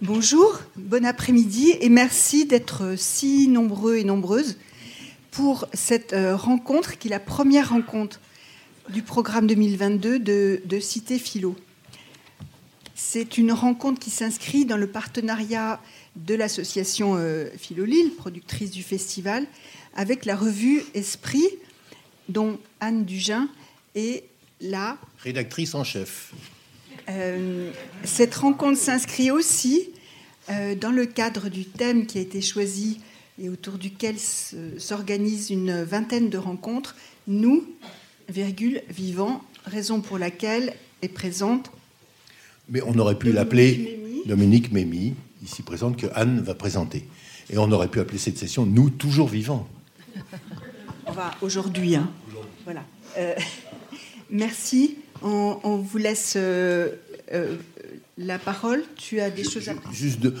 Bonjour, bon après-midi et merci d'être si nombreux et nombreuses pour cette euh, rencontre qui est la première rencontre du programme 2022 de, Cité Philo. C'est une rencontre qui s'inscrit dans le partenariat de l'association euh, Philo Lille, productrice du festival, avec la revue Esprit, dont Anne Dugin est la rédactrice en chef. Euh, cette rencontre s'inscrit aussi euh, dans le cadre du thème qui a été choisi et autour duquel s'organise une vingtaine de rencontres, nous, virgule, vivants, raison pour laquelle est présente. Mais on aurait pu l'appeler Dominique Mémy, ici présente, que Anne va présenter. Et on aurait pu appeler cette session Nous, toujours vivants. On va aujourd'hui. Hein. Voilà. Euh, merci. On, vous laisse euh, euh, la parole. Tu as des choses à Juste de,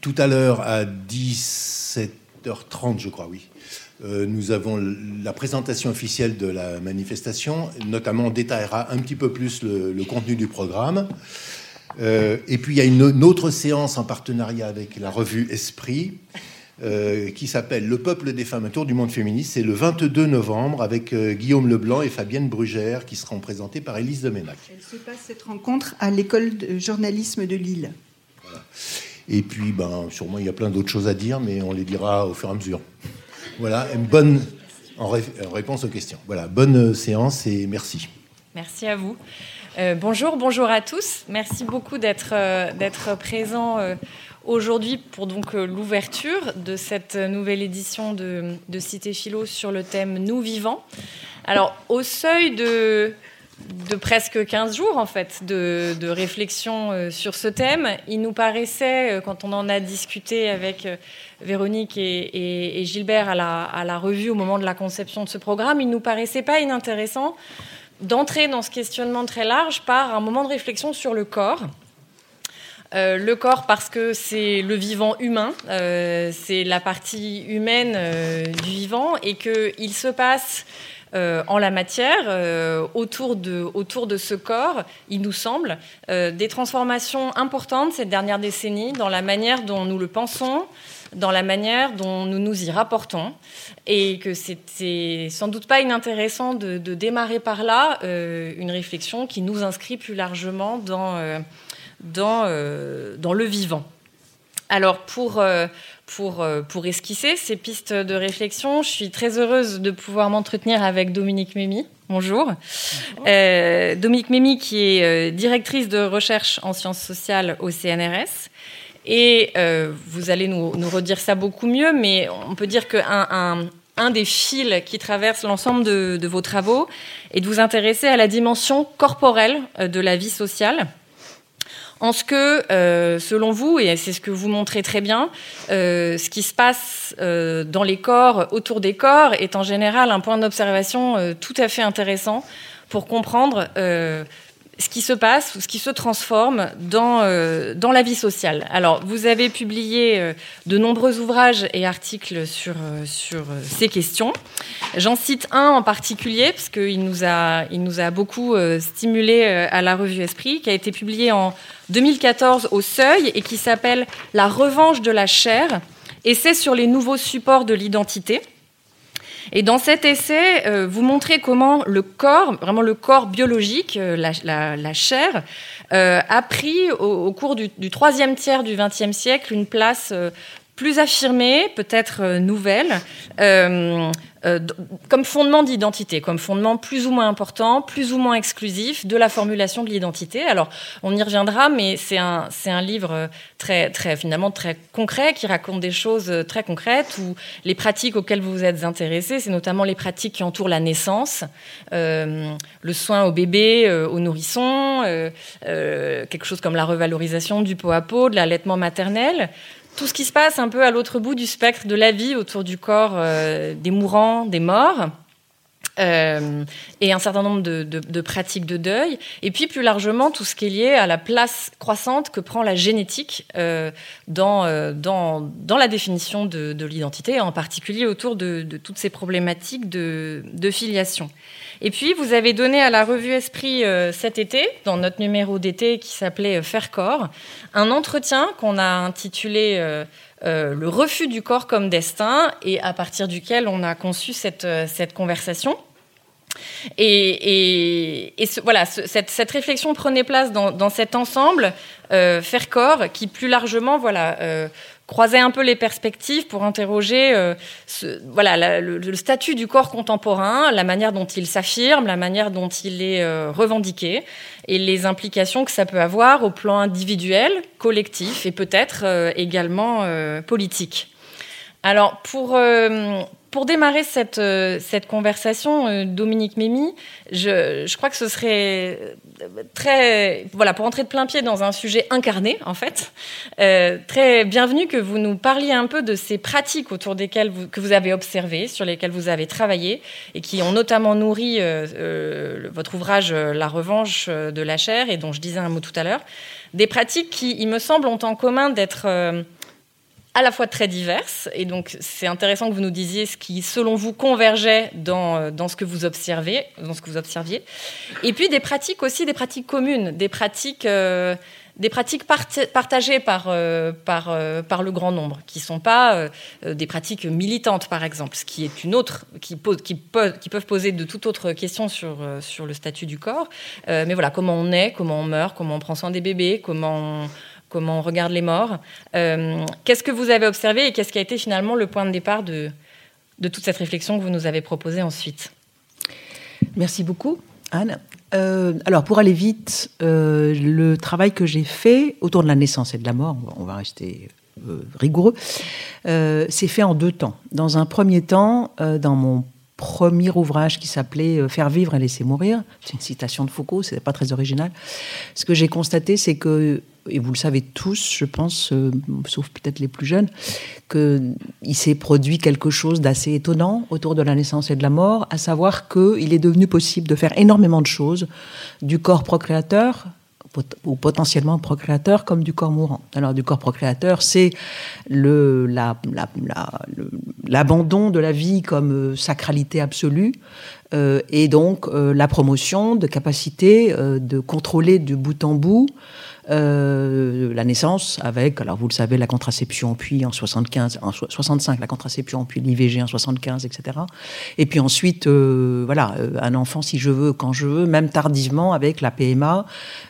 tout à l'heure, à 17h30, je crois, oui. nous avons la présentation officielle de la manifestation. Notamment, on détaillera un petit peu plus le, contenu du programme. et puis, il y a une, autre séance en partenariat avec la revue Esprit euh, qui s'appelle Le peuple des femmes, un tour du monde féministe. C'est le 22 novembre avec euh, Guillaume Leblanc et Fabienne Brugère qui seront présentés par Élise de Ménac. Elle se passe cette rencontre à l'école de journalisme de Lille. Et puis, ben, sûrement, il y a plein d'autres choses à dire, mais on les dira au fur et à mesure. Voilà, une bonne en, réponse aux questions. Voilà, bonne euh, séance et merci. Merci à vous. bonjour, bonjour à tous. Merci beaucoup d'être d'être présents aujourd'hui pour donc euh, l'ouverture de cette nouvelle édition de, Cité Philo sur le thème Nous vivants. Alors, au seuil de, presque 15 jours en fait de, réflexion euh, sur ce thème. Il nous paraissait, euh, quand on en a discuté avec Véronique et, Gilbert à la, à la, revue au moment de la conception de ce programme, il nous paraissait pas inintéressant d'entrer dans ce questionnement très large par un moment de réflexion sur le corps euh, le corps parce que c'est le vivant humain, euh, c'est la partie humaine euh, du vivant et qu'il se passe en la matière, autour, de, autour de ce corps, il nous semble, des transformations importantes ces dernières décennies dans la manière dont nous le pensons, dans la manière dont nous nous y rapportons, et que c'était sans doute pas inintéressant de démarrer par là une réflexion qui nous inscrit plus largement dans dans, euh, dans le vivant. Alors pour, euh, pour, euh, pour esquisser ces pistes de réflexion, je suis très heureuse de pouvoir m'entretenir avec Dominique Mémy. Bonjour. Dominique Mémy qui est directrice de recherche en sciences sociales au CNRS. Et vous allez nous, nous, redire ça beaucoup mieux, mais on peut dire qu'un un, un des fils qui traverse l'ensemble de, de, vos travaux est de vous intéresser à la dimension corporelle de la vie sociale en ce que, euh, selon vous, et c'est ce que vous montrez très bien, euh, ce qui se passe euh, dans les corps, autour des corps, est en général un point d'observation tout à fait intéressant pour comprendre ce qui se passe ce qui se transforme dans, euh, dans la vie sociale. Alors, vous avez publié euh, de nombreux ouvrages et articles sur, euh, sur ces questions. J'en cite un en particulier, parce qu'il nous a, nous a beaucoup stimulé à la revue Esprit, qui a été publié en 2014 au Seuil et qui s'appelle La revanche de la chair, essai sur les nouveaux supports de l'identité. Et dans cet essai, euh, vous montrez comment le corps, vraiment le corps biologique, euh, la, chair, euh, a pris au, cours du, troisième tiers du XXe siècle une place plus affirmée, peut-être nouvelle, euh, comme fondement d'identité, comme fondement plus ou moins important, plus ou moins exclusif de la formulation de l'identité. Alors, on y reviendra, mais c'est un, c'est un livre très, très, finalement très concret qui raconte des choses très concrètes où les pratiques auxquelles vous vous êtes intéressés, c'est notamment les pratiques qui entourent la naissance, euh, le soin au bébé, euh, au nourrisson, quelque chose comme la revalorisation du pot à peau, de l'allaitement maternel tout ce qui se passe un peu à l'autre bout du spectre de la vie autour du corps euh, des mourants, des morts. Euh, et un certain nombre de, pratiques de deuil, et puis plus largement tout ce qui est lié à la place croissante que prend la génétique euh, dans, dans, la définition de, l'identité, en particulier autour de, toutes ces problématiques de, filiation. Et puis, vous avez donné à la revue Esprit cet été, dans notre numéro d'été qui s'appelait Faire corps, un entretien qu'on a intitulé euh, le refus du corps comme destin, et à partir duquel on a conçu cette, euh, cette conversation. Et, voilà, cette, réflexion prenait place dans, cet ensemble, euh, faire corps, qui plus largement, voilà, croiser un peu les perspectives pour interroger euh, le, statut du corps contemporain, la manière dont il s'affirme, la manière dont il est euh, revendiqué et les implications que ça peut avoir au plan individuel, collectif et peut-être euh, également politique. Alors pour, pour démarrer cette, euh, cette conversation, euh, Dominique Mémy, je, je, crois que ce serait euh, très, voilà, pour entrer de plein pied dans un sujet incarné, en fait, très bienvenu que vous nous parliez un peu de ces pratiques autour desquelles vous, que vous avez observées, sur lesquelles vous avez travaillé, et qui ont notamment nourri votre ouvrage La revanche de la chair, et dont je disais un mot tout à l'heure. Des pratiques qui, il me semble, ont en commun d'être à la fois très diverses, et donc c'est intéressant que vous nous disiez ce qui, selon vous, convergeait dans, euh, dans, ce que vous observez, dans ce que vous observiez, et puis des pratiques aussi, des pratiques communes, des pratiques, euh, des pratiques partagées par, euh, par, par le grand nombre, qui ne sont pas des pratiques militantes, par exemple, ce qui est une autre, qui, pose, qui, qui peuvent poser de toute autre question sur, sur le statut du corps, mais voilà, comment on est, comment on meurt, comment on prend soin des bébés, comment on comment on regarde les morts. Euh, qu'est-ce que vous avez observé et qu'est-ce qui a été finalement le point de départ de, toute cette réflexion que vous nous avez proposée ensuite? Merci beaucoup, Anne. Euh, alors, pour aller vite, euh, le travail que j'ai fait autour de la naissance et de la mort, on va rester rigoureux, c'est fait en deux temps. Dans un premier temps, dans mon premier ouvrage qui s'appelait Faire vivre et laisser mourir. C'est une citation de Foucault, c'est pas très original. Ce que j'ai constaté, c'est que et vous le savez tous, je pense, euh, sauf peut-être les plus jeunes, qu'il s'est produit quelque chose d'assez étonnant autour de la naissance et de la mort, à savoir qu'il est devenu possible de faire énormément de choses du corps procréateur ou potentiellement procréateur comme du corps mourant. Alors du corps procréateur, c'est l'abandon de la vie comme euh, sacralité absolue euh, et donc la promotion de capacité de contrôler de bout en bout euh, la naissance avec, alors vous le savez, la contraception, puis en 75, en 65 la contraception, puis l'IVG en 75, etc. Et puis ensuite, euh, voilà, euh, un enfant si je veux, quand je veux, même tardivement avec la PMA,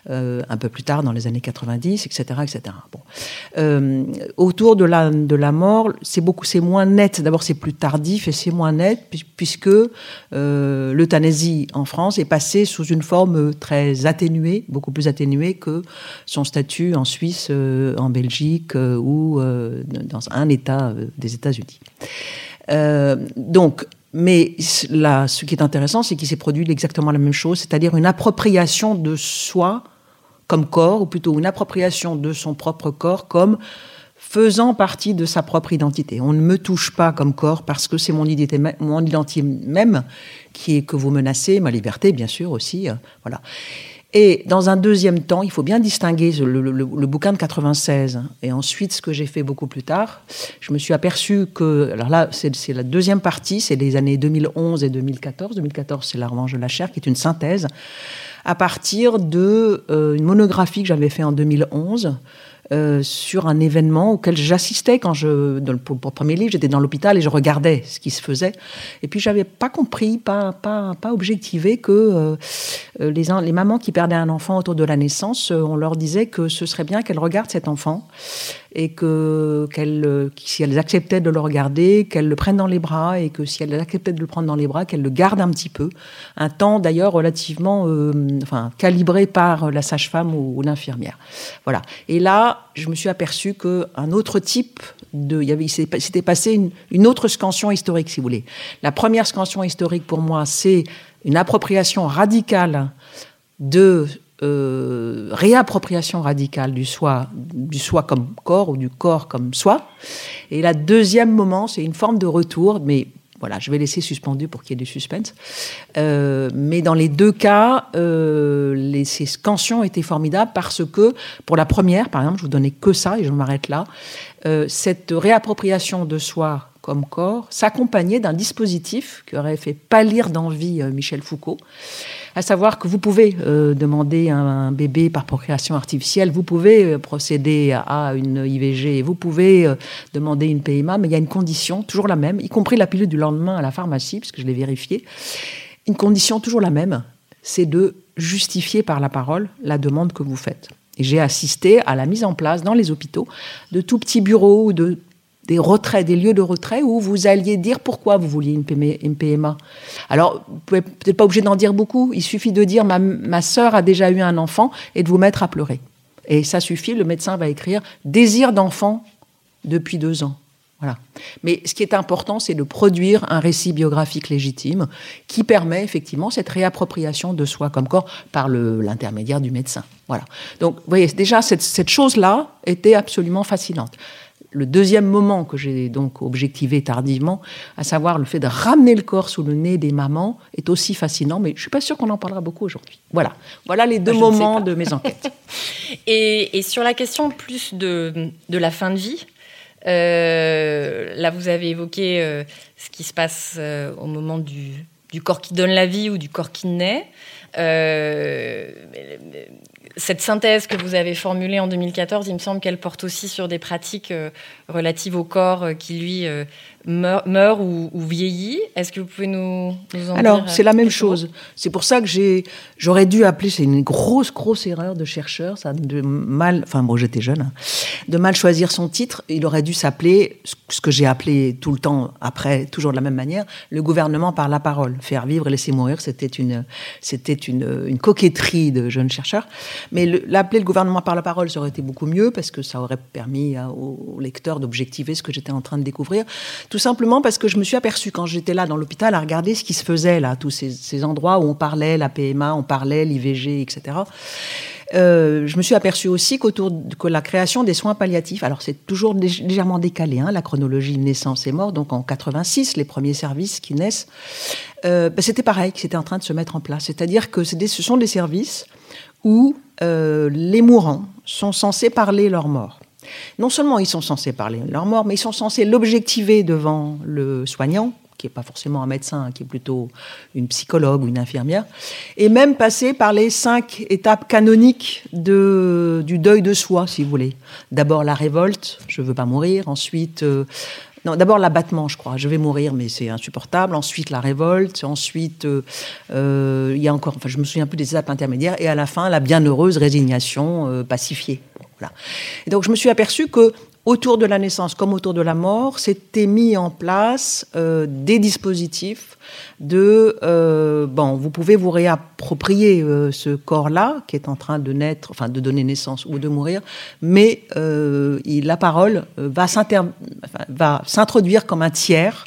un peu plus tard dans les années 90, etc., etc. Bon. autour de la de la mort, c'est beaucoup, c'est moins net. D'abord, c'est plus tardif et c'est moins net puisque l'euthanasie en France est passée sous une forme très atténuée, beaucoup plus atténuée que son statut en Suisse, euh, en Belgique euh, ou euh, dans un État des États-Unis. donc, mais là, ce qui est intéressant, c'est qu'il s'est produit exactement la même chose, c'est-à-dire une appropriation de soi comme corps, ou plutôt une appropriation de son propre corps comme faisant partie de sa propre identité. On ne me touche pas comme corps parce que c'est mon identité, mon identité même qui est que vous menacez, ma liberté bien sûr aussi, voilà. Et dans un deuxième temps, il faut bien distinguer le, bouquin de 96 et ensuite ce que j'ai fait beaucoup plus tard. Je me suis aperçu que, alors là, c'est la deuxième partie, c'est les années 2011 et 2014. 2014, c'est La Revanche de la chair, qui est une synthèse à partir de euh, monographie que j'avais fait en 2011 euh, sur un événement auquel j'assistais quand je, dans le, pour, le premier livre, j'étais dans l'hôpital et je regardais ce qui se faisait. Et puis j'avais pas compris, pas, pas, pas objectivé que euh, les, les mamans qui perdaient un enfant autour de la naissance, euh, on leur disait que ce serait bien qu'elles regardent cet enfant et que qu'elles, si elles acceptaient de le regarder, qu'elles le prennent dans les bras et que si elles acceptaient de le prendre dans les bras, qu'elles le gardent un petit peu, un temps d'ailleurs relativement, enfin calibré par la sage-femme ou, l'infirmière. Voilà. Et là, je me suis aperçu qu'un autre type de. Il, s'était passé une, autre scansion historique, si vous voulez. La première scansion historique, pour moi, c'est une appropriation radicale de. Euh, réappropriation radicale du soi, du soi comme corps ou du corps comme soi. Et la deuxième moment, c'est une forme de retour, mais Voilà, je vais laisser suspendu pour qu'il y ait du suspense. Euh, mais dans les deux cas, euh, ces scansions étaient formidables parce que, pour la première, par exemple, je vous donnais que ça et je m'arrête là, euh, cette réappropriation de soi comme corps s'accompagnait d'un dispositif qui aurait fait pâlir d'envie Michel Foucault, à savoir que vous pouvez demander un, bébé par procréation artificielle, vous pouvez procéder à une IVG, vous pouvez demander une PMA, mais il y a une condition, toujours la même, y compris la pilule du lendemain à la pharmacie, puisque je l'ai vérifié, une condition toujours la même, c'est de justifier par la parole la demande que vous faites. J'ai assisté à la mise en place dans les hôpitaux de tout petits bureaux ou de des retraits, des lieux de retrait où vous alliez dire pourquoi vous vouliez une PMA. Alors, vous pouvez peut-être pas obligé d'en dire beaucoup. Il suffit de dire ma, ma sœur a déjà eu un enfant et de vous mettre à pleurer. Et ça suffit. Le médecin va écrire désir d'enfant depuis deux ans. Voilà. Mais ce qui est important, c'est de produire un récit biographique légitime qui permet effectivement cette réappropriation de soi comme corps par l'intermédiaire du médecin. Voilà. Donc, vous voyez, déjà, cette, cette chose-là était absolument fascinante. Le deuxième moment que j'ai donc objectivé tardivement, à savoir le fait de ramener le corps sous le nez des mamans, est aussi fascinant, mais je suis pas sûre qu'on en parlera beaucoup aujourd'hui. Voilà, voilà les deux moments de mes enquêtes. et, et, sur la question plus de, de la fin de vie, euh, là, vous avez évoqué euh, ce qui se passe euh, au moment du, du, corps qui donne la vie ou du corps qui naît. Cette synthèse que vous avez formulée en 2014, il me semble qu'elle porte aussi sur des pratiques relatives au corps qui, lui, meurt, ou, vieillit. Est-ce que vous pouvez nous, nous en Alors, c'est la même chose. C'est pour ça que j'ai, j'aurais dû appeler, c'est une grosse, grosse erreur de chercheur, ça, de mal, enfin bon, j'étais jeune, hein, de mal choisir son titre. Il aurait dû s'appeler, ce que j'ai appelé tout le temps après, toujours de la même manière, le gouvernement par la parole. Faire vivre et laisser mourir, c'était une, c'était une, une coquetterie de jeunes chercheurs. Mais l'appeler le gouvernement par la parole, ça aurait été beaucoup mieux parce que ça aurait permis aux lecteurs d'objectiver ce que j'étais en train de découvrir. Tout simplement parce que je me suis aperçue quand j'étais là dans l'hôpital à regarder ce qui se faisait là, tous ces, endroits où on parlait la PMA, on parlait l'IVG, etc. Euh, je me suis aperçue aussi qu'autour de la création des soins palliatifs, alors c'est toujours légèrement décalé, hein, la chronologie naissance et mort, donc en 86, les premiers services qui naissent, euh, ben, c'était pareil, que c'était en train de se mettre en place. C'est-à-dire que ce sont des services où euh, les mourants sont censés parler leur mort. Non seulement ils sont censés parler leur mort, mais ils sont censés l'objectiver devant le soignant, qui n'est pas forcément un médecin, qui est plutôt une psychologue ou une infirmière, et même passer par les cinq étapes canoniques du deuil de soi, si vous voulez. D'abord la révolte, je ne veux pas mourir, ensuite... Euh, non, d'abord l'abattement, je crois. Je vais mourir, mais c'est insupportable. Ensuite, la révolte. Ensuite, euh, euh, il y a encore. Enfin, je me souviens peu des étapes intermédiaires. Et à la fin, la bienheureuse résignation pacifiée. Et donc je me suis aperçue que autour de la naissance comme autour de la mort, s'étaient mis en place euh, des dispositifs de euh, bon, vous pouvez vous réapproprier euh, ce corps-là qui est en train de naître, enfin de donner naissance ou de mourir, mais la parole va s'introduire comme un tiers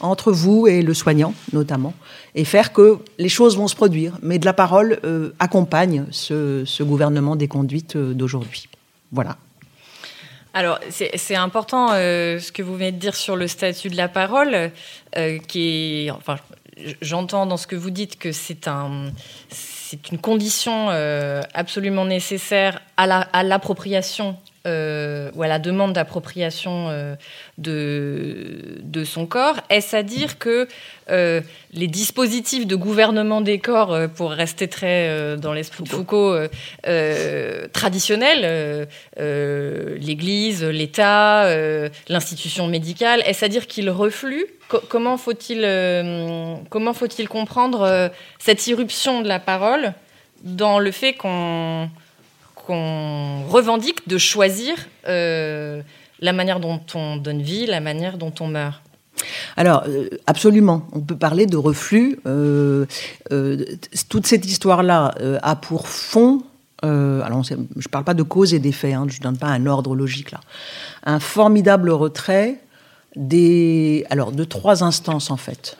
entre vous et le soignant notamment, et faire que les choses vont se produire, mais de la parole accompagne ce, ce gouvernement des conduites d'aujourd'hui. Voilà. Alors, c'est important euh, ce que vous venez de dire sur le statut de la parole, euh, qui est, j'entends dans ce que vous dites que c'est un, une condition euh, absolument nécessaire à l'appropriation euh, ou à la demande d'appropriation euh, de, de son corps, est-ce à dire que euh, les dispositifs de gouvernement des corps, pour rester très dans l'esprit de Foucault, traditionnels, l'Église, l'État, l'institution médicale, est-ce à dire qu'ils refluent? Comment faut-il comment faut-il comprendre cette irruption de la parole dans le fait qu'on qu'on revendique de choisir euh, la manière dont on donne vie, la manière dont on meurt. Alors, euh, absolument, on peut parler de reflux. Euh, toute cette histoire-là a pour fond, alors je ne parle pas de cause et d'effet, hein, je ne donne pas un ordre logique là, un formidable retrait des, alors, de trois instances en fait.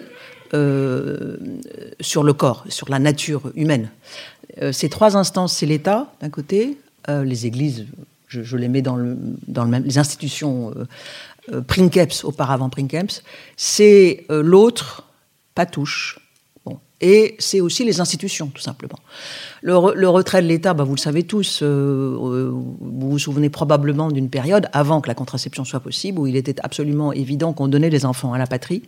sur le corps, sur la nature humaine. Euh, ces trois instances, c'est l'État, d'un côté, euh, les églises, je, les mets dans le, dans le même, les institutions Princeps, auparavant Princeps, c'est l'autre, Patouche. Bon. Et c'est aussi les institutions, tout simplement. Le, retrait de l'État, bah, vous le savez tous, vous vous souvenez probablement d'une période, avant que la contraception soit possible, où il était absolument évident qu'on donnait les enfants à la patrie.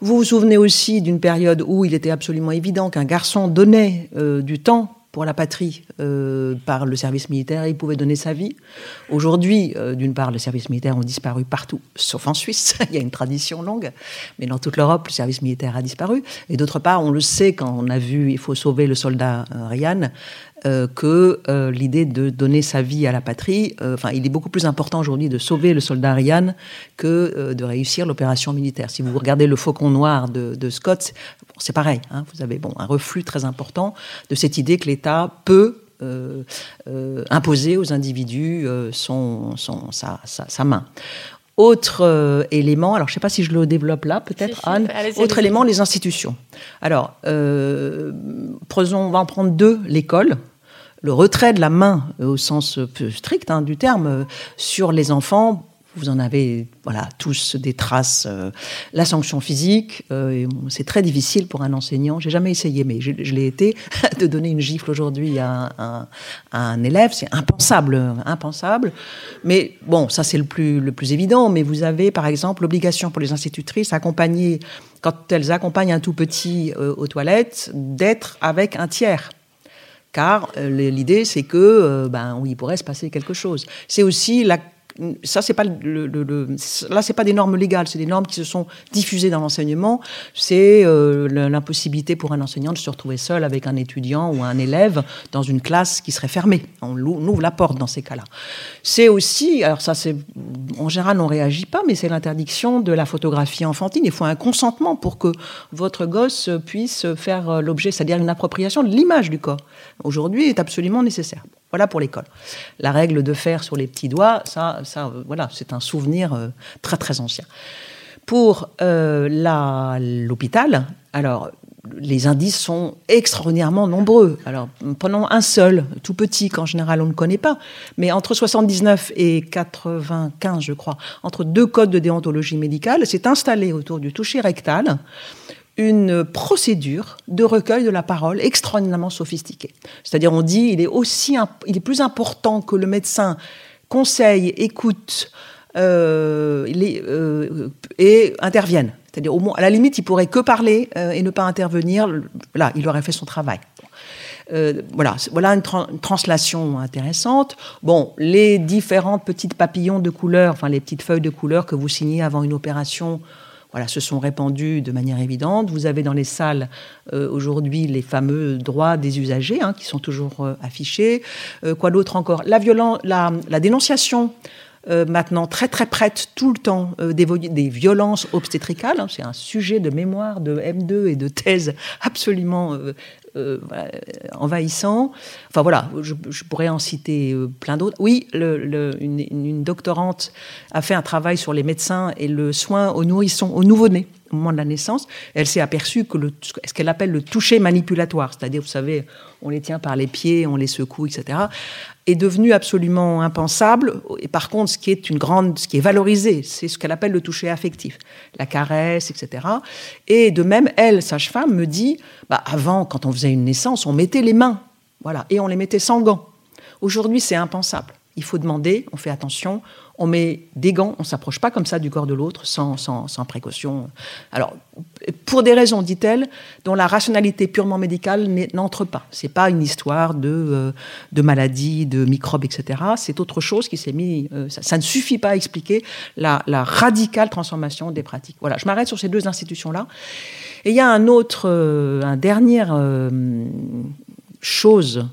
Vous vous souvenez aussi d'une période où il était absolument évident qu'un garçon donnait du temps pour la patrie euh, par le service militaire, il pouvait donner sa vie. Aujourd'hui, euh, d'une part, les services militaires ont disparu partout, sauf en Suisse, il y a une tradition longue, mais dans toute l'Europe, le service militaire a disparu. Et d'autre part, on le sait quand on a vu Il faut sauver le soldat euh, Ryan, que l'idée de donner sa vie à la patrie. Enfin, il est beaucoup plus important aujourd'hui de sauver le soldat Ryan que de réussir l'opération militaire. Si vous regardez le Faucon Noir de, Scott, c'est pareil. Hein, vous avez bon un reflux très important de cette idée que l'État peut imposer aux individus son, son, sa, sa, main. Autre élément, alors je ne sais pas si je le développe là, peut-être Anne. autre élément, les institutions. Alors, prenons, on va en prendre deux, l'école le retrait de la main au sens strict hein, du terme euh, sur les enfants vous en avez voilà tous des traces. Euh, la sanction physique, euh, c'est très difficile pour un enseignant. J'ai jamais essayé, mais je, l'ai été de donner une gifle aujourd'hui à, un élève, c'est impensable, impensable. Mais bon, ça c'est le plus le plus évident. Mais vous avez par exemple l'obligation pour les institutrices accompagner quand elles accompagnent un tout petit aux toilettes d'être avec un tiers car euh, l'idée c'est que euh, ben il pourrait se passer quelque chose. C'est aussi la ça c'est pas le, là c'est pas des normes légales, c'est des normes qui se sont diffusées dans l'enseignement. C'est euh, l'impossibilité pour un enseignant de se retrouver seul avec un étudiant ou un élève dans une classe qui serait fermée. On, ouvre la porte dans ces cas-là. C'est aussi, alors ça c'est en général on réagit pas, mais c'est l'interdiction de la photographie enfantine. Il faut un consentement pour que votre gosse puisse faire l'objet, c'est-à-dire une appropriation de l'image du corps. Aujourd'hui est absolument nécessaire. Voilà pour l'école. La règle de faire sur les petits doigts, ça, ça euh, voilà, c'est un souvenir euh, très très ancien. Pour euh, l'hôpital, alors les indices sont extraordinairement nombreux. Alors, prenons un seul, tout petit, qu'en général on ne connaît pas, mais entre 79 et 95, je crois, entre deux codes de déontologie médicale, s'est installé autour du toucher rectal une procédure de recueil de la parole extraordinairement sophistiquée. C'est-à-dire, on dit, il est aussi, il est plus important que le médecin conseille, écoute euh, euh, et intervienne. C'est-à-dire, au moins, à la limite, il pourrait que parler euh, et ne pas intervenir. Là, il aurait fait son travail. voilà, voilà une, translation intéressante. Bon, les différentes petites papillons de couleur, enfin les petites feuilles de couleur que vous signez avant une opération, voilà, se sont répandus de manière évidente. Vous avez dans les salles euh, aujourd'hui les fameux droits des usagers hein, qui sont toujours euh, affichés. Euh, quoi d'autre encore? La, dénonciation maintenant très très prête tout le temps des, violences obstétricales. Hein. c'est un sujet de mémoire de M2 et de thèse absolument envahissant. Enfin voilà, je, pourrais en citer euh, plein d'autres. Oui, une, doctorante a fait un travail sur les médecins et le soin aux nourrissons, aux nouveau-nés au moment de la naissance. Elle s'est aperçue que ce qu'elle appelle le toucher manipulatoire, c'est-à-dire, vous savez, on les tient par les pieds, on les secoue, etc., est devenu absolument impensable. Et par contre, ce qui est une grande, ce qui est valorisé, c'est ce qu'elle appelle le toucher affectif, la caresse, etc. Et de même, elle, sage-femme, me dit, bah, avant, quand on faisait une naissance, on mettait les mains, voilà, et on les mettait sans gants. Aujourd'hui, c'est impensable. Il faut demander, on fait attention, on met des gants, on s'approche pas comme ça du corps de l'autre sans, sans, précaution. Alors, pour des raisons, dit-elle, dont la rationalité purement médicale n'entre pas. C'est pas une histoire de, euh, de maladie, de microbes, etc. C'est autre chose qui s'est mis. Euh, ça, ne suffit pas à expliquer la, radicale transformation des pratiques. Voilà, je m'arrête sur ces deux institutions-là. Et il y a un autre, euh, un dernière chose,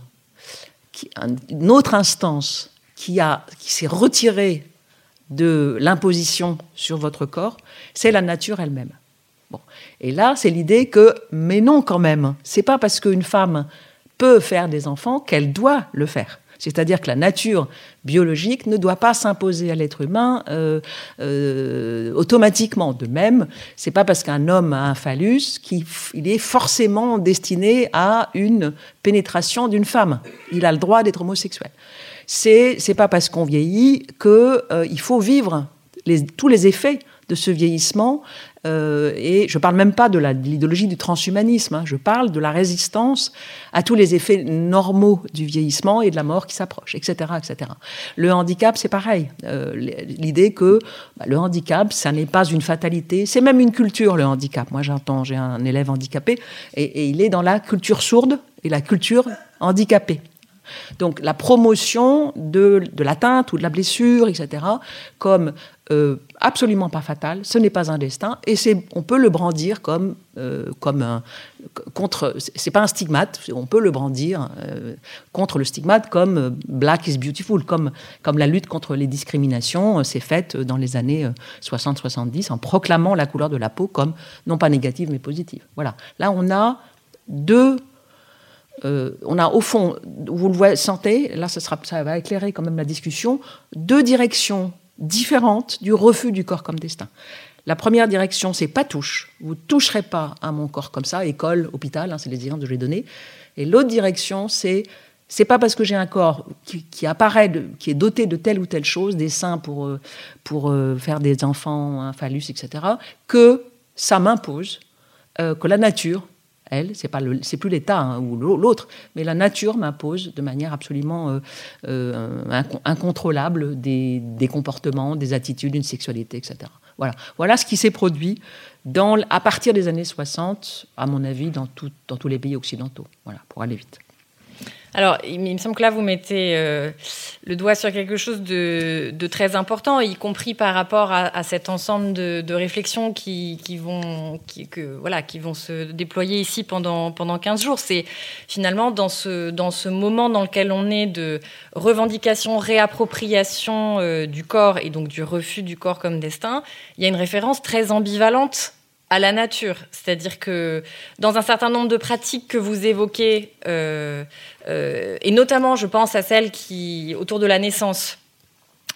une autre instance qui, qui s'est retirée de l'imposition sur votre corps, c'est la nature elle-même. Bon. Et là, c'est l'idée que, mais non quand même, c'est pas parce qu'une femme peut faire des enfants qu'elle doit le faire. C'est-à-dire que la nature biologique ne doit pas s'imposer à l'être humain euh, euh, automatiquement. De même, c'est pas parce qu'un homme a un phallus qu'il est forcément destiné à une pénétration d'une femme. Il a le droit d'être homosexuel c'est c'est pas parce qu'on vieillit que euh, il faut vivre tous les effets de ce vieillissement. Euh, et je parle même pas de l'idéologie du transhumanisme, hein. je parle de la résistance à tous les effets normaux du vieillissement et de la mort qui s'approche, etc., etc. Le handicap, c'est pareil. Euh, l'idée que bah, le handicap, ça n'est pas une fatalité, c'est même une culture, le handicap. Moi, j'entends, j'ai un élève handicapé, et il est dans la culture sourde et la culture handicapée. Donc la promotion de, de l'atteinte ou de la blessure, etc., comme euh, absolument pas fatal, ce n'est pas un destin, et on peut le brandir comme, euh, comme un, contre, c'est pas un stigmate, on peut le brandir euh, contre le stigmate comme Black is beautiful, comme, comme la lutte contre les discriminations s'est faite dans les années 60-70 en proclamant la couleur de la peau comme non pas négative mais positive. Voilà. Là, on a deux on a au fond, vous le sentez, là ça, sera, ça va éclairer quand même la discussion, deux directions différente du refus du corps comme destin. La première direction, c'est pas touche. Vous toucherez pas à mon corps comme ça, école, hôpital, hein, c'est les exemples que je vais donner. Et l'autre direction, c'est c'est pas parce que j'ai un corps qui, apparaît, qui est doté de telle ou telle chose, des seins pour, euh, pour euh, faire des enfants, un phallus, etc., que ça m'impose, euh, que la nature elle, c'est pas c'est plus l'État hein, ou l'autre, mais la nature m'impose de manière absolument euh, euh, incontrôlable des, comportements, des attitudes, une sexualité, etc. Voilà, voilà ce qui s'est produit à partir des années 60, à mon avis, dans, dans tous les pays occidentaux. Voilà, pour aller vite. Alors, il me semble que là, vous mettez euh, le doigt sur quelque chose de, très important, y compris par rapport à, cet ensemble de, réflexions qui, vont, que, voilà, qui vont se déployer ici pendant, pendant 15 jours. C'est finalement dans ce, dans ce moment dans lequel on est de revendication, réappropriation euh, du corps et donc du refus du corps comme destin, il y a une référence très ambivalente à la nature. C'est-à-dire que dans un certain nombre de pratiques que vous évoquez, euh, euh, et notamment je pense à celles qui, autour de la naissance,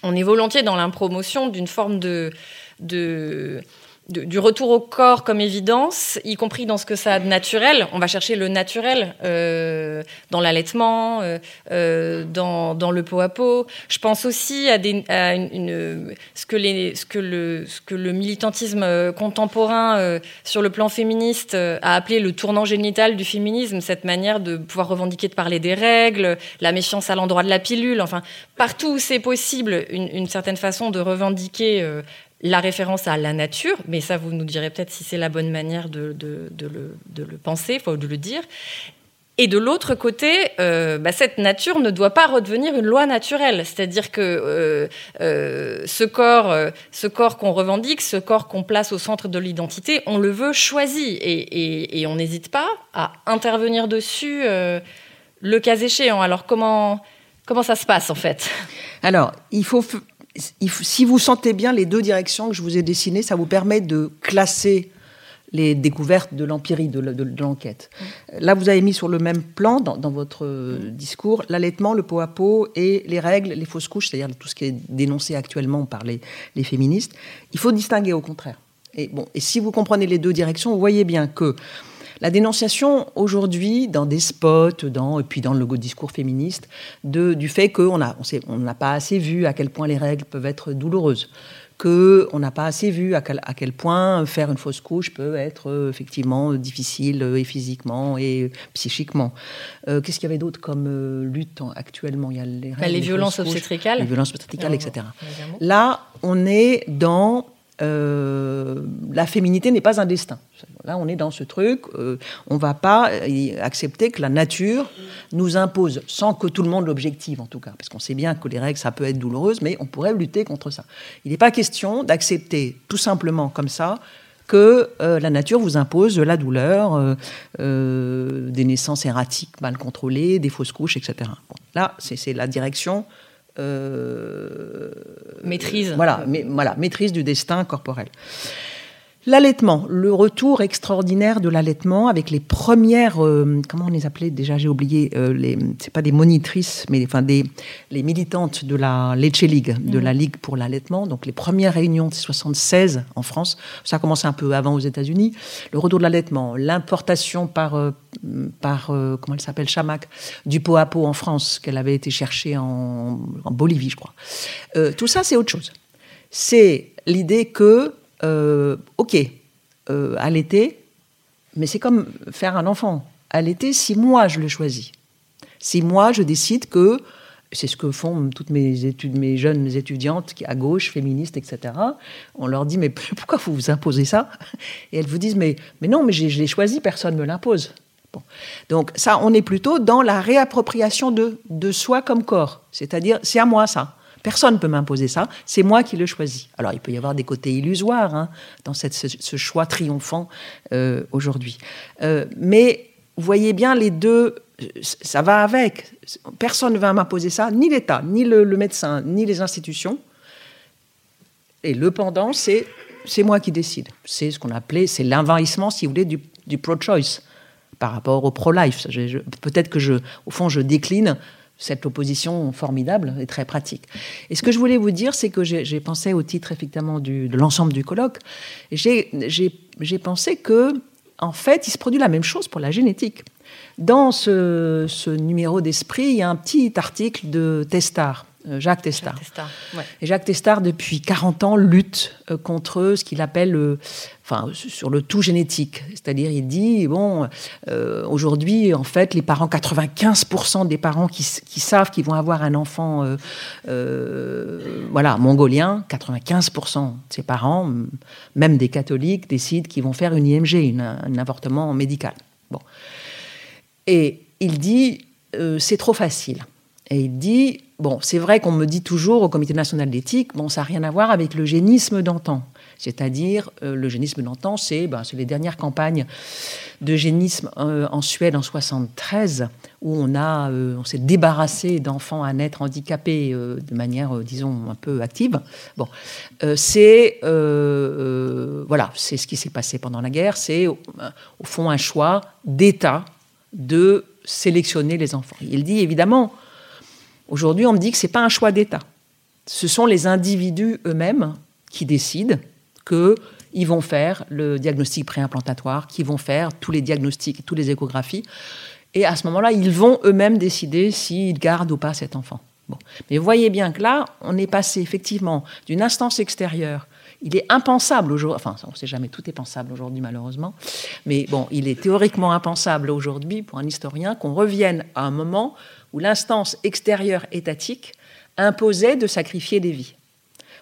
on est volontiers dans l'impromotion d'une forme de, de du retour au corps comme évidence, y compris dans ce que ça a de naturel. On va chercher le naturel euh, dans l'allaitement, euh, euh, dans, dans, le pot à pot. Je pense aussi à, des, à une, ce, que les, ce, que le, ce que le militantisme contemporain sur le plan féministe a appelé le tournant génital du féminisme, cette manière de pouvoir revendiquer de parler des règles, la méfiance à l'endroit de la pilule, enfin partout où c'est possible, une, une, certaine façon de revendiquer la référence à la nature, mais ça, vous nous direz peut-être si c'est la bonne manière de, le, penser, faut de le dire. Et de l'autre côté, euh, bah, cette nature ne doit pas redevenir une loi naturelle. C'est-à-dire que euh, euh, ce corps, ce corps qu'on revendique, ce corps qu'on place au centre de l'identité, on le veut choisi et, et on n'hésite pas à intervenir dessus le cas échéant. Alors comment, comment ça se passe en fait? Alors, il faut si vous sentez bien les deux directions que je vous ai dessinées, ça vous permet de classer les découvertes de l'empirie, de, l'enquête. Là, vous avez mis sur le même plan, dans, votre discours, l'allaitement, le pot à pot et les règles, les fausses couches, c'est-à-dire tout ce qui est dénoncé actuellement par les, féministes. Il faut distinguer au contraire. Et, bon, et si vous comprenez les deux directions, vous voyez bien que la dénonciation aujourd'hui, dans des spots, dans, et puis dans le discours féministe, de, du fait qu'on n'a on n'a pas assez vu à quel point les règles peuvent être douloureuses qu'on n'a pas assez vu à quel, à quel, point faire une fausse couche peut être euh, effectivement difficile euh, et physiquement et psychiquement. Euh, qu'est-ce qu'il y avait d'autre comme lutte actuellement? Il y a les, bah, les, violences obstétricales. Les violences obstétricales, etc. Là, on est dans la féminité n'est pas un destin. Là, on est dans ce truc, euh, on ne va pas euh, accepter que la nature nous impose, sans que tout le monde l'objective en tout cas, parce qu'on sait bien que les règles, ça peut être douloureux, mais on pourrait lutter contre ça. Il n'est pas question d'accepter tout simplement comme ça que euh, la nature vous impose la douleur, des naissances erratiques mal contrôlées, des fausses couches, etc. là, c'est la direction maîtrise. Voilà, mais, voilà, maîtrise du destin corporel. L'allaitement, le retour extraordinaire de l'allaitement avec les premières, euh, comment on les appelait déjà, j'ai oublié, euh, les, c'est pas des monitrices, mais enfin des, les militantes de la Leche League, de la mhm. Ligue pour l'allaitement. Donc les premières réunions de 76 en France, ça a commencé un peu avant aux États-Unis. Le retour de l'allaitement, l'importation par, euh, par comment elle s'appelle, Chamac, du pot à pot en France, qu'elle avait été chercher en, en Bolivie, je crois. tout ça, c'est autre chose. C'est l'idée que, ok, allaiter, mais c'est comme faire un enfant. Allaiter, si moi je le choisis, si moi je décide que c'est ce que font toutes mes études, mes jeunes étudiantes à gauche, féministes, etc. On leur dit mais pourquoi vous vous imposez ça? Et elles vous disent mais mais non, mais je l'ai choisi, personne ne me l'impose. Donc ça, on est plutôt dans la réappropriation de de soi comme corps, c'est-à-dire c'est à moi ça. Personne ne peut m'imposer ça, c'est moi qui le choisis. Alors il peut y avoir des côtés illusoires hein, dans cette, ce, choix triomphant euh, aujourd'hui. Euh, mais vous voyez bien les deux ça va avec. Personne ne va m'imposer ça, ni l'État, ni le, médecin, ni les institutions. Et le pendant, c'est c'est moi qui décide. C'est ce qu'on appelait, c'est l'envahissement, si vous voulez, du, pro-choice par rapport au pro-life. Peut-être que je, au fond, je décline cette opposition formidable et très pratique. Et ce que je voulais vous dire, c'est que j'ai pensé au titre effectivement de l'ensemble du colloque. J'ai pensé que, en fait, il se produit la même chose pour la génétique. Dans ce, numéro d'Esprit, il y a un petit article de Testard, euh, Jacques Testard. Et Jacques Testard, depuis 40 ans, lutte euh, contre ce qu'il appelle, euh, enfin, sur le tout génétique. C'est-à-dire, il dit, bon, aujourd'hui, en fait, les parents, 95% des parents qui, savent qu'ils vont avoir un enfant, voilà, mongolien, 95% de ces parents, même des catholiques, décident qu'ils vont faire une IMG, un avortement médical. Bon. Et il dit, c'est trop facile. Et il dit, bon, c'est vrai qu'on me dit toujours au Comité national d'éthique, bon, ça n'a rien à voir avec le génisme d'antan. C'est-à-dire, euh, le génisme d'antan, ben, c'est les dernières campagnes de génisme euh, en Suède en 73, où on, a, on s'est débarrassé d'enfants à naître handicapés de manière, disons, un peu active. Bon, c'est voilà, c'est ce qui s'est passé pendant la guerre. C'est au fond un choix d'État de sélectionner les enfants. Il dit évidemment, aujourd'hui on me dit que ce n'est pas un choix d'État. Ce sont les individus eux-mêmes qui décident qu'ils vont faire le diagnostic préimplantatoire, qui vont faire tous les diagnostics, toutes les échographies. Et à ce moment-là, ils vont eux-mêmes décider s'ils gardent ou pas cet enfant. Bon. Mais voyez bien que là, on est passé effectivement d'une instance extérieure il est impensable aujourd'hui, enfin on ne sait jamais, tout est pensable aujourd'hui malheureusement, mais bon, il est théoriquement impensable aujourd'hui pour un historien qu'on revienne à un moment où l'instance extérieure étatique imposait de sacrifier des vies.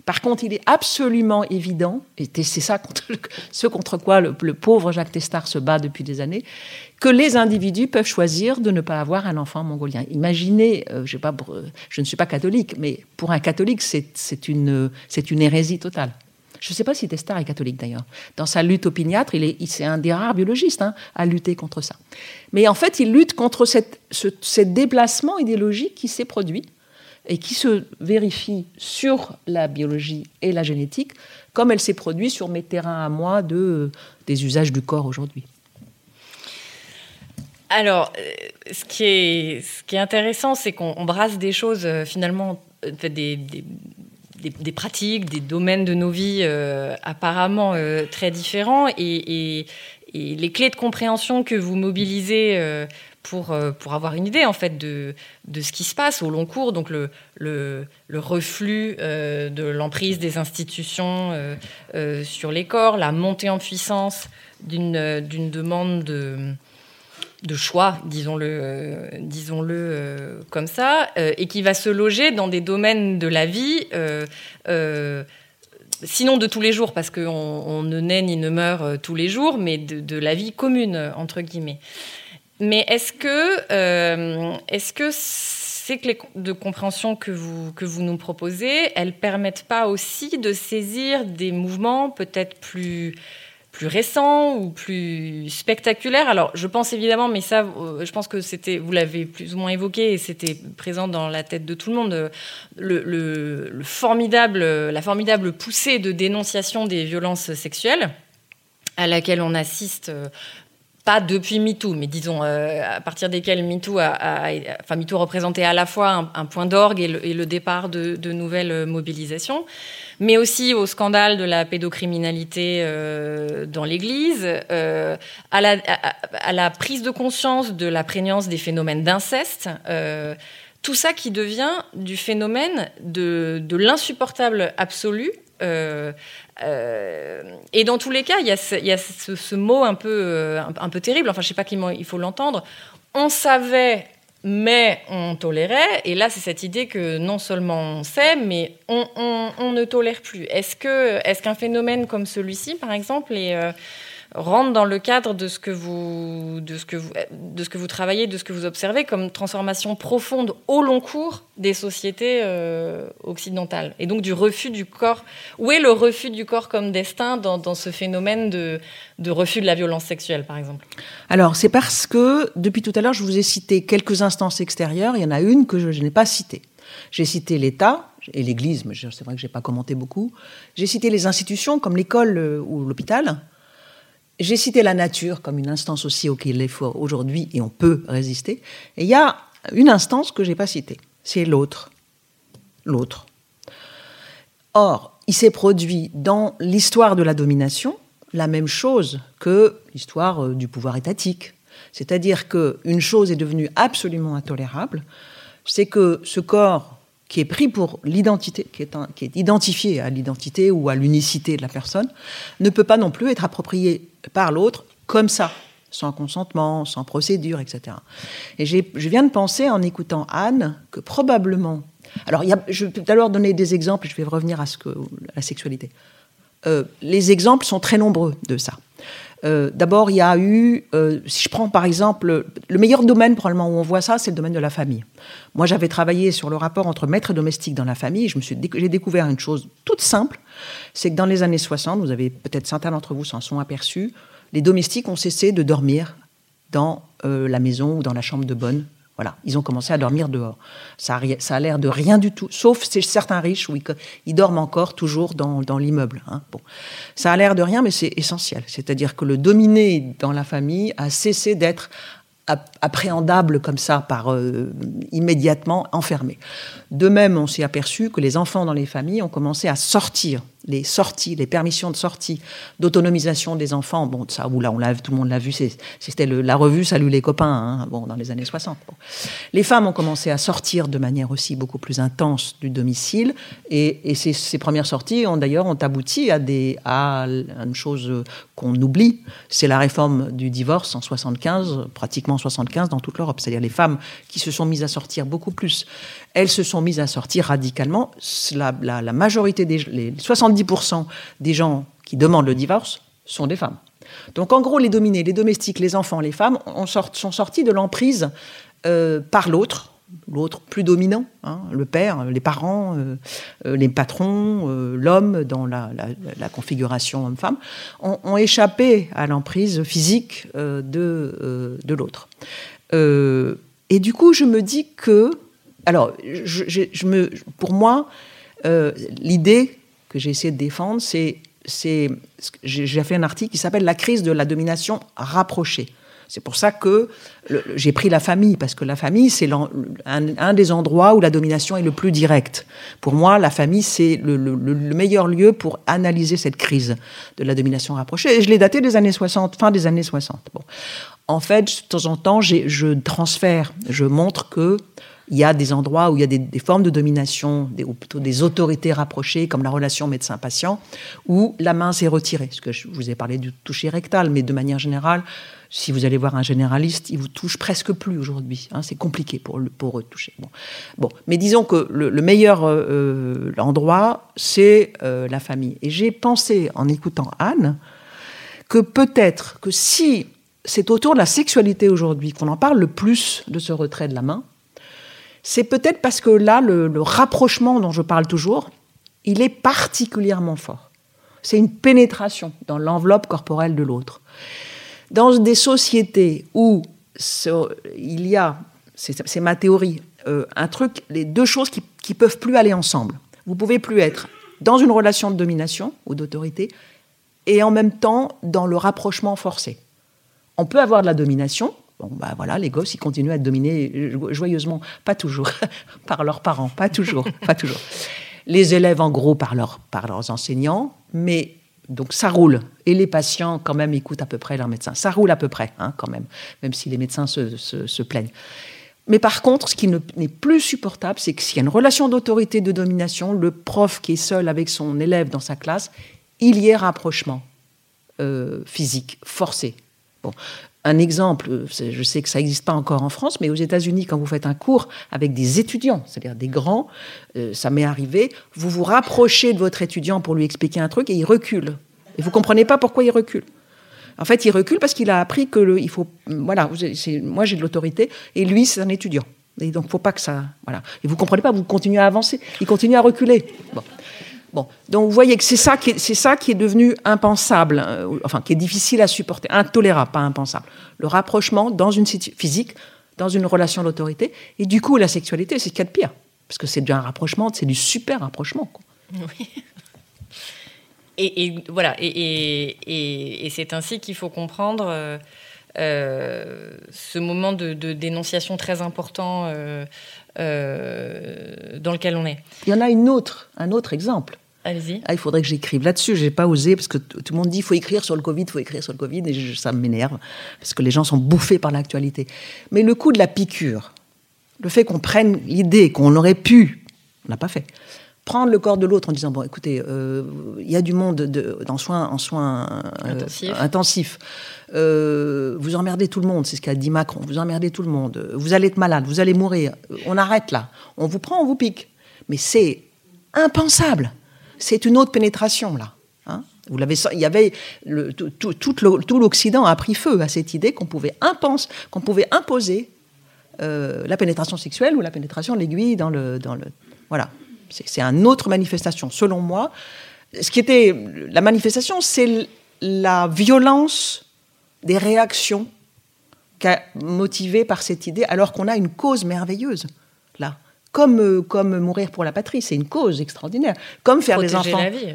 Par contre, il est absolument évident, et c'est ça ce contre quoi le, pauvre Jacques Testard se bat depuis des années, que les individus peuvent choisir de ne pas avoir un enfant mongolien. Imaginez, euh, je, pas, je ne suis pas catholique, mais pour un catholique, c'est une, une hérésie totale. Je ne sais pas si Testard est catholique d'ailleurs. Dans sa lutte opiniâtre, il est, c'est un des rares biologistes hein, à lutter contre ça. Mais en fait, il lutte contre cette, ce, déplacement idéologique qui s'est produit et qui se vérifie sur la biologie et la génétique, comme elle s'est produite sur mes terrains à moi de, des usages du corps aujourd'hui. Alors, euh, ce qui est, ce qui est intéressant, c'est qu'on brasse des choses euh, finalement, euh, des, des, pratiques, des domaines de nos vies euh, apparemment euh, très différents. Et, les clés de compréhension que vous mobilisez euh, pour, pour avoir une idée en fait de, de ce qui se passe au long cours, donc le, le, le reflux de l'emprise des institutions sur les corps, la montée en puissance d'une demande de de choix, disons-le euh, euh, comme ça, euh, et qui va se loger dans des domaines de la vie, sinon de tous les jours, parce qu'on ne naît ni ne meurt tous les jours, mais de, la vie commune, entre guillemets. Mais est-ce que, est-ce que ces clés de compréhension que vous, que vous nous proposez, elles permettent pas aussi de saisir des mouvements peut-être plus plus récent ou plus spectaculaire. Alors, je pense évidemment, mais ça, euh, je pense que c'était, vous l'avez plus ou moins évoqué et c'était présent dans la tête de tout le monde, euh, le, formidable, la formidable poussée de dénonciation des violences sexuelles à laquelle on assiste euh, pas depuis MeToo, mais disons à partir desquelles MeToo a, enfin MeToo représentait à la fois un, point d'orgue et, le, départ de, de nouvelles mobilisations mais aussi au scandale de la pédocriminalité euh, dans l'Église, euh, à, la, à, la, prise de conscience de la prégnance des phénomènes d'inceste. Euh, tout ça qui devient du phénomène de, de l'insupportable absolu. Euh, euh, et dans tous les cas, il y a ce, mot un peu, euh, un, peu terrible, enfin je sais pas comment il faut l'entendre. On savait, mais on tolérait. Et là, c'est cette idée que non seulement on sait, mais on, ne tolère plus. Est-ce qu'un phénomène comme celui-ci, par exemple, est rentre dans le cadre de ce que vous, de ce que vous, de ce que vous travaillez, de ce que vous observez comme transformation profonde au long cours des sociétés euh, occidentales. Et donc du refus du corps. Où est le refus du corps comme destin dans, ce phénomène de, de, refus de la violence sexuelle, par exemple? Alors c'est parce que depuis tout à l'heure, je vous ai cité quelques instances extérieures. Il y en a une que je, je n'ai pas citée. J'ai cité l'État et l'Église, mais c'est vrai que je n'ai pas commenté beaucoup. J'ai cité les institutions comme l'école euh, ou l'hôpital. J'ai cité la nature comme une instance aussi auquel il faut aujourd'hui et on peut résister. Et il y a une instance que j'ai pas citée, c'est l'autre. L'autre. Or, il s'est produit dans l'histoire de la domination la même chose que l'histoire du pouvoir étatique. C'est-à-dire qu'une chose est devenue absolument intolérable, c'est que ce corps qui est pris pour l'identité, qui, est identifié à l'identité ou à l'unicité de la personne, ne peut pas non plus être approprié par l'autre comme ça, sans consentement, sans procédure, etc. Et je viens de penser en écoutant Anne que probablement. Alors, y a, je vais tout à l'heure donner des exemples, je vais revenir à ce que la sexualité. Euh, les exemples sont très nombreux de ça. Euh, D'abord, il y a eu, euh, si je prends par exemple, le meilleur domaine probablement où on voit ça, c'est le domaine de la famille. Moi, j'avais travaillé sur le rapport entre maître et domestique dans la famille. J'ai découvert une chose toute simple, c'est que dans les années 60, vous avez peut-être certains d'entre vous s'en sont aperçus, les domestiques ont cessé de dormir dans euh, la maison ou dans la chambre de bonne voilà, ils ont commencé à dormir dehors. Ça a, l'air de rien du tout, sauf certains riches où ils, dorment encore toujours dans, l'immeuble. Hein. Ça a l'air de rien, mais c'est essentiel. C'est-à-dire que le dominé dans la famille a cessé d'être appréhendable comme ça, par euh, immédiatement enfermé. De même, on s'est aperçu que les enfants dans les familles ont commencé à sortir les sorties, les permissions de sortie, d'autonomisation des enfants. Bon, ça, là, on l'a, tout le monde l'a vu. C'était la revue Salut les copains, hein, bon, dans les années 60. Bon. Les femmes ont commencé à sortir de manière aussi beaucoup plus intense du domicile, et, ces, premières sorties ont d'ailleurs ont abouti à des à une chose qu'on oublie, c'est la réforme du divorce en 75, pratiquement 75 dans toute l'Europe. C'est-à-dire les femmes qui se sont mises à sortir beaucoup plus. Elles se sont mises à sortir radicalement. La, la, majorité des les 70% des gens qui demandent le divorce sont des femmes. Donc en gros, les dominés, les domestiques, les enfants, les femmes sont sortis de l'emprise euh, par l'autre, l'autre plus dominant, hein, le père, les parents, euh, euh, les patrons, l'homme dans la, configuration homme-femme, ont, échappé à l'emprise physique de, de l'autre. et du coup, je me dis que, alors, pour moi, l'idée que j'ai essayé de défendre, c'est, c'est, j'ai fait un article qui s'appelle La crise de la domination rapprochée. C'est pour ça que j'ai pris la famille, parce que la famille, c'est un, des endroits où la domination est le plus directe. Pour moi, la famille, c'est le, le, le, meilleur lieu pour analyser cette crise de la domination rapprochée. Et je l'ai daté des années 60, fin des années 60. Bon. En fait, de temps en temps, je transfère, je montre que il y a des endroits où il y a des, formes de domination, ou plutôt des autorités rapprochées, comme la relation médecin-patient, où la main s'est retirée. Parce que je vous ai parlé du toucher rectal, mais de manière générale, si vous allez voir un généraliste, il vous touche presque plus aujourd'hui. Hein, c'est compliqué pour, le, pour toucher. Bon. mais disons que le, le meilleur euh, endroit, c'est euh, la famille. Et j'ai pensé, en écoutant Anne, que peut-être que si c'est autour de la sexualité aujourd'hui qu'on en parle le plus de ce retrait de la main, c'est peut-être parce que là, le, rapprochement dont je parle toujours, il est particulièrement fort. C'est une pénétration dans l'enveloppe corporelle de l'autre. Dans des sociétés où il y a, c'est ma théorie, euh, un truc, les deux choses qui, qui peuvent plus aller ensemble. Vous pouvez plus être dans une relation de domination ou d'autorité et en même temps dans le rapprochement forcé. On peut avoir de la domination, Bon, bah voilà, les gosses, ils continuent à être dominés joyeusement, pas toujours, par leurs parents, pas toujours, pas toujours. Les élèves, en gros, par, par leurs enseignants, mais donc ça roule. Et les patients, quand même, écoutent à peu près leur médecin. Ça roule à peu près, hein, quand même, même si les médecins se plaignent. Mais par contre, ce qui n'est plus supportable, c'est que s'il y a une relation d'autorité, de domination, le prof qui est seul avec son élève dans sa classe, il y ait rapprochement euh, physique forcé. Bon. Un exemple, je sais que ça n'existe pas encore en France, mais aux États-Unis, quand vous faites un cours avec des étudiants, c'est-à-dire des grands, euh, ça m'est arrivé, vous vous rapprochez de votre étudiant pour lui expliquer un truc et il recule. Et vous comprenez pas pourquoi il recule. En fait, il recule parce qu'il a appris que le, il faut, voilà, moi j'ai de l'autorité et lui c'est un étudiant. Et donc, faut pas que ça, voilà. Et vous comprenez pas, vous continuez à avancer, il continue à reculer. Bon. Bon, donc vous voyez que c'est ça qui est, c'est ça qui est devenu impensable, euh, enfin qui est difficile à supporter, intolérable, pas impensable. Le rapprochement dans une physique, dans une relation d'autorité, et du coup la sexualité, c'est ce qu'il y a de pire, parce que c'est un rapprochement, c'est du super rapprochement. Oui. Et, voilà, et, c'est ainsi qu'il faut comprendre euh, euh, ce moment de, dénonciation très important dans lequel on est. Il y en a une autre, un autre exemple. Allez-y. Ah, il faudrait que j'écrive là-dessus. J'ai pas osé parce que tout le monde dit faut écrire sur le Covid, il faut écrire sur le Covid, et ça m'énerve parce que les gens sont bouffés par l'actualité. Mais le coup de la piqûre, le fait qu'on prenne l'idée qu'on aurait pu, on n'a pas fait, prendre le corps de l'autre en disant bon écoutez euh, il y a du monde de, dans soins en soins euh, intensifs euh, vous emmerdez tout le monde c'est ce qu'a dit Macron. Vous emmerdez tout le monde. Vous allez être malade vous allez mourir. On arrête là. On vous prend on vous pique. Mais c'est impensable. C'est une autre pénétration là. Hein? vous l'avez il y avait le, tout, tout l'Occident a pris feu à cette idée qu'on pouvait impense qu'on pouvait imposer la pénétration sexuelle ou la pénétration de l'aiguille dans le dans le voilà c'est une autre manifestation, selon moi. Ce qui était la manifestation, c'est la violence des réactions motivées par cette idée, alors qu'on a une cause merveilleuse là. Comme, euh, comme mourir pour la patrie, c'est une cause extraordinaire. Comme faire des enfants. La vie,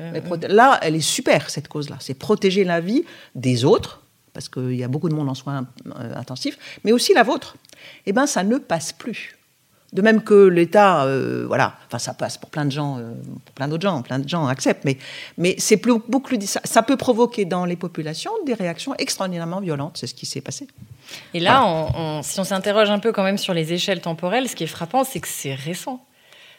Là, elle est super, cette cause-là. C'est protéger la vie des autres, parce qu'il y a beaucoup de monde en soins euh, intensifs, mais aussi la vôtre. Eh bien, ça ne passe plus. De même que l'État, euh, voilà, enfin ça passe pour plein de gens, euh, pour plein d'autres gens, plein de gens acceptent, mais, mais c'est plus, beaucoup plus, ça, ça, peut provoquer dans les populations des réactions extraordinairement violentes, c'est ce qui s'est passé. Et là, si on s'interroge un peu quand même sur les échelles temporelles, ce qui est frappant, c'est que c'est récent.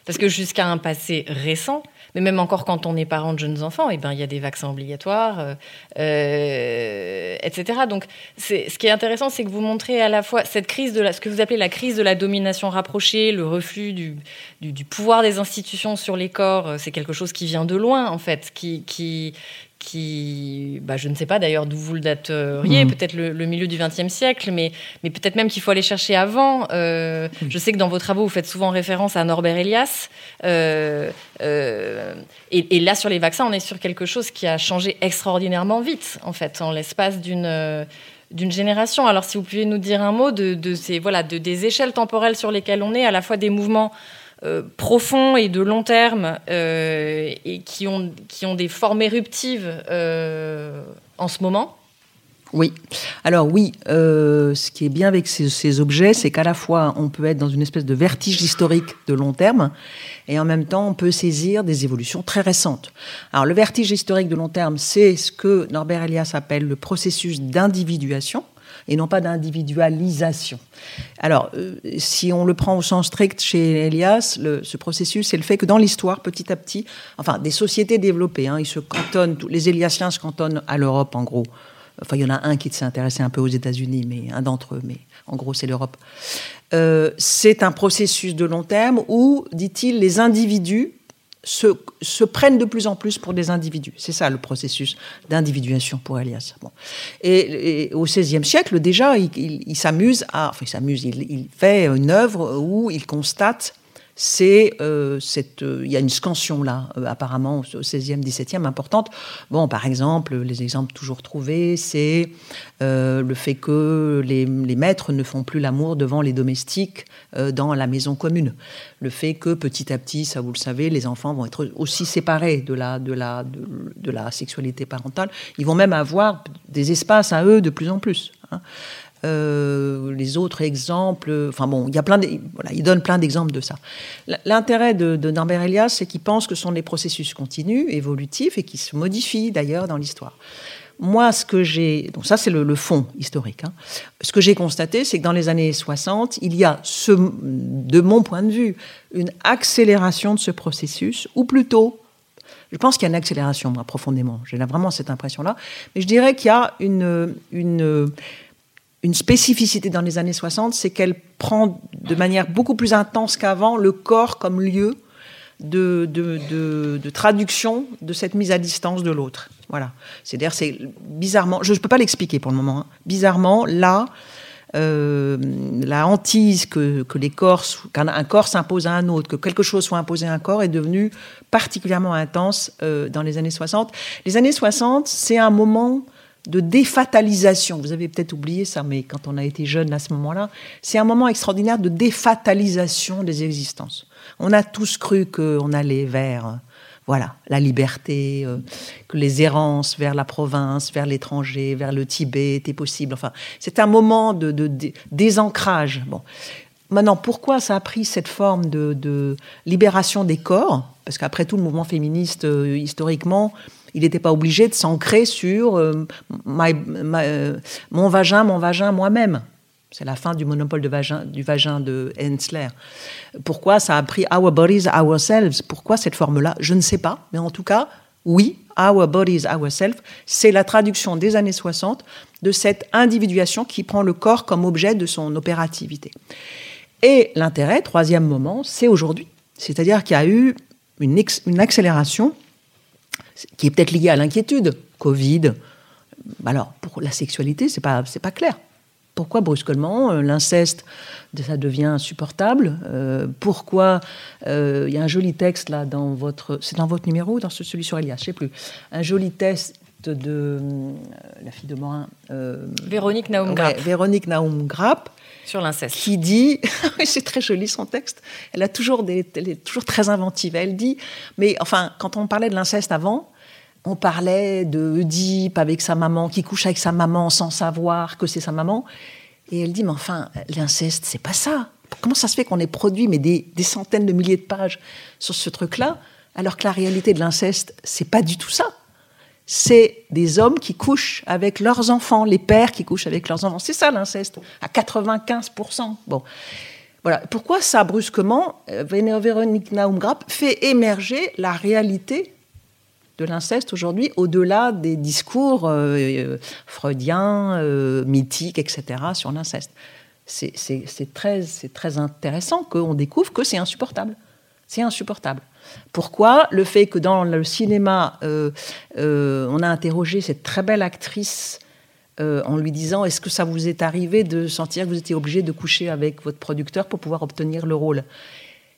Parce que jusqu'à un passé récent, mais même encore quand on est parent de jeunes enfants, et eh ben, il y a des vaccins obligatoires, euh, euh, etc. Donc, ce qui est intéressant, c'est que vous montrez à la fois cette crise ce que vous appelez la crise de la domination rapprochée, le reflux du, pouvoir des institutions sur les corps. Euh, c'est quelque chose qui vient de loin, en fait, qui, qui, bah, je ne sais pas d'ailleurs d'où vous le dateriez, hmm. peut-être le, milieu du XXe siècle, mais, mais peut-être même qu'il faut aller chercher avant. Euh, je sais que dans vos travaux, vous faites souvent référence à Norbert Elias. Euh, euh, et, là, sur les vaccins, on est sur quelque chose qui a changé extraordinairement vite, en fait, en l'espace d'une d'une génération. Alors, si vous pouviez nous dire un mot de, de ces voilà de, des échelles temporelles sur lesquelles on est, à la fois des mouvements euh, profonds et de long terme euh, et qui ont, qui ont des formes éruptives euh, en ce moment oui. Alors oui, ce qui est bien avec ces, objets, c'est qu'à la fois on peut être dans une espèce de vertige historique de long terme, et en même temps on peut saisir des évolutions très récentes. Alors le vertige historique de long terme, c'est ce que Norbert Elias appelle le processus d'individuation et non pas d'individualisation. Alors, euh, si on le prend au sens strict chez Elias, ce processus, c'est le fait que dans l'histoire, petit à petit, enfin, des sociétés développées, hein, ils se cantonnent, les Eliasiens se cantonnent à l'Europe, en gros. Enfin, il y en a un qui s'est intéressé un peu aux États-Unis, mais un d'entre eux, mais en gros, c'est l'Europe. Euh, c'est un processus de long terme où, dit-il, les individus se, prennent de plus en plus pour des individus. C'est ça le processus d'individuation pour Elias. Et, au XVIe siècle, déjà, il, s'amuse à, enfin, il s'amuse, il, fait une œuvre où il constate c'est euh, cette, euh, il y a une scansion là, euh, apparemment au 16e, 17e importante. Bon, par exemple, les exemples toujours trouvés, c'est le fait que les, maîtres ne font plus l'amour devant les domestiques dans la maison commune. Le fait que petit à petit, ça vous le savez, les enfants vont être aussi séparés de la, de la, de, la sexualité parentale. Ils vont même avoir des espaces à eux de plus en plus. Hein. Euh, les autres exemples, enfin bon, il y a plein, de, voilà, il donne plein d'exemples de ça. L'intérêt de, de Norbert Elias, c'est qu'il pense que ce sont des processus continus, évolutifs et qui se modifient d'ailleurs dans l'histoire. Moi, ce que j'ai, donc ça c'est le, fond historique. Hein. Ce que j'ai constaté, c'est que dans les années 60, il y a, ce, de mon point de vue, une accélération de ce processus, ou plutôt je pense qu'il y a une accélération, moi, profondément. J'ai vraiment cette impression-là. Mais je dirais qu'il y a une, une, une spécificité dans les années 60, c'est qu'elle prend de manière beaucoup plus intense qu'avant le corps comme lieu de, de, de, traduction de cette mise à distance de l'autre. Voilà. C'est-à-dire, c'est bizarrement, je ne peux pas l'expliquer pour le moment, hein. bizarrement, là, euh, la hantise que, que les corps, qu'un corps s'impose à un autre, que quelque chose soit imposé à un corps est devenue particulièrement intense euh, dans les années 60. Les années 60, c'est un moment de défatalisation. Vous avez peut-être oublié ça, mais quand on a été jeune à ce moment-là, c'est un moment extraordinaire de défatalisation des existences. On a tous cru qu'on allait vers voilà, la liberté, euh, que les errances vers la province, vers l'étranger, vers le Tibet étaient possibles. Enfin, c'est un moment de, désancrage. Bon. Maintenant, pourquoi ça a pris cette forme de, libération des corps? Parce qu'après tout, le mouvement féministe, euh, historiquement, il n'était pas obligé de s'ancrer sur euh, mon vagin, mon vagin moi-même. C'est la fin du monopole du vagin de Hensler. Pourquoi ça a pris Our Bodies, Ourselves? Pourquoi cette forme-là? Je ne sais pas. Mais en tout cas, oui, Our Bodies, Ourselves, c'est la traduction des années 60 de cette individuation qui prend le corps comme objet de son opérativité. Et l'intérêt, troisième moment, c'est aujourd'hui. C'est-à-dire qu'il y a eu une accélération qui est peut-être liée à l'inquiétude. Covid. Alors, pour la sexualité, c'est pas, c'est pas clair. Pourquoi brusquement euh, l'inceste ça devient insupportable euh, Pourquoi euh, il y a un joli texte là dans votre c'est dans votre numéro ou dans celui sur Elias je sais plus un joli texte de la fille de Morin Véronique Naum Grapp Véronique Naum Grapp sur l'inceste qui dit c'est très joli son texte elle a toujours des elle est toujours très inventive elle dit mais enfin quand on parlait de l'inceste avant on parlait de Oedipe avec sa maman, qui couche avec sa maman sans savoir que c'est sa maman. Et elle dit, mais enfin, l'inceste, c'est pas ça. Comment ça se fait qu'on ait produit mais des, centaines de milliers de pages sur ce truc-là, alors que la réalité de l'inceste, c'est pas du tout ça. C'est des hommes qui couchent avec leurs enfants, les pères qui couchent avec leurs enfants. C'est ça l'inceste, à 95%. Bon. Voilà. Pourquoi ça, brusquement, euh, Véronique Naumgrap fait émerger la réalité de l'inceste aujourd'hui, au-delà des discours euh, euh, freudiens, euh, mythiques, etc., sur l'inceste. C'est très, très intéressant qu'on découvre que c'est insupportable. C'est insupportable. Pourquoi Le fait que dans le cinéma, on a interrogé cette très belle actrice en lui disant Est-ce que ça vous est arrivé de sentir que vous étiez obligé de coucher avec votre producteur pour pouvoir obtenir le rôle?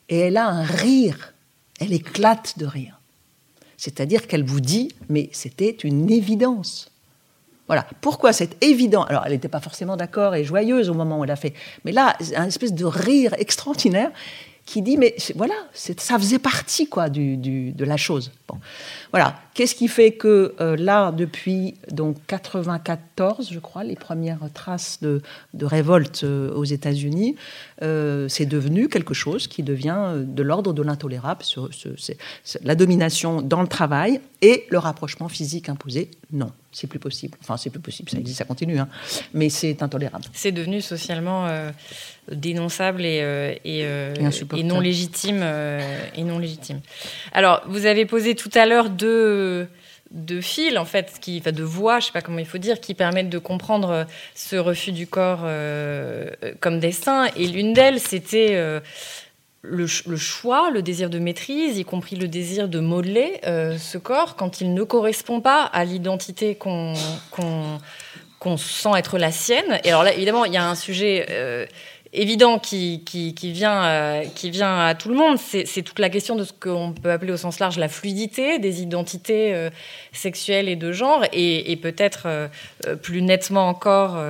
Et elle a un rire. Elle éclate de rire. C'est-à-dire qu'elle vous dit, mais c'était une évidence. Voilà. Pourquoi c'est évident Alors, elle n'était pas forcément d'accord et joyeuse au moment où elle a fait. Mais là, un espèce de rire extraordinaire qui dit mais voilà, ça faisait partie quoi de la chose. Bon. Voilà. Qu'est-ce qui fait que euh, là, depuis donc 94, je crois, les premières traces de, de révolte euh, aux États-Unis, euh, c'est devenu quelque chose qui devient de l'ordre de l'intolérable. La domination dans le travail et le rapprochement physique imposé, non c'est plus possible. Enfin, c'est plus possible, ça existe, ça continue, hein. mais c'est intolérable. C'est devenu socialement dénonçable et, et, et, non légitime et non légitime. Alors, vous avez posé tout à l'heure deux de fils en fait, qui, enfin, de voix, je sais pas comment il faut dire, qui permettent de comprendre ce refus du corps euh, comme destin. Et l'une d'elles, c'était euh, le, choix, le désir de maîtrise, y compris le désir de modeler euh, ce corps quand il ne correspond pas à l'identité qu'on qu'on sent être la sienne. Et alors là, évidemment, il y a un sujet évident qui, qui, vient, euh, qui vient à tout le monde, c'est toute la question de ce qu'on peut appeler au sens large la fluidité des identités euh, sexuelles et de genre, et, peut-être euh, plus nettement encore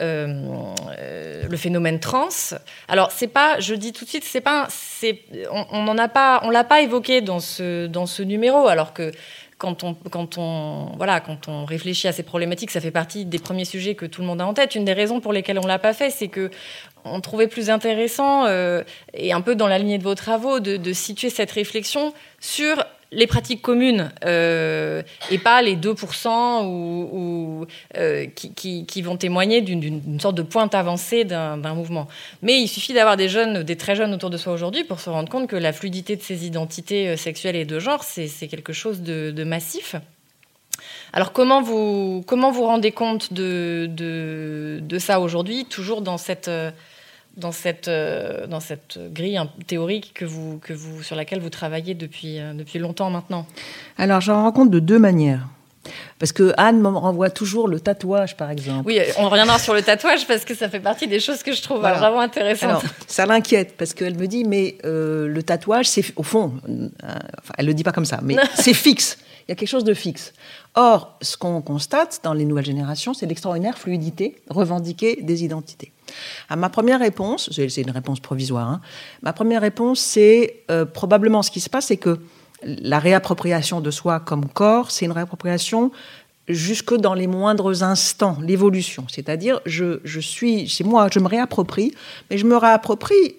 le phénomène trans. Alors c'est pas, je dis tout de suite, c'est pas, on n'en a pas, on l'a pas évoqué dans ce dans ce numéro, alors que quand on, voilà, quand on réfléchit à ces problématiques, ça fait partie des premiers sujets que tout le monde a en tête. Une des raisons pour lesquelles on l'a pas fait, c'est que on trouvait plus intéressant, euh, et un peu dans la lignée de vos travaux, de situer cette réflexion sur les pratiques communes euh, et pas les 2% ou, euh, qui, vont témoigner d'une sorte de pointe avancée d'un mouvement. Mais il suffit d'avoir des jeunes, des très jeunes autour de soi aujourd'hui pour se rendre compte que la fluidité de ces identités euh, sexuelles et de genre, c'est quelque chose de, massif. Alors comment vous, comment vous rendez compte de, de ça aujourd'hui, toujours dans cette dans cette, euh, dans cette grille théorique que vous, que vous, sur laquelle vous travaillez depuis, euh, depuis longtemps maintenant Alors, j'en rends compte de deux manières. Parce que Anne me renvoie toujours le tatouage, par exemple. Oui, on reviendra sur le tatouage parce que ça fait partie des choses que je trouve vraiment intéressantes. Alors, ça l'inquiète parce qu'elle me dit, mais euh, le tatouage, c'est au fond, enfin, elle le dit pas comme ça, mais c'est fixe. Il y a quelque chose de fixe. Or, ce qu'on constate dans les nouvelles générations, c'est l'extraordinaire fluidité revendiquée des identités. À ma première réponse, c'est une réponse provisoire, hein, ma première réponse, c'est euh, probablement ce qui se passe, c'est que la réappropriation de soi comme corps, c'est une réappropriation jusque dans les moindres instants, l'évolution. C'est-à-dire, je, je suis, c'est moi, je me réapproprie, mais je me réapproprie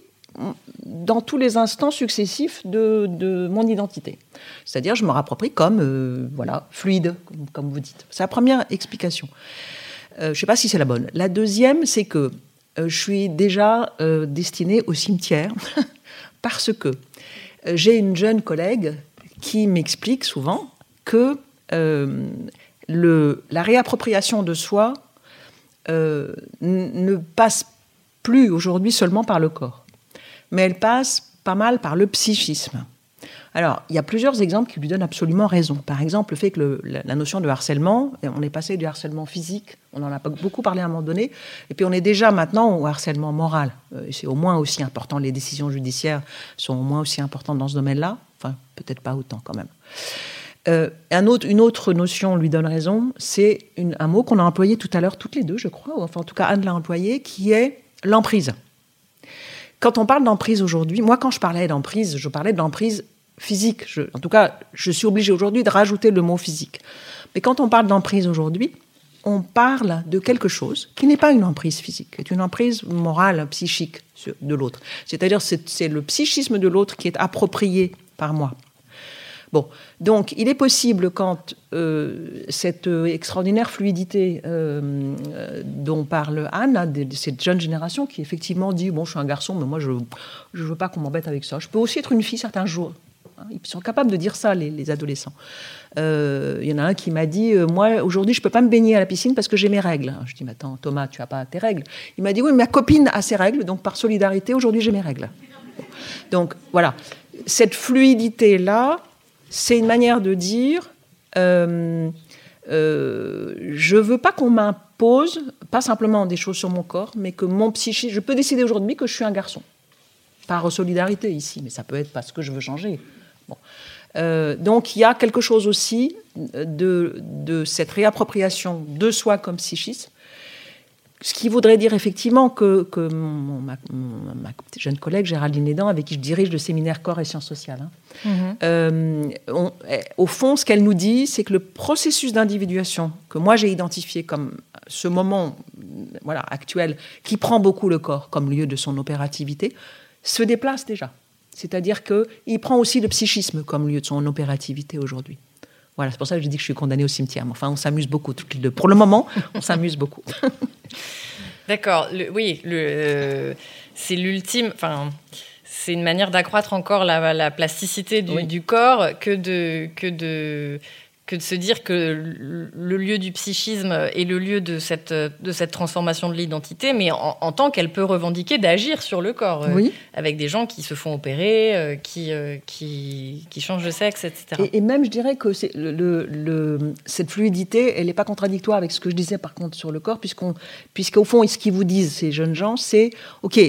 dans tous les instants successifs de, de mon identité. C'est-à-dire, je me réapproprie comme, euh, voilà, fluide, comme, vous dites. C'est la première explication. Euh, je ne sais pas si c'est la bonne. La deuxième, c'est que euh, je suis déjà euh, destinée au cimetière parce que euh, j'ai une jeune collègue qui m'explique souvent que la réappropriation de soi ne passe plus aujourd'hui seulement par le corps, mais elle passe pas mal par le psychisme. Alors, il y a plusieurs exemples qui lui donnent absolument raison. Par exemple, le fait que la, notion de harcèlement, on est passé du harcèlement physique, on en a beaucoup parlé à un moment donné, et puis on est déjà maintenant au harcèlement moral. Euh, c'est au moins aussi important, les décisions judiciaires sont au moins aussi importantes dans ce domaine-là, enfin peut-être pas autant quand même. Euh, une autre notion lui donne raison, c'est un mot qu'on a employé tout à l'heure, toutes les deux, je crois, enfin en tout cas Anne l'a employé, qui est l'emprise. Quand on parle d'emprise aujourd'hui, moi quand je parlais d'emprise, je parlais d'emprise physique. en tout cas, je suis obligée aujourd'hui de rajouter le mot physique. Mais quand on parle d'emprise aujourd'hui, on parle de quelque chose qui n'est pas une emprise physique, c'est une emprise morale, psychique de l'autre. C'est-à-dire c'est le psychisme de l'autre qui est approprié par moi. Bon, donc il est possible quand euh, cette extraordinaire fluidité euh, dont parle Anne, de, cette jeune génération qui effectivement dit bon je suis un garçon mais moi je je veux pas qu'on m'embête avec ça. Je peux aussi être une fille certains jours. Hein, ils sont capables de dire ça, les, adolescents. Euh, il y en a un qui m'a dit euh, Moi, aujourd'hui, je ne peux pas me baigner à la piscine parce que j'ai mes règles. Je dis Mais attends, Thomas, tu n'as pas tes règles. Il m'a dit Oui, ma copine a ses règles, donc par solidarité, aujourd'hui, j'ai mes règles. Donc voilà. Cette fluidité-là, c'est une manière de dire euh, Je ne veux pas qu'on m'impose, pas simplement des choses sur mon corps, mais que mon psychisme. Je peux décider aujourd'hui que je suis un garçon par solidarité ici, mais ça peut être parce que je veux changer. Euh, donc il y a quelque chose aussi de, de, cette réappropriation de soi comme psychisme, ce qui voudrait dire effectivement que, que ma, jeune collègue Géraldine Edan, avec qui je dirige le séminaire Corps et Sciences sociales, hein, mm-hmm. euh, eh, au fond, ce qu'elle nous dit, c'est que le processus d'individuation que moi j'ai identifié comme ce moment voilà, actuel, qui prend beaucoup le corps comme lieu de son opérativité, se déplace déjà. C'est-à-dire qu'il prend aussi le psychisme comme lieu de son opérativité aujourd'hui. Voilà, c'est pour ça que je dis que je suis condamnée au cimetière. Enfin, on s'amuse beaucoup toutes les deux. Pour le moment, on s'amuse beaucoup. D'accord. Oui, le, c'est l'ultime. Enfin, c'est une manière d'accroître encore la, plasticité du, du, corps que de que de que de se dire que le lieu du psychisme est le lieu de cette, de cette transformation de l'identité, mais en, tant qu'elle peut revendiquer d'agir sur le corps, euh, avec des gens qui se font opérer, euh, qui, euh, qui, qui, changent de sexe, etc. Et, même, je dirais que le, le, cette fluidité, elle n'est pas contradictoire avec ce que je disais par contre sur le corps, puisqu'on, puisqu'au fond, ce qu'ils vous disent, ces jeunes gens, c'est, OK,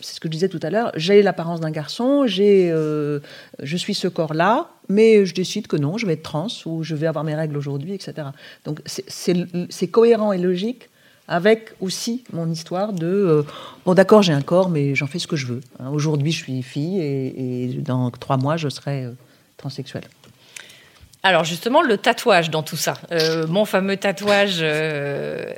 c'est ce que je disais tout à l'heure, j'ai l'apparence d'un garçon, j'ai, euh, je suis ce corps-là, mais je décide que non, je vais être trans ou je vais avoir mes règles aujourd'hui, etc. Donc c'est cohérent et logique avec aussi mon histoire de euh, bon d'accord j'ai un corps mais j'en fais ce que je veux. Hein. aujourd'hui je suis fille et, dans trois mois je serai euh, transsexuelle. Alors justement, le tatouage dans tout ça, euh, mon fameux tatouage euh,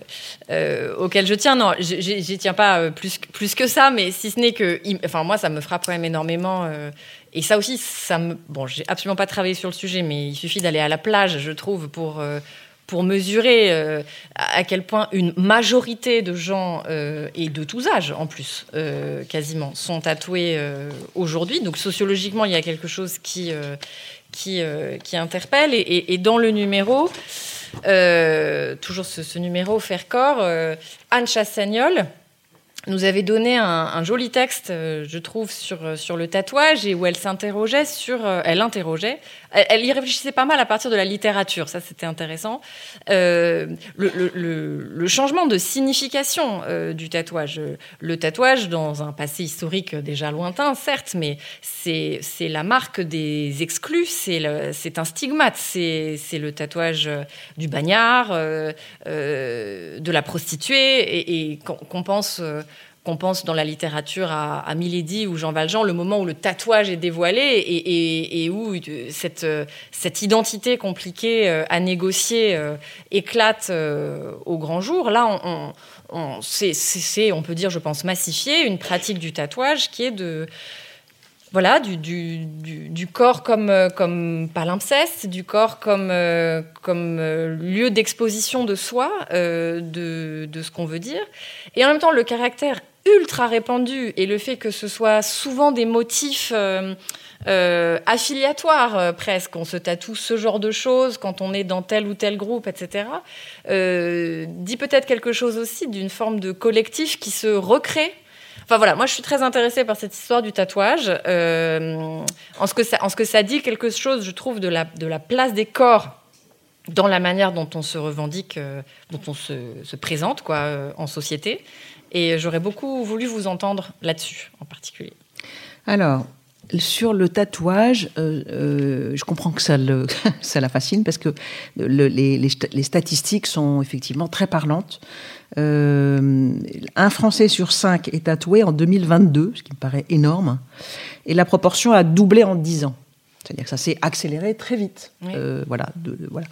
euh, auquel je tiens, non, j'y tiens pas plus, que ça, mais si ce n'est que, enfin moi, ça me frappe quand même énormément. et ça aussi, ça me, bon, j'ai absolument pas travaillé sur le sujet, mais il suffit d'aller à la plage, je trouve, pour mesurer à quel point une majorité de gens, et de tous âges en plus, quasiment, sont tatoués aujourd'hui. Donc sociologiquement, il y a quelque chose qui, qui, euh, qui interpelle. Et, dans le numéro, euh, toujours ce, numéro Faire corps, euh, Anne Chassagnol nous avait donné un, joli texte, je trouve, sur, sur le tatouage et où elle s'interrogeait sur. elle interrogeait elle, y réfléchissait pas mal à partir de la littérature, ça c'était intéressant. Euh, le, changement de signification euh, du tatouage. Le tatouage, dans un passé historique déjà lointain, certes, mais c'est la marque des exclus, c'est un stigmate, c'est le tatouage du bagnard, euh, de la prostituée, et qu'on pense qu'on pense dans la littérature à, Milady ou Jean Valjean, le moment où le tatouage est dévoilé et, où cette, cette, identité compliquée euh, à négocier euh, éclate euh, au grand jour. Là, on, on, c'est, on peut dire, je pense, massifié une pratique du tatouage qui est de voilà, du, corps comme, comme palimpseste, du corps comme, comme lieu d'exposition de soi, de, ce qu'on veut dire. Et en même temps, le caractère ultra répandu et le fait que ce soit souvent des motifs euh, euh, affiliatoires euh, presque, on se tatoue ce genre de choses quand on est dans tel ou tel groupe, etc., dit peut-être quelque chose aussi d'une forme de collectif qui se recrée Enfin voilà, moi je suis très intéressée par cette histoire du tatouage, en, ce que ça, en ce que ça dit quelque chose, je trouve, de la, de la place des corps dans la manière dont on se revendique, dont on se, se présente quoi, en société. Et j'aurais beaucoup voulu vous entendre là-dessus en particulier. Alors, sur le tatouage, euh, euh, je comprends que ça, le, ça la fascine parce que les, les, statistiques sont effectivement très parlantes. Euh, un Français sur cinq est tatoué en 2022, ce qui me paraît énorme, et la proportion a doublé en 10 ans. C'est-à-dire que ça s'est accéléré très vite. voilà, voilà.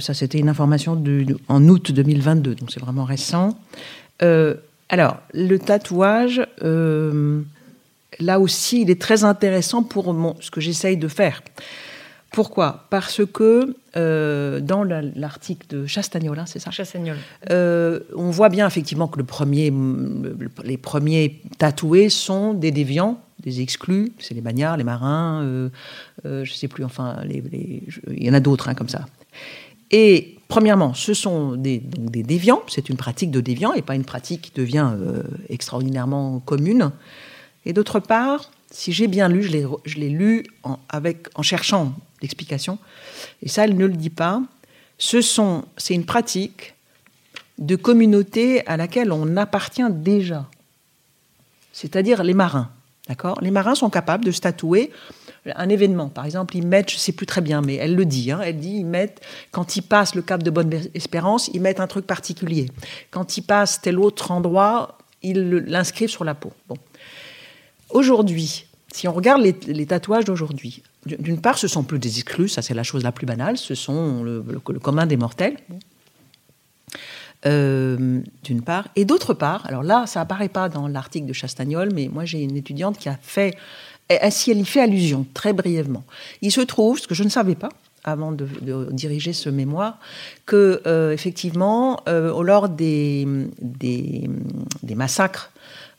ça, c'était une information de, en août 2022, donc c'est vraiment récent. Euh, alors, le tatouage, euh, là aussi, il est très intéressant pour ce que j'essaye de faire. Pourquoi? Parce que euh, dans l'article de Chastagnol, hein, c'est ça? Chastagnol. on voit bien effectivement que le premier, les premiers tatoués sont des déviants, des exclus, c'est les bagnards, les marins, je ne sais plus, enfin, il y en a d'autres hein, comme ça. Et premièrement, ce sont des, déviants, c'est une pratique de déviant et pas une pratique qui devient euh, extraordinairement commune. Et d'autre part, si j'ai bien lu, je l'ai lu en, en cherchant l'explication, et ça, elle ne le dit pas, ce c'est une pratique de communauté à laquelle on appartient déjà, c'est-à-dire les marins. Les marins sont capables de statuer un événement. Par exemple, ils mettent, je ne sais plus très bien, mais elle le dit, hein, elle dit, ils mettent, quand ils passent le cap de Bonne-Espérance, ils mettent un truc particulier. Quand ils passent tel autre endroit, ils l'inscrivent sur la peau. Bon. Aujourd'hui, si on regarde les, tatouages d'aujourd'hui, d'une part, ce sont plus des exclus, ça c'est la chose la plus banale, ce sont le, commun des mortels. Euh, d'une part. Et d'autre part, alors là, ça apparaît pas dans l'article de Chastagnol, mais moi j'ai une étudiante qui a fait ainsi, elle y fait allusion, très brièvement. Il se trouve, ce que je ne savais pas, avant de, diriger ce mémoire, que euh, effectivement, euh, lors des, massacres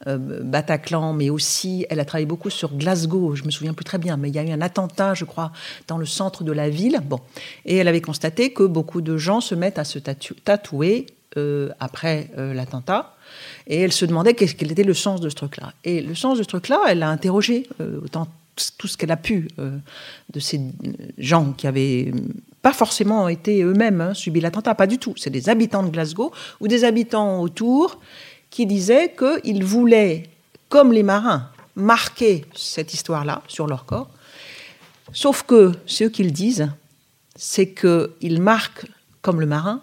euh, Bataclan, mais aussi, elle a travaillé beaucoup sur Glasgow, je me souviens plus très bien, mais il y a eu un attentat, je crois, dans le centre de la ville. Bon, et elle avait constaté que beaucoup de gens se mettent à se tatouer après l'attentat. Et elle se demandait quel était le sens de ce truc-là. Et le sens de ce truc-là, elle a interrogé euh, autant tout ce qu'elle a pu euh, de ces gens qui avaient pas forcément été eux-mêmes hein, subi l'attentat, pas du tout. C'est des habitants de Glasgow ou des habitants autour qui disaient qu'ils voulaient, comme les marins, marquer cette histoire-là sur leur corps. Sauf que ce qu'ils disent, c'est qu'ils marquent comme le marin,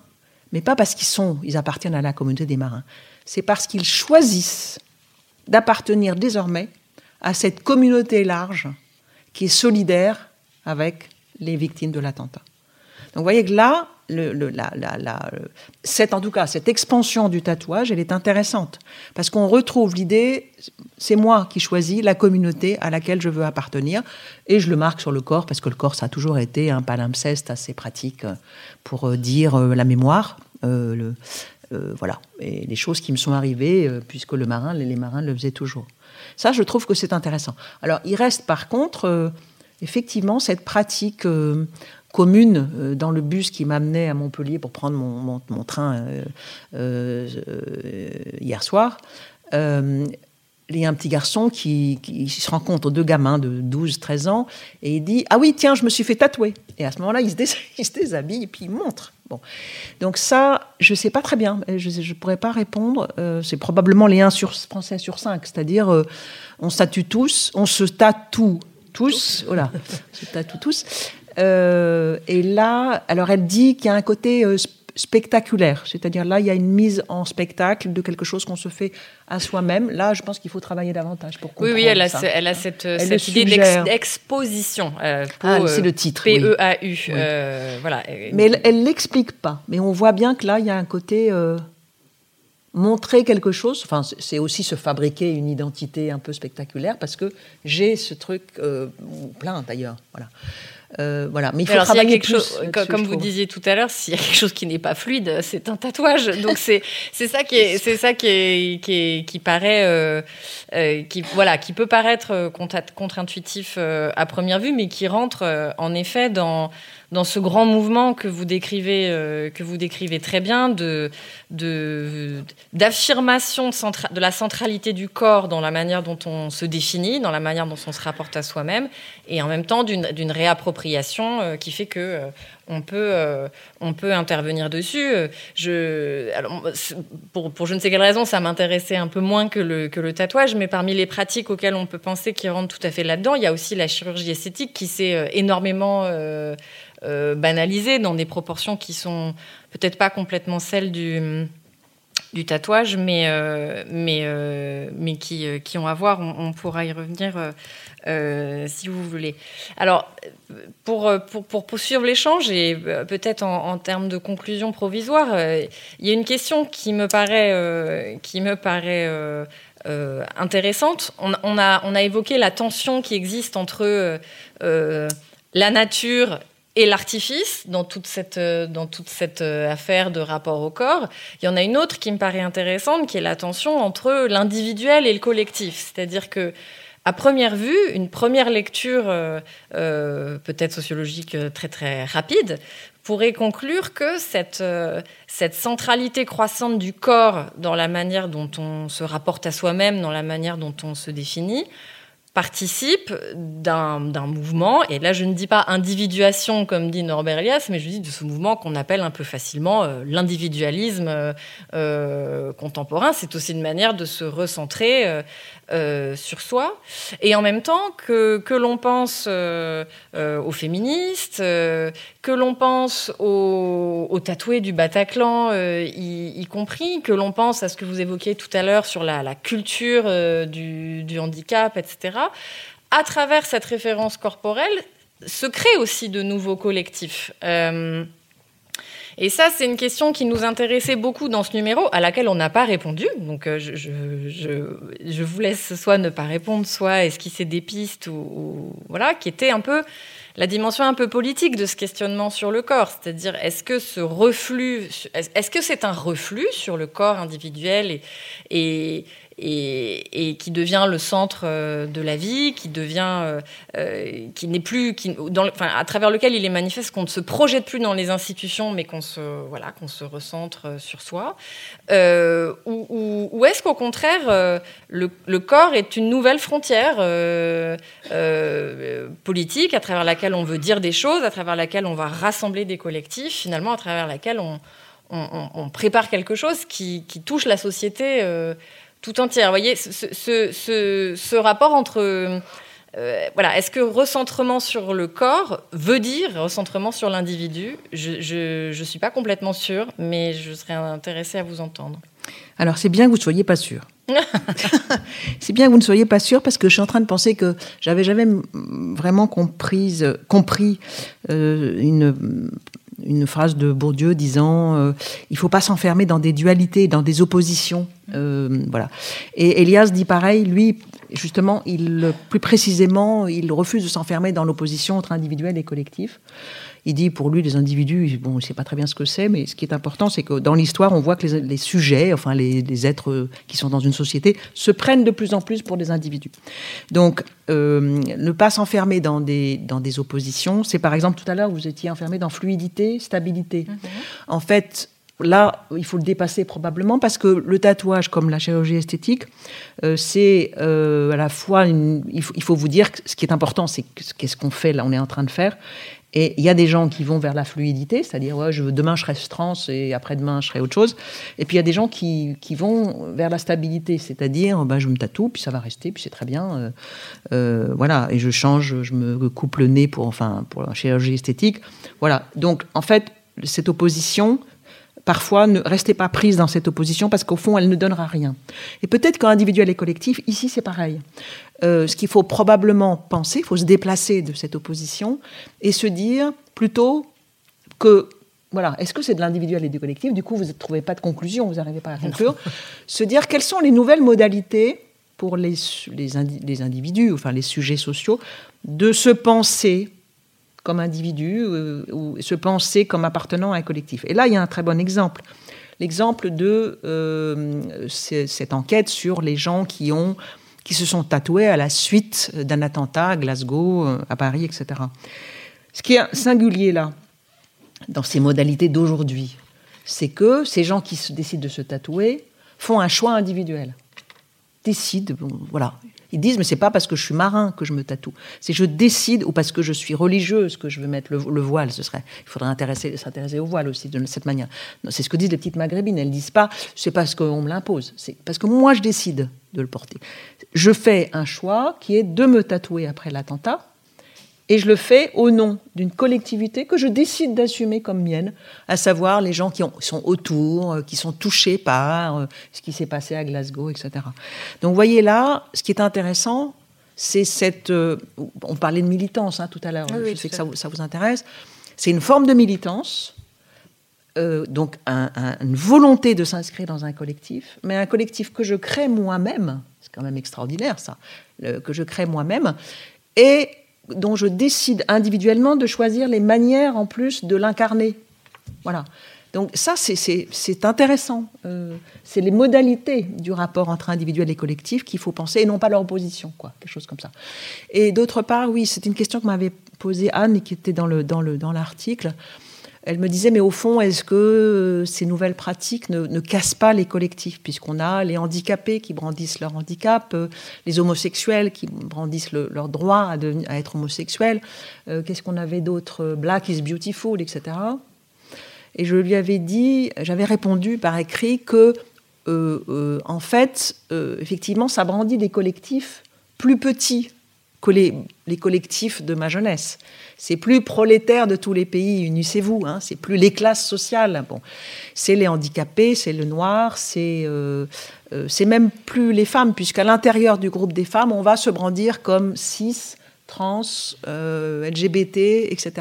mais pas parce qu'ils sont, ils appartiennent à la communauté des marins c'est parce qu'ils choisissent d'appartenir désormais à cette communauté large qui est solidaire avec les victimes de l'attentat. Donc vous voyez que là, la, cette, en tout cas, cette expansion du tatouage, elle est intéressante. Parce qu'on retrouve l'idée, c'est moi qui choisis la communauté à laquelle je veux appartenir, et je le marque sur le corps, parce que le corps, ça a toujours été un palimpseste assez pratique pour euh, dire euh, la mémoire. Euh, voilà, et les choses qui me sont arrivées, puisque le marin, les, marins le faisaient toujours. Ça, je trouve que c'est intéressant. Alors, il reste par contre, effectivement, cette pratique commune euh, dans le bus qui m'amenait à Montpellier pour prendre mon, mon, train euh, euh, hier soir. Il y a un petit garçon qui, se rencontre deux gamins de 12, 13 ans et il dit Ah oui, tiens, je me suis fait tatouer. Et à ce moment-là, il se, déshabille et puis il montre. Bon. Donc, ça, je ne sais pas très bien. Je ne pourrais pas répondre. c'est probablement les 1 sur, français sur 5. C'est-à-dire, on statue tous, on se tatoue tous. Voilà, on se tatoue tous. Euh, et là, alors elle dit qu'il y a un côté euh, spectaculaire, c'est-à-dire là, il y a une mise en spectacle de quelque chose qu'on se fait à soi-même. Là, je pense qu'il faut travailler davantage pour comprendre Oui, oui, elle a, elle a cette, cette idée d'exposition. Euh, ah, c'est le titre. P-E-A-U. voilà. Mais elle ne l'explique pas. Mais on voit bien que là, il y a un côté montrer quelque chose, enfin, c'est aussi se fabriquer une identité un peu spectaculaire parce que j'ai ce truc, plein d'ailleurs, voilà. Euh, voilà. Mais il faut travailler quelque chose, comme vous disiez tout à l'heure, s'il y a quelque chose qui n'est pas fluide, c'est un tatouage. Donc c'est c'est ça qui est c'est ça qui est qui, qui paraît euh, euh, qui voilà qui peut paraître contre-intuitif à première vue, mais qui rentre en effet dans dans ce grand mouvement que vous décrivez, euh, très bien, d'affirmation de, de, la centralité du corps dans la manière dont on se définit, dans la manière dont on se rapporte à soi-même, et en même temps d'une, réappropriation euh, qui fait que euh, on peut, on peut intervenir dessus. Je, alors, pour, pour, je ne sais quelle raison, ça m'intéressait un peu moins que le, que le tatouage, mais parmi les pratiques auxquelles on peut penser qui rentrent tout à fait là-dedans, il y a aussi la chirurgie esthétique qui s'est énormément euh, banalisé dans des proportions qui sont peut-être pas complètement celles du, du tatouage, mais, euh, mais, euh, mais qui, qui, ont à voir. On, pourra y revenir si vous voulez. Alors, pour, pour, pour poursuivre l'échange et peut-être en, termes de conclusion provisoire, il y a une question qui me paraît, qui me paraît intéressante. On, on, a, on a évoqué la tension qui existe entre la nature et l'artifice dans toute cette, euh, dans toute cette euh, affaire de rapport au corps. Il y en a une autre qui me paraît intéressante, qui est la tension entre l'individuel et le collectif. C'est-à-dire que, à première vue, une première lecture, euh, peut-être sociologique très très rapide, pourrait conclure que cette, cette centralité croissante du corps dans la manière dont on se rapporte à soi-même, dans la manière dont on se définit, participe d'un mouvement, et là je ne dis pas individuation comme dit Norbert Elias, mais je dis de ce mouvement qu'on appelle un peu facilement euh, l'individualisme euh, euh, contemporain. C'est aussi une manière de se recentrer euh, sur soi, et en même temps que, que l'on pense aux féministes, que l'on pense aux, tatoués du Bataclan, y, compris, que l'on pense à ce que vous évoquiez tout à l'heure sur la, culture du, du, handicap, etc. À travers cette référence corporelle, se créent aussi de nouveaux collectifs. Et ça, c'est une question qui nous intéressait beaucoup dans ce numéro, à laquelle on n'a pas répondu. Donc, euh, je, je, vous laisse soit ne pas répondre, soit esquisser des pistes, ou, voilà, qui était un peu la dimension un peu politique de ce questionnement sur le corps. C'est-à-dire, est-ce que ce reflux, est-ce que c'est un reflux sur le corps individuel et, qui devient le centre euh, de la vie, qui devient, euh, euh, qui n'est plus, à travers lequel il est manifeste qu'on ne se projette plus dans les institutions, mais qu'on se, voilà, qu'on se recentre sur soi, ou, est-ce qu'au contraire, le, le, corps est une nouvelle frontière politique à travers laquelle on veut dire des choses, à travers laquelle on va rassembler des collectifs, finalement à travers laquelle on, prépare quelque chose qui, touche la société tout entière. Voyez, ce, rapport entre... Euh, voilà, est-ce que recentrement sur le corps veut dire recentrement sur l'individu? Je ne suis pas complètement sûre, mais je serais intéressée à vous entendre. Alors c'est bien que vous ne soyez pas sûr. c'est bien que vous ne soyez pas sûr parce que je suis en train de penser que j'avais jamais vraiment compris, compris euh, une, une phrase de Bourdieu disant euh, il faut pas s'enfermer dans des dualités, dans des oppositions. Euh, voilà. Et Elias dit pareil, lui, justement, il, plus précisément, il refuse de s'enfermer dans l'opposition entre individuel et collectif. Il dit pour lui, les individus, bon, il ne sait pas très bien ce que c'est, mais ce qui est important, c'est que dans l'histoire, on voit que les, sujets, enfin les, êtres qui sont dans une société, se prennent de plus en plus pour des individus. Donc, euh, ne pas s'enfermer dans des, dans des oppositions, c'est par exemple tout à l'heure, vous étiez enfermé dans fluidité, stabilité. Mhm. En fait, là, il faut le dépasser probablement parce que le tatouage, comme la chirurgie esthétique, euh, c'est euh, à la fois, il, faut, il, faut, vous dire que ce qui est important, c'est qu'est-ce qu'on fait là, on est en train de faire, et il y a des gens qui vont vers la fluidité, c'est-à-dire ouais, demain je serai trans et après-demain je serai autre chose. Et puis il y a des gens qui, qui vont vers la stabilité, c'est-à-dire ben, je me tatoue, puis ça va rester, puis c'est très bien. Euh, euh, voilà, et je change, je me coupe le nez pour, enfin, pour la chirurgie esthétique. Voilà, donc en fait, cette opposition, parfois, ne restez pas prise dans cette opposition parce qu'au fond, elle ne donnera rien. Et peut-être qu'en individuel et collectif, ici, c'est pareil. Euh, ce qu'il faut probablement penser, il faut se déplacer de cette opposition et se dire plutôt que voilà, est-ce que c'est de l'individuel et du collectif? Du coup, vous ne trouvez pas de conclusion, vous n'arrivez pas à conclure. se dire quelles sont les nouvelles modalités pour les, les, les, individus, enfin les sujets sociaux, de se penser comme individu euh, ou se penser comme appartenant à un collectif. Et là, il y a un très bon exemple. L'exemple de euh, cette enquête sur les gens qui, ont, qui se sont tatoués à la suite d'un attentat à Glasgow, euh, à Paris, etc. Ce qui est singulier là, dans ces modalités d'aujourd'hui, c'est que ces gens qui se décident de se tatouer font un choix individuel. Décident, voilà, ils disent, mais c'est pas parce que je suis marin que je me tatoue. C'est je décide, ou parce que je suis religieuse que je veux mettre le, voile. Ce serait, il faudrait s'intéresser au voile aussi de cette manière. C'est ce que disent les petites maghrébines. Elles disent pas, c'est parce qu'on me l'impose. C'est parce que moi, je décide de le porter. Je fais un choix qui est de me tatouer après l'attentat et je le fais au nom d'une collectivité que je décide d'assumer comme mienne, à savoir les gens qui sont autour, euh, qui sont touchés par euh, ce qui s'est passé à Glasgow, etc. Donc vous voyez là, ce qui est intéressant, c'est cette... Euh, on parlait de militance hein, tout à l'heure, je sais que ça vous, intéresse. C'est une forme de militance, donc une volonté de s'inscrire dans un collectif, mais un collectif que je crée moi-même, c'est quand même extraordinaire ça, que je crée moi-même, et dont je décide individuellement de choisir les manières en plus de l'incarner. Voilà. Donc ça, c'est intéressant. Euh, c'est les modalités du rapport entre individuel et collectif qu'il faut penser, et non pas leur opposition, quoi, quelque chose comme ça. Et d'autre part, oui, c'est une question que m'avait posée Anne et qui était dans l'article. Dans dans elle me disait, mais au fond, est-ce que euh, ces nouvelles pratiques ne, cassent pas les collectifs, puisqu'on a les handicapés qui brandissent leur handicap, euh, les homosexuels qui brandissent leur droit à, être homosexuels, euh, qu'est-ce qu'on avait d'autre Black is beautiful, etc. Et je lui avais dit, j'avais répondu par écrit que, en fait, effectivement, ça brandit des collectifs plus petits les, collectifs de ma jeunesse. C'est plus prolétaire de tous les pays, unissez-vous. Hein, c'est plus les classes sociales. Bon, c'est les handicapés, c'est le noir, c'est euh, euh, c'est même plus les femmes, puisqu'à l'intérieur du groupe des femmes, on va se brandir comme cis, trans, euh, LGBT, etc.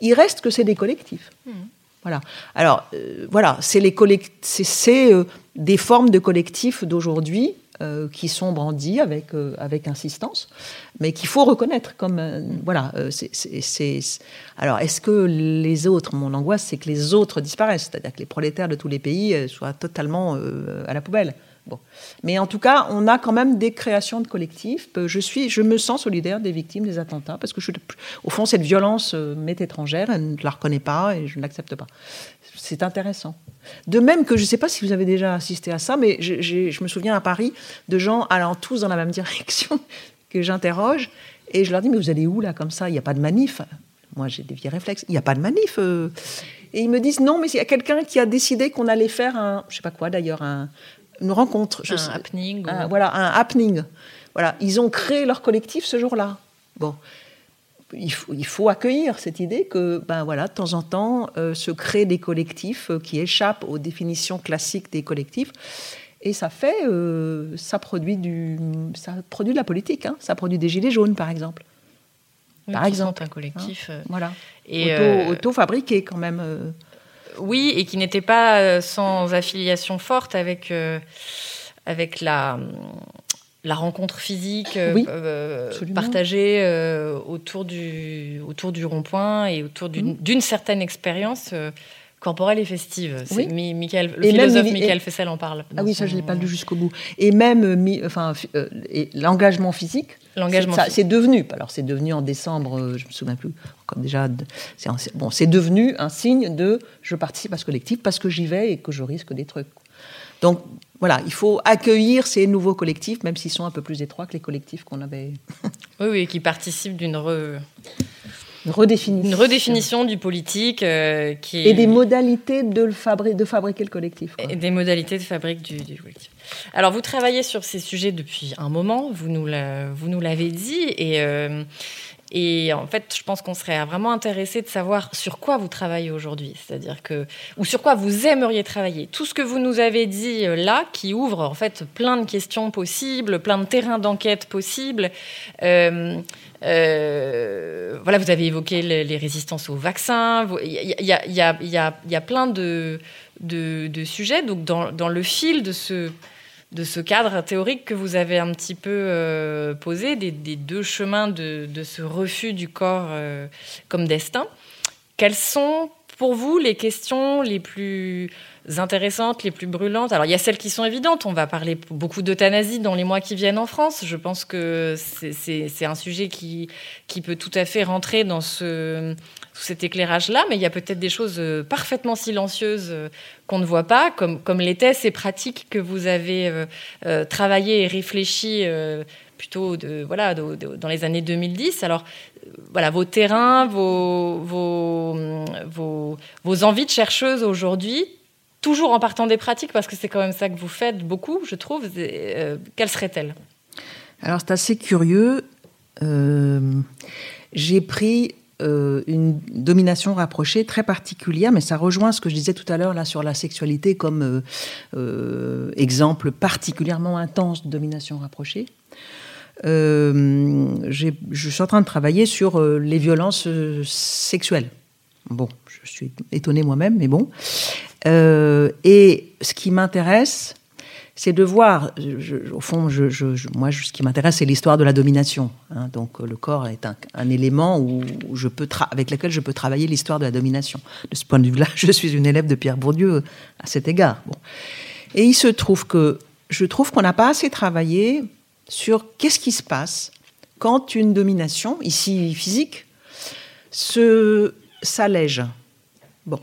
Il reste que c'est des collectifs. Mmh. Voilà. Alors, voilà, c'est les c'est des formes de collectifs d'aujourd'hui euh, qui sont brandis avec, euh, avec insistance, mais qu'il faut reconnaître comme. Euh, voilà. Alors, est-ce que les autres, mon angoisse, c'est que les autres disparaissent, c'est-à-dire que les prolétaires de tous les pays soient totalement à la poubelle. Bon. Mais en tout cas, on a quand même des créations de collectifs. Je, suis, je me sens solidaire des victimes des attentats parce que, je, au fond, cette violence m'est étrangère, elle ne la reconnais pas et je ne l'accepte pas. C'est intéressant. De même que je ne sais pas si vous avez déjà assisté à ça, mais je, me souviens à Paris de gens allant tous dans la même direction que j'interroge et je leur dis mais vous allez où là comme ça? Il n'y a pas de manif. Moi j'ai des vieux réflexes. Il n'y a pas de manif. Euh. Et ils me disent non mais il y a quelqu'un qui a décidé qu'on allait faire un je sais pas quoi d'ailleurs une rencontre. Je un happening. Voilà un happening. Voilà ils ont créé leur collectif ce jour-là. Bon il faut, il faut, accueillir cette idée que, ben voilà, de temps en temps, se créent des collectifs qui échappent aux définitions classiques des collectifs. Et ça fait, ça produit du, ça produit de la politique. Hein. Ça produit des gilets jaunes, par exemple. par exemple, un collectif. Hein. voilà. Et auto, auto, fabriqué quand même. Oui, et qui n'était pas sans affiliation forte avec avec la la rencontre physique oui, euh, partagée euh, autour du, autour du rond-point et autour d'une mhm. certaine expérience euh, corporelle et festive. Oui. Michael, le philosophe Michael Fessel en parle. Ah oui, ça je l'ai pas lu jusqu'au bout. Et même enfin, l'engagement physique, L'engagement. C'est devenu, alors c'est devenu en décembre, je me souviens plus, comme déjà, c'est bon, c'est devenu un signe de je participe à ce collectif parce que j'y vais et que je risque des trucs. Donc voilà, il faut accueillir ces nouveaux collectifs, même s'ils sont un peu plus étroits que les collectifs qu'on avait. oui, oui, qui participent d'une redéfinition. Une redéfinition du politique. Euh, qui Et des modalités de, le de fabriquer le collectif. Et des modalités de fabrique du, collectif. Alors, vous travaillez sur ces sujets depuis un moment, vous nous l'avez dit, et. Euh, et en fait, je pense qu'on serait vraiment intéressé de savoir sur quoi vous travaillez aujourd'hui, c'est-à-dire que ou sur quoi vous aimeriez travailler. Tout ce que vous nous avez dit euh, là, qui ouvre en fait plein de questions possibles, plein de terrains d'enquête possibles. Euh, euh, voilà, vous avez évoqué les, résistances aux vaccins. Il y, a, plein de, sujets. Donc, dans le fil de ce de ce cadre théorique que vous avez un petit peu euh, posé, des, deux chemins de, ce refus du corps euh, comme destin. Quelles sont pour vous les questions les plus intéressantes, les plus brûlantes Alors il y a celles qui sont évidentes, on va parler beaucoup d'euthanasie dans les mois qui viennent en France. Je pense que c'est un sujet qui, qui peut tout à fait rentrer dans ce cet éclairage-là, mais il y a peut-être des choses euh, parfaitement silencieuses euh, qu'on ne voit pas, comme, comme l'étaient ces pratiques que vous avez euh, travaillées et réfléchies plutôt de, voilà, dans les années 2010. Alors, voilà, vos terrains, vos, vos, vos, vos envies de chercheuse aujourd'hui, toujours en partant des pratiques, parce que c'est quand même ça que vous faites beaucoup, je trouve, quelles seraient-elles? Alors, c'est assez curieux. J'ai pris euh, une domination rapprochée très particulière, mais ça rejoint ce que je disais tout à l'heure là sur la sexualité comme euh, euh, exemple particulièrement intense de domination rapprochée. je suis en train de travailler sur les violences sexuelles. Bon, je suis étonnée moi-même, mais bon. Et ce qui m'intéresse, c'est de voir, au fond, moi, ce qui m'intéresse, c'est l'histoire de la domination. Hein. donc, le corps est un, élément où, je peux avec lequel je peux travailler l'histoire de la domination. De ce point de vue-là, je suis une élève de Pierre Bourdieu à cet égard. Et il se trouve que je trouve qu'on n'a pas assez travaillé sur qu'est-ce qui se passe quand une domination, ici physique, s'allège. Bon,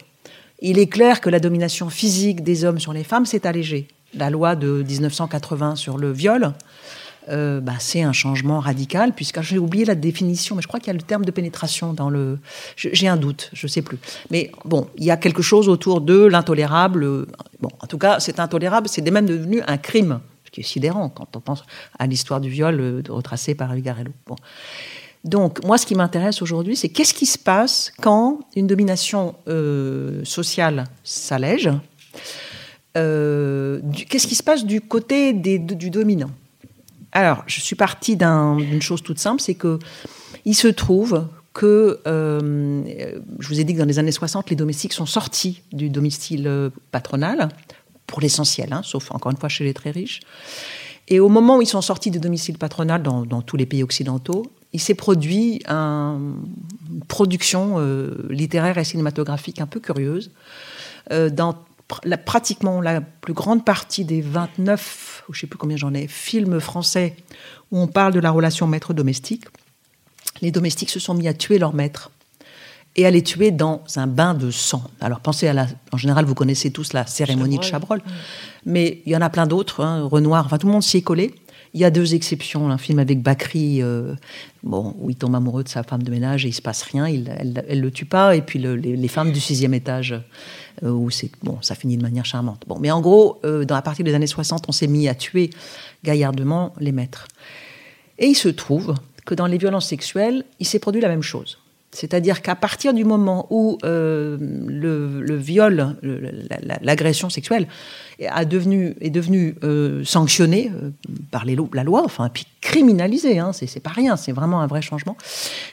il est clair que la domination physique des hommes sur les femmes s'est allégée la loi de 1980 sur le viol, euh, bah, c'est un changement radical, puisque j'ai oublié la définition, mais je crois qu'il y a le terme de pénétration dans le. J'ai un doute, je ne sais plus. Mais bon, il y a quelque chose autour de l'intolérable. Bon, en tout cas, c'est intolérable, c'est même devenu un crime, ce qui est sidérant quand on pense à l'histoire du viol euh, retracée par Ugarello. Bon. Donc, moi, ce qui m'intéresse aujourd'hui, c'est qu'est-ce qui se passe quand une domination euh, sociale s'allège euh, qu'est-ce qui se passe du côté des, du dominant? Alors, je suis partie d'une chose toute simple, c'est que il se trouve que, euh, je vous ai dit que dans les années 60, les domestiques sont sortis du domicile patronal, pour l'essentiel, hein, sauf encore une fois chez les très riches. Et au moment où ils sont sortis du domicile patronal dans, tous les pays occidentaux, il s'est produit une production littéraire et cinématographique un peu curieuse dans pratiquement la plus grande partie des 29, je ne sais plus combien j'en ai, films français où on parle de la relation maître-domestique, les domestiques se sont mis à tuer leur maître et à les tuer dans un bain de sang. Alors pensez à la... En général, vous connaissez tous la cérémonie de Chabrol, mais il y en a plein d'autres, hein, Renoir, enfin tout le monde s'y est collé. Il y a deux exceptions. Un film avec Bakri, euh, bon, où il tombe amoureux de sa femme de ménage et il se passe rien, elle, ne le tue pas. Et puis les, femmes du sixième étage, euh, où c'est bon, ça finit de manière charmante. Bon, mais en gros, euh, dans la partie des années 60, on s'est mis à tuer gaillardement les maîtres. Et il se trouve que dans les violences sexuelles, il s'est produit la même chose. C'est-à-dire qu'à partir du moment où euh, le, viol, l'agression sexuelle a devenu, est devenu euh, sanctionné euh, par la loi, enfin, puis criminalisé, hein, c'est pas rien, c'est vraiment un vrai changement,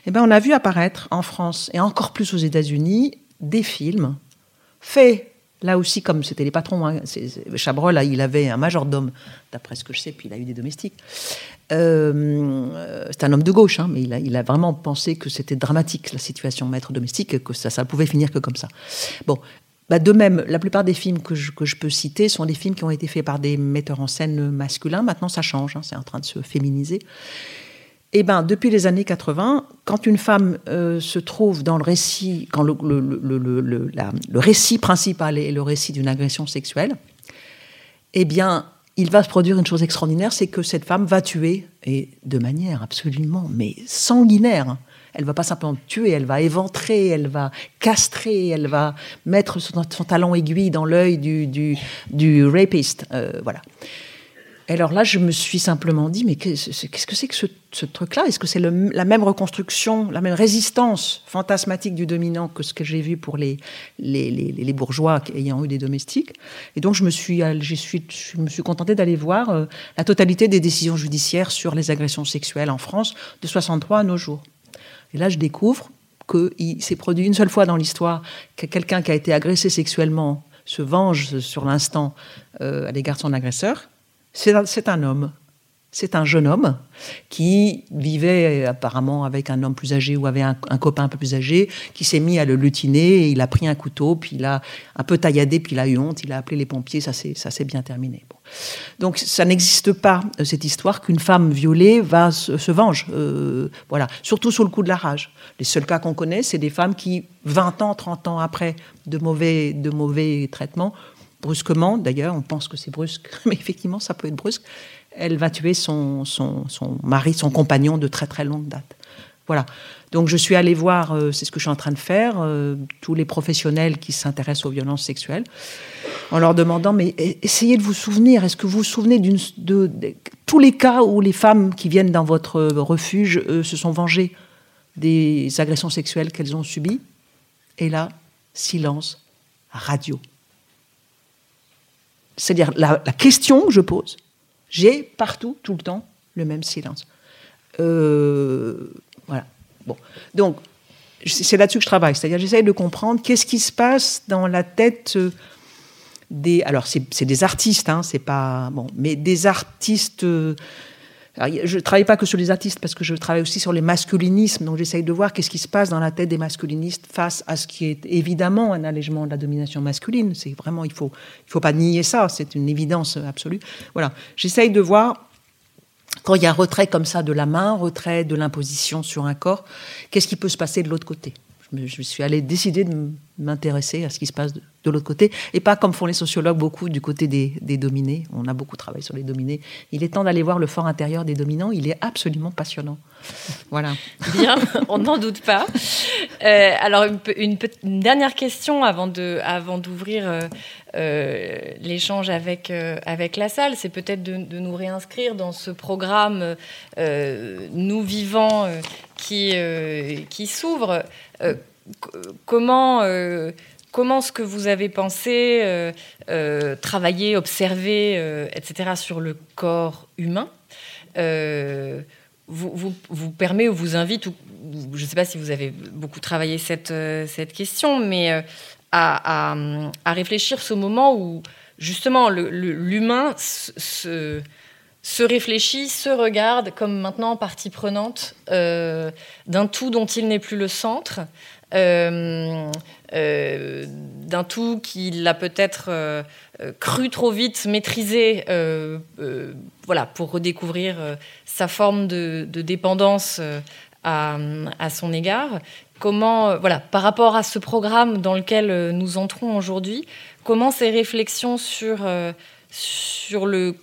eh ben, on a vu apparaître en France et encore plus aux États-Unis des films faits Là aussi, comme c'était les patrons, hein, Chabrol, il avait un majordome, d'après ce que je sais, puis il a eu des domestiques. Euh, c'est un homme de gauche, hein, mais il a, vraiment pensé que c'était dramatique la situation maître domestique, que ça, ça pouvait finir que comme ça. Bon, bah de même, la plupart des films que je, que je, peux citer sont des films qui ont été faits par des metteurs en scène masculins. Maintenant, ça change, hein, c'est en train de se féminiser. Eh ben, depuis les années 80, quand une femme euh, se trouve dans le récit, quand le, le, récit principal est le récit d'une agression sexuelle, eh bien, il va se produire une chose extraordinaire, c'est que cette femme va tuer, et de manière absolument, mais sanguinaire. Elle va pas simplement tuer, elle va éventrer, elle va castrer, elle va mettre son, talon aiguille dans l'œil du, du, du rapiste. Euh, voilà alors là, je me suis simplement dit, mais qu'est-ce que c'est que ce, truc-là? Est-ce que c'est la même reconstruction, la même résistance fantasmatique du dominant que ce que j'ai vu pour les, bourgeois ayant eu des domestiques? Et donc, je me suis, suis, je me suis contentée d'aller voir euh, la totalité des décisions judiciaires sur les agressions sexuelles en France de 63 à nos jours. Et là, je découvre qu'il s'est produit une seule fois dans l'histoire que quelqu'un qui a été agressé sexuellement se venge sur l'instant euh, à l'égard de son agresseur c'est un homme. C'est un jeune homme qui vivait apparemment avec un homme plus âgé ou avait un, copain un peu plus âgé, qui s'est mis à le lutiner, et il a pris un couteau, puis il a un peu tailladé, puis il a eu honte, il a appelé les pompiers, ça s'est bien terminé. Donc ça n'existe pas, euh, cette histoire qu'une femme violée va se, venge, euh, voilà, surtout sous le coup de la rage. Les seuls cas qu'on connaît, c'est des femmes qui, 20 ans, 30 ans après de mauvais, de mauvais traitements, brusquement, d'ailleurs, on pense que c'est brusque, mais effectivement, ça peut être brusque, elle va tuer son, son, mari, son compagnon de très très longue date. Voilà. Donc je suis allée voir, euh, c'est ce que je suis en train de faire, euh, tous les professionnels qui s'intéressent aux violences sexuelles, en leur demandant, mais essayez de vous souvenir, est-ce que vous vous souvenez de, tous les cas où les femmes qui viennent dans votre refuge euh, se sont vengées des agressions sexuelles qu'elles ont subies? Et là, silence radio. C'est-à-dire la, question que je pose, j'ai partout, tout le temps, le même silence. Euh, voilà. Bon. Donc, c'est là-dessus que je travaille. C'est-à-dire, j'essaye de comprendre qu'est-ce qui se passe dans la tête euh, des. Alors, c'est des artistes, hein, c'est pas. Bon, mais des artistes. Je ne travaille pas que sur les artistes, parce que je travaille aussi sur les masculinismes. Donc j'essaye de voir qu'est-ce qui se passe dans la tête des masculinistes face à ce qui est évidemment un allègement de la domination masculine. C'est vraiment, il faut, il faut pas nier ça, c'est une évidence absolue. Voilà, j'essaye de voir quand il y a un retrait comme ça de la main, retrait de l'imposition sur un corps, qu'est-ce qui peut se passer de l'autre côté je, suis allée décider de m'intéresser à ce qui se passe de, l'autre côté, et pas comme font les sociologues beaucoup du côté des, dominés. On a beaucoup travaillé sur les dominés. Il est temps d'aller voir le fort intérieur des dominants. Il est absolument passionnant. Voilà. Bien, on n'en doute pas. Euh, alors, une, dernière question avant d'ouvrir avant euh, euh, l'échange avec, avec la salle, c'est peut-être de, de, nous réinscrire dans ce programme Nous vivants qui, qui s'ouvre. Euh, comment, euh, comment ce que vous avez pensé, euh, travailler, observer, etc., sur le corps humain vous, vous, permet ou vous invite, ou, je ne sais pas si vous avez beaucoup travaillé cette, cette question, mais à, à, réfléchir ce moment où justement l'humain se réfléchit, se regarde comme maintenant partie prenante euh, d'un tout dont il n'est plus le centre, euh, euh, d'un tout qu'il a peut-être cru trop vite maîtriser, voilà, pour redécouvrir sa forme de, dépendance à, à, son égard. Comment, voilà, par rapport à ce programme dans lequel nous entrons aujourd'hui, comment ces réflexions sur sur le,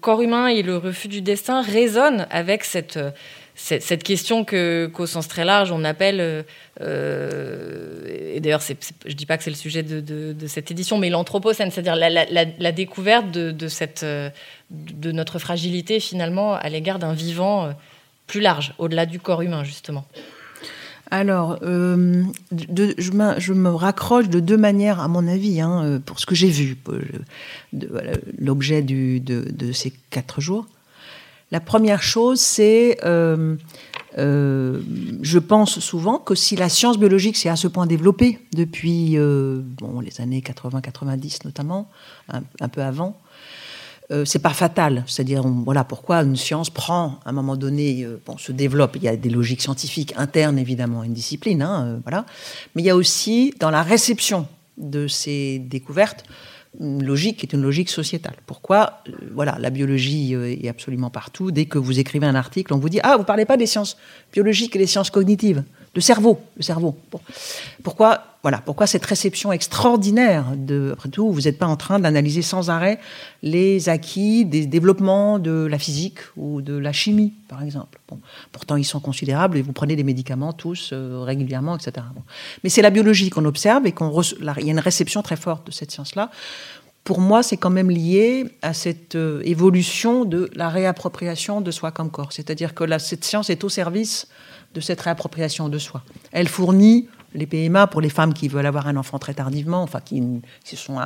corps humain et le refus du destin résonne avec cette, cette, question que, qu'au sens très large, on appelle, euh, et d'ailleurs, je ne dis pas que c'est le sujet de, de, cette édition, mais l'anthropocène, c'est-à-dire la, la, découverte de, cette, de notre fragilité finalement à l'égard d'un vivant plus large, au-delà du corps humain, justement alors, euh, je, me raccroche de deux manières, à mon avis, hein, euh, pour ce que j'ai vu, l'objet de, ces quatre jours. La première chose, c'est, euh, je pense souvent que si la science biologique s'est à ce point développée depuis bon, les années 80-90 notamment, un, peu avant, euh, c'est pas fatal. C'est-à-dire, voilà pourquoi une science prend, à un moment donné, euh, se développe? Il y a des logiques scientifiques internes, évidemment, à une discipline, hein, euh, voilà. Mais il y a aussi, dans la réception de ces découvertes, une logique qui est une logique sociétale. Pourquoi Voilà, la biologie est absolument partout. Dès que vous écrivez un article, on vous dit Ah, vous parlez pas des sciences biologiques et des sciences cognitives. Le cerveau, le cerveau. Pourquoi, voilà, pourquoi cette réception extraordinaire de, après tout, vous n'êtes pas en train d'analyser sans arrêt les acquis des développements de la physique ou de la chimie, par exemple. Bon, pourtant, ils sont considérables et vous prenez des médicaments tous euh, régulièrement, etc. Mais c'est la biologie qu'on observe et qu'on il y a une réception très forte de cette science-là. Pour moi, c'est quand même lié à cette euh, évolution de la réappropriation de soi comme corps. C'est-à-dire que cette science est au service de cette réappropriation de soi. Elle fournit les PMA pour les femmes qui veulent avoir un enfant très tardivement, enfin qui, sont,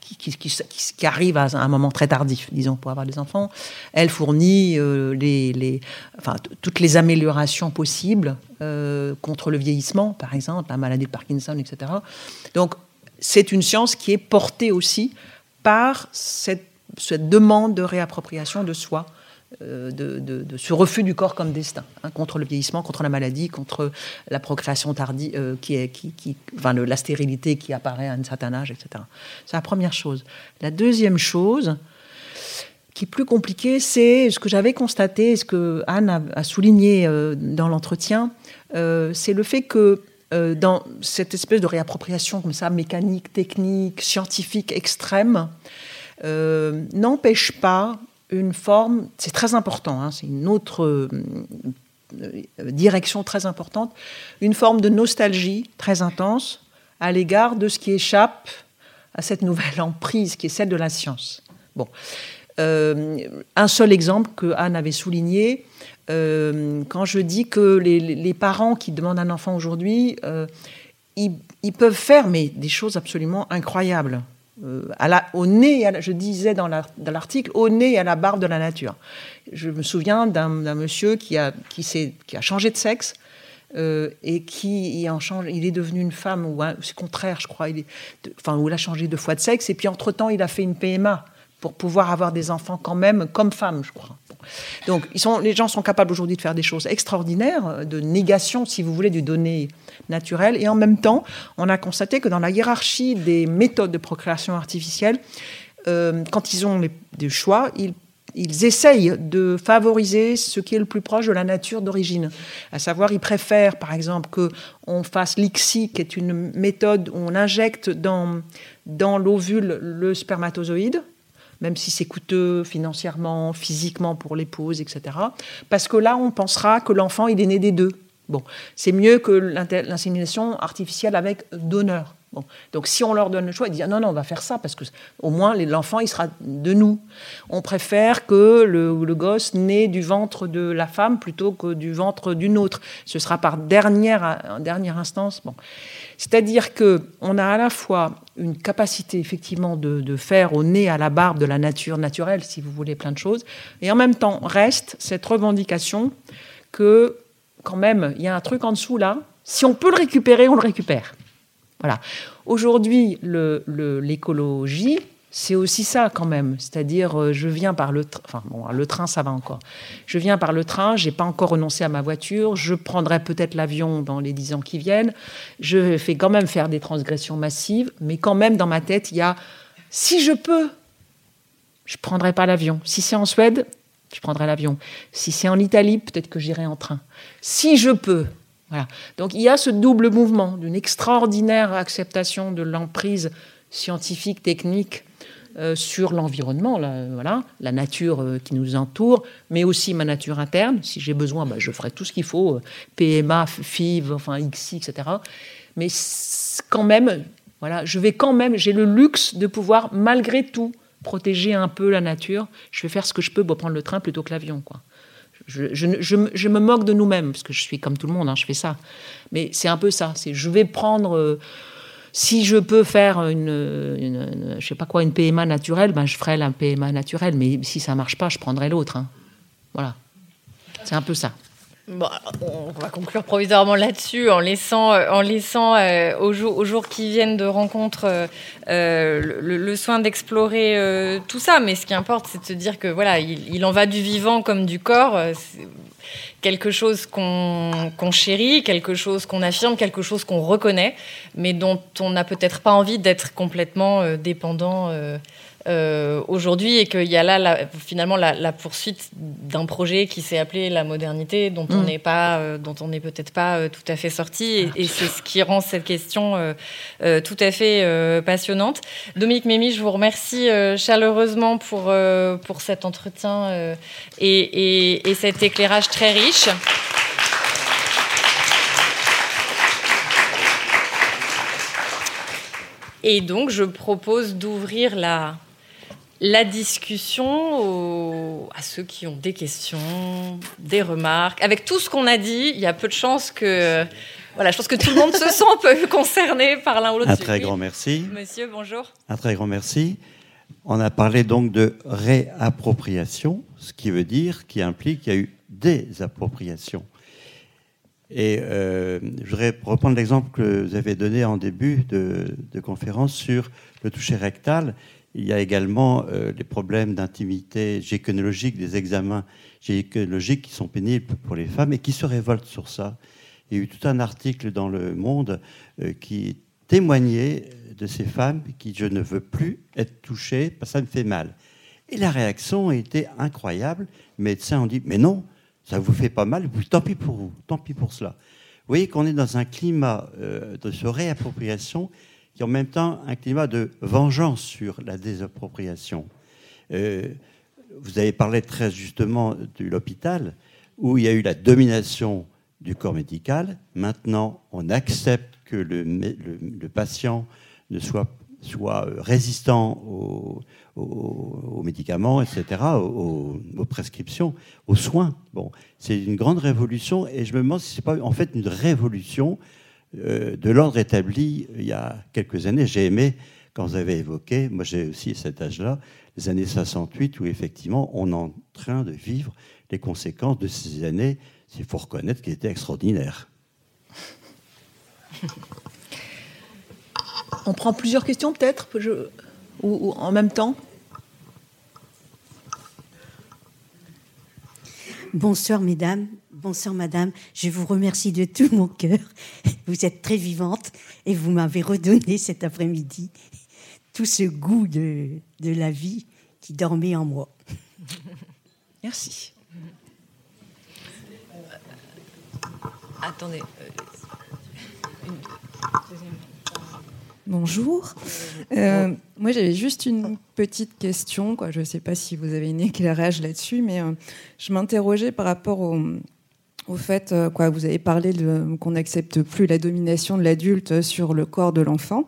qui, qui, arrivent à un moment très tardif, disons, pour avoir des enfants. Elle fournit euh, les, enfin, toutes les améliorations possibles euh, contre le vieillissement, par exemple, la maladie de Parkinson, etc. Donc, c'est une science qui est portée aussi par cette, cette demande de réappropriation de soi euh, de, ce refus du corps comme destin, hein, contre le vieillissement, contre la maladie, contre la procréation tardive, euh, qui est, qui, enfin, la stérilité qui apparaît à un certain âge, etc. C'est la première chose. La deuxième chose, qui est plus compliquée, c'est ce que j'avais constaté, ce que Anne a, souligné euh, dans l'entretien, c'est le fait que dans cette espèce de réappropriation comme ça, mécanique, technique, scientifique extrême, n'empêche pas une forme, c'est très important, hein, c'est une autre euh, direction très importante, une forme de nostalgie très intense à l'égard de ce qui échappe à cette nouvelle emprise qui est celle de la science. Bon. Euh, un seul exemple que Anne avait souligné, euh, quand je dis que les, parents qui demandent un enfant aujourd'hui, ils, ils, peuvent faire mais, des choses absolument incroyables. Euh, au nez, je disais dans l'article, au nez et à la barbe de la nature. Je me souviens d'un monsieur qui a, qui, qui a changé de sexe euh, et qui en change, il est devenu une femme, ou c'est contraire, je crois, il enfin, où il a changé deux fois de sexe, et puis entre-temps, il a fait une PMA pour pouvoir avoir des enfants quand même comme femme, je crois. Donc, ils sont, les gens sont capables aujourd'hui de faire des choses extraordinaires, de négation, si vous voulez, du donné naturel. Et en même temps, on a constaté que dans la hiérarchie des méthodes de procréation artificielle, euh, quand ils ont des choix, ils ils essayent de favoriser ce qui est le plus proche de la nature d'origine. À savoir, ils préfèrent, par exemple, qu'on fasse l'ICSI, qui est une méthode où on injecte dans, dans l'ovule le spermatozoïde, même si c'est coûteux financièrement, physiquement pour l'épouse, etc. Parce que là, on pensera que l'enfant, il est né des deux. Bon, c'est mieux que l'insémination artificielle avec donneur. Bon. Donc si on leur donne le choix, ils disent non, non, on va faire ça parce que au moins l'enfant il sera de nous. On préfère que le, le, gosse naît du ventre de la femme plutôt que du ventre d'une autre. Ce sera par dernière, dernière instance. Bon. C'est-à-dire qu'on a à la fois une capacité effectivement de, faire au nez, à la barbe de la nature naturelle, si vous voulez, plein de choses, et en même temps reste cette revendication que quand même, il y a un truc en dessous là. Si on peut le récupérer, on le récupère. Voilà. Aujourd'hui, l'écologie, c'est aussi ça quand même. C'est-à-dire, euh, je viens par le train. Enfin, bon, le train, ça va encore. Je viens par le train, j'ai pas encore renoncé à ma voiture. Je prendrai peut-être l'avion dans les dix ans qui viennent. Je fais quand même faire des transgressions massives, mais quand même, dans ma tête, il y a si je peux, je prendrai pas l'avion. Si c'est en Suède, je prendrai l'avion. Si c'est en Italie, peut-être que j'irai en train. Si je peux. Voilà. Donc il y a ce double mouvement d'une extraordinaire acceptation de l'emprise scientifique, technique euh, sur l'environnement, la, voilà, la nature euh, qui nous entoure, mais aussi ma nature interne. Si j'ai besoin, bah, je ferai tout ce qu'il faut, euh, PMA, FIV, enfin XI, etc. Mais quand même, voilà, je vais quand même, j'ai le luxe de pouvoir, malgré tout, protéger un peu la nature. Je vais faire ce que je peux pour prendre le train plutôt que l'avion. Quoi. Je, me moque de nous-mêmes, parce que je suis comme tout le monde, hein, je fais ça. Mais c'est un peu ça. C'est je vais prendre. Si je peux faire une, je sais pas quoi, une PMA naturelle, ben je ferai la PMA naturelle. Mais si ça marche pas, je prendrai l'autre. Hein. Voilà. C'est un peu ça. On va conclure provisoirement là-dessus en laissant, euh, en laissant euh, aux, jours, qui viennent de rencontre euh, le, soin d'explorer tout ça. Mais ce qui importe, c'est de se dire que voilà, il, en va du vivant comme du corps. Quelque chose qu'on chérit, quelque chose qu'on affirme, quelque chose qu'on reconnaît, mais dont on n'a peut-être pas envie d'être complètement dépendant euh, aujourd'hui et qu'il y a là finalement la, poursuite d'un projet qui s'est appelé la modernité dont on mm. n'est pas euh, dont on n'est peut-être pas euh, tout à fait sorti et, c'est ce qui rend cette question tout à fait passionnante. Dominique Mémy, je vous remercie chaleureusement pour pour cet entretien et, et cet éclairage très riche. Et donc, je propose d'ouvrir la, la discussion à ceux qui ont des questions, des remarques. Avec tout ce qu'on a dit, il y a peu de chances que. Voilà, je pense que tout le monde se sent un peu concerné par l'un ou l'autre. Un très grand merci. Monsieur, bonjour. Un très grand merci. On a parlé donc de réappropriation, ce qui veut dire, qui implique qu'il y a eu des appropriations. Et euh, je voudrais reprendre l'exemple que vous avez donné en début de, de conférence sur le toucher rectal il y a également euh, les problèmes d'intimité gynécologique, des examens gynécologiques qui sont pénibles pour les femmes et qui se révoltent sur ça. Il y a eu tout un article dans Le Monde euh, qui témoignait de ces femmes qui je ne veux plus être touchée ça me fait mal. Et la réaction a été incroyable. Les médecins ont dit mais non, ça vous fait pas mal, tant pis pour vous, tant pis pour cela. Vous voyez qu'on est dans un climat euh, de réappropriation qui en même temps un climat de vengeance sur la désappropriation. Euh, vous avez parlé très justement de l'hôpital, où il y a eu la domination du corps médical. Maintenant, on accepte que le, patient ne soit, soit résistant aux, médicaments, etc., aux, aux, prescriptions, aux soins. Bon, c'est une grande révolution, et je me demande si c'est pas en fait une révolution euh, de l'ordre établi il y a quelques années. J'ai aimé, quand vous avez évoqué, moi j'ai aussi cet âge-là, les années 68, où effectivement on est en train de vivre les conséquences de ces années, il faut reconnaître, qui étaient extraordinaires. On prend plusieurs questions peut-être, ou en même temps? Bonsoir mesdames, bonsoir madame. Je vous remercie de tout mon cœur. Vous êtes très vivante et vous m'avez redonné cet après-midi tout ce goût de, de la vie qui dormait en moi. Merci. attendez. Euh, Bonjour. Euh, moi, j'avais juste une petite question. Quoi. Je ne sais pas si vous avez un éclairage là-dessus, mais euh, je m'interrogeais par rapport au, au fait, euh, quoi, vous avez parlé qu'on n'accepte plus la domination de l'adulte sur le corps de l'enfant.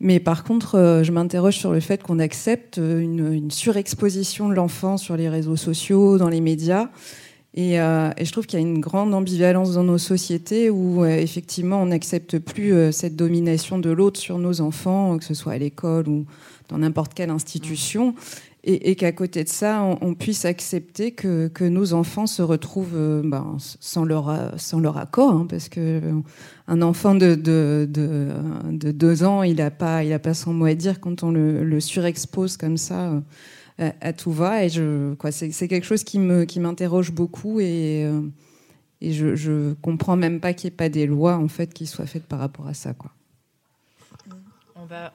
Mais par contre, je m'interroge sur le fait qu'on accepte une, surexposition de l'enfant sur les réseaux sociaux, dans les médias, euh, et, je trouve qu'il y a une grande ambivalence dans nos sociétés où euh, effectivement on n'accepte plus euh, cette domination de l'autre sur nos enfants, que ce soit à l'école ou dans n'importe quelle institution, et, qu'à côté de ça, on, puisse accepter que, nos enfants se retrouvent ben, sans, leur, sans leur accord, hein, parce que un enfant de, de, de, deux ans, il n'a pas, pas son mot à dire quand on le, surexpose comme ça à, tout va. Et je, quoi, c'est, quelque chose qui, me, qui m'interroge beaucoup et, euh, et je, je comprends même pas qu'il n'y ait pas des lois en fait qui soient faites par rapport à ça. Quoi. On va,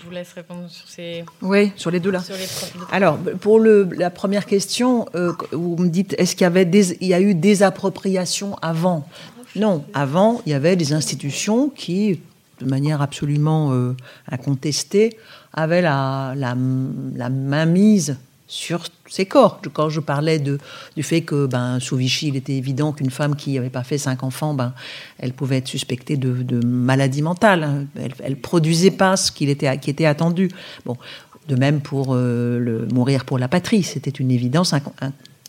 je vous laisse répondre sur ces. Oui, sur les deux là. Alors, pour le, la première question, euh, vous me dites, est-ce qu'il y avait des, il y a eu des appropriations avant? Non, avant, il y avait des institutions qui, de manière absolument euh, incontestée, la, la, la mainmise sur ses corps. Quand je parlais du fait que ben, sous Vichy, il était évident qu'une femme qui n'avait pas fait cinq enfants, ben, elle pouvait être suspectée de, maladie mentale. Elle ne produisait pas ce qu'il était, qui était attendu. Bon, de même pour euh, mourir pour la patrie, c'était une évidence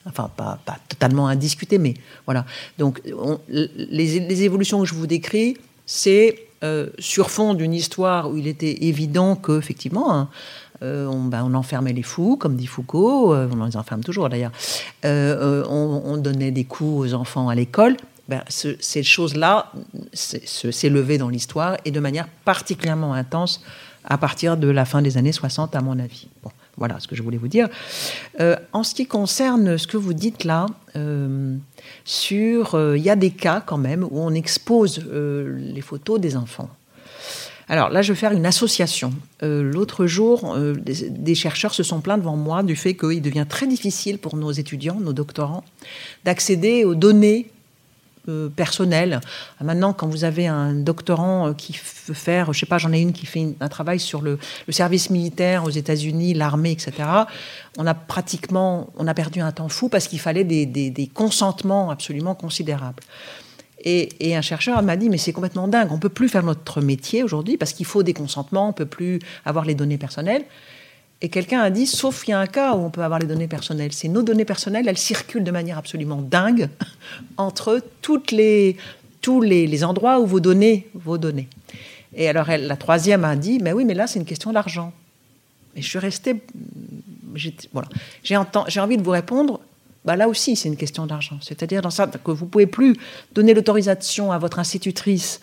Enfin, pas, totalement indiscuté, mais voilà. Donc, les, évolutions que je vous décris, c'est euh, sur fond d'une histoire où il était évident qu'effectivement, hein, euh, on, ben, on, enfermait les fous, comme dit Foucault, euh, on les enferme toujours d'ailleurs, on, on, donnait des coups aux enfants à l'école. Ben, ces choses-là s'est levé dans l'histoire et de manière particulièrement intense à partir de la fin des années 60, à mon avis. Bon. Voilà ce que je voulais vous dire. Euh, en ce qui concerne ce que vous dites là, euh, sur, euh, il y a des cas quand même où on expose les photos des enfants. Alors là, je vais faire une association. L'autre jour, des, chercheurs se sont plaints devant moi du fait qu'il devient très difficile pour nos étudiants, nos doctorants, d'accéder aux données euh, personnel. Maintenant, quand vous avez un doctorant euh, qui veut faire, je sais pas, j'en ai une qui fait un travail sur le, service militaire aux États-Unis, l'armée, etc. On a pratiquement, on a perdu un temps fou parce qu'il fallait des, consentements absolument considérables. Et, un chercheur m'a dit, mais c'est complètement dingue, on peut plus faire notre métier aujourd'hui parce qu'il faut des consentements, on peut plus avoir les données personnelles. Et quelqu'un a dit, sauf il y a un cas où on peut avoir les données personnelles. C'est nos données personnelles, elles circulent de manière absolument dingue entre toutes les, tous les, endroits où vous donnez vos données. Et alors la troisième a dit, mais oui, mais là c'est une question d'argent. Et je suis restée, voilà, j'ai envie de vous répondre, bah là aussi c'est une question d'argent. C'est-à-dire dans ça que vous pouvez plus donner l'autorisation à votre institutrice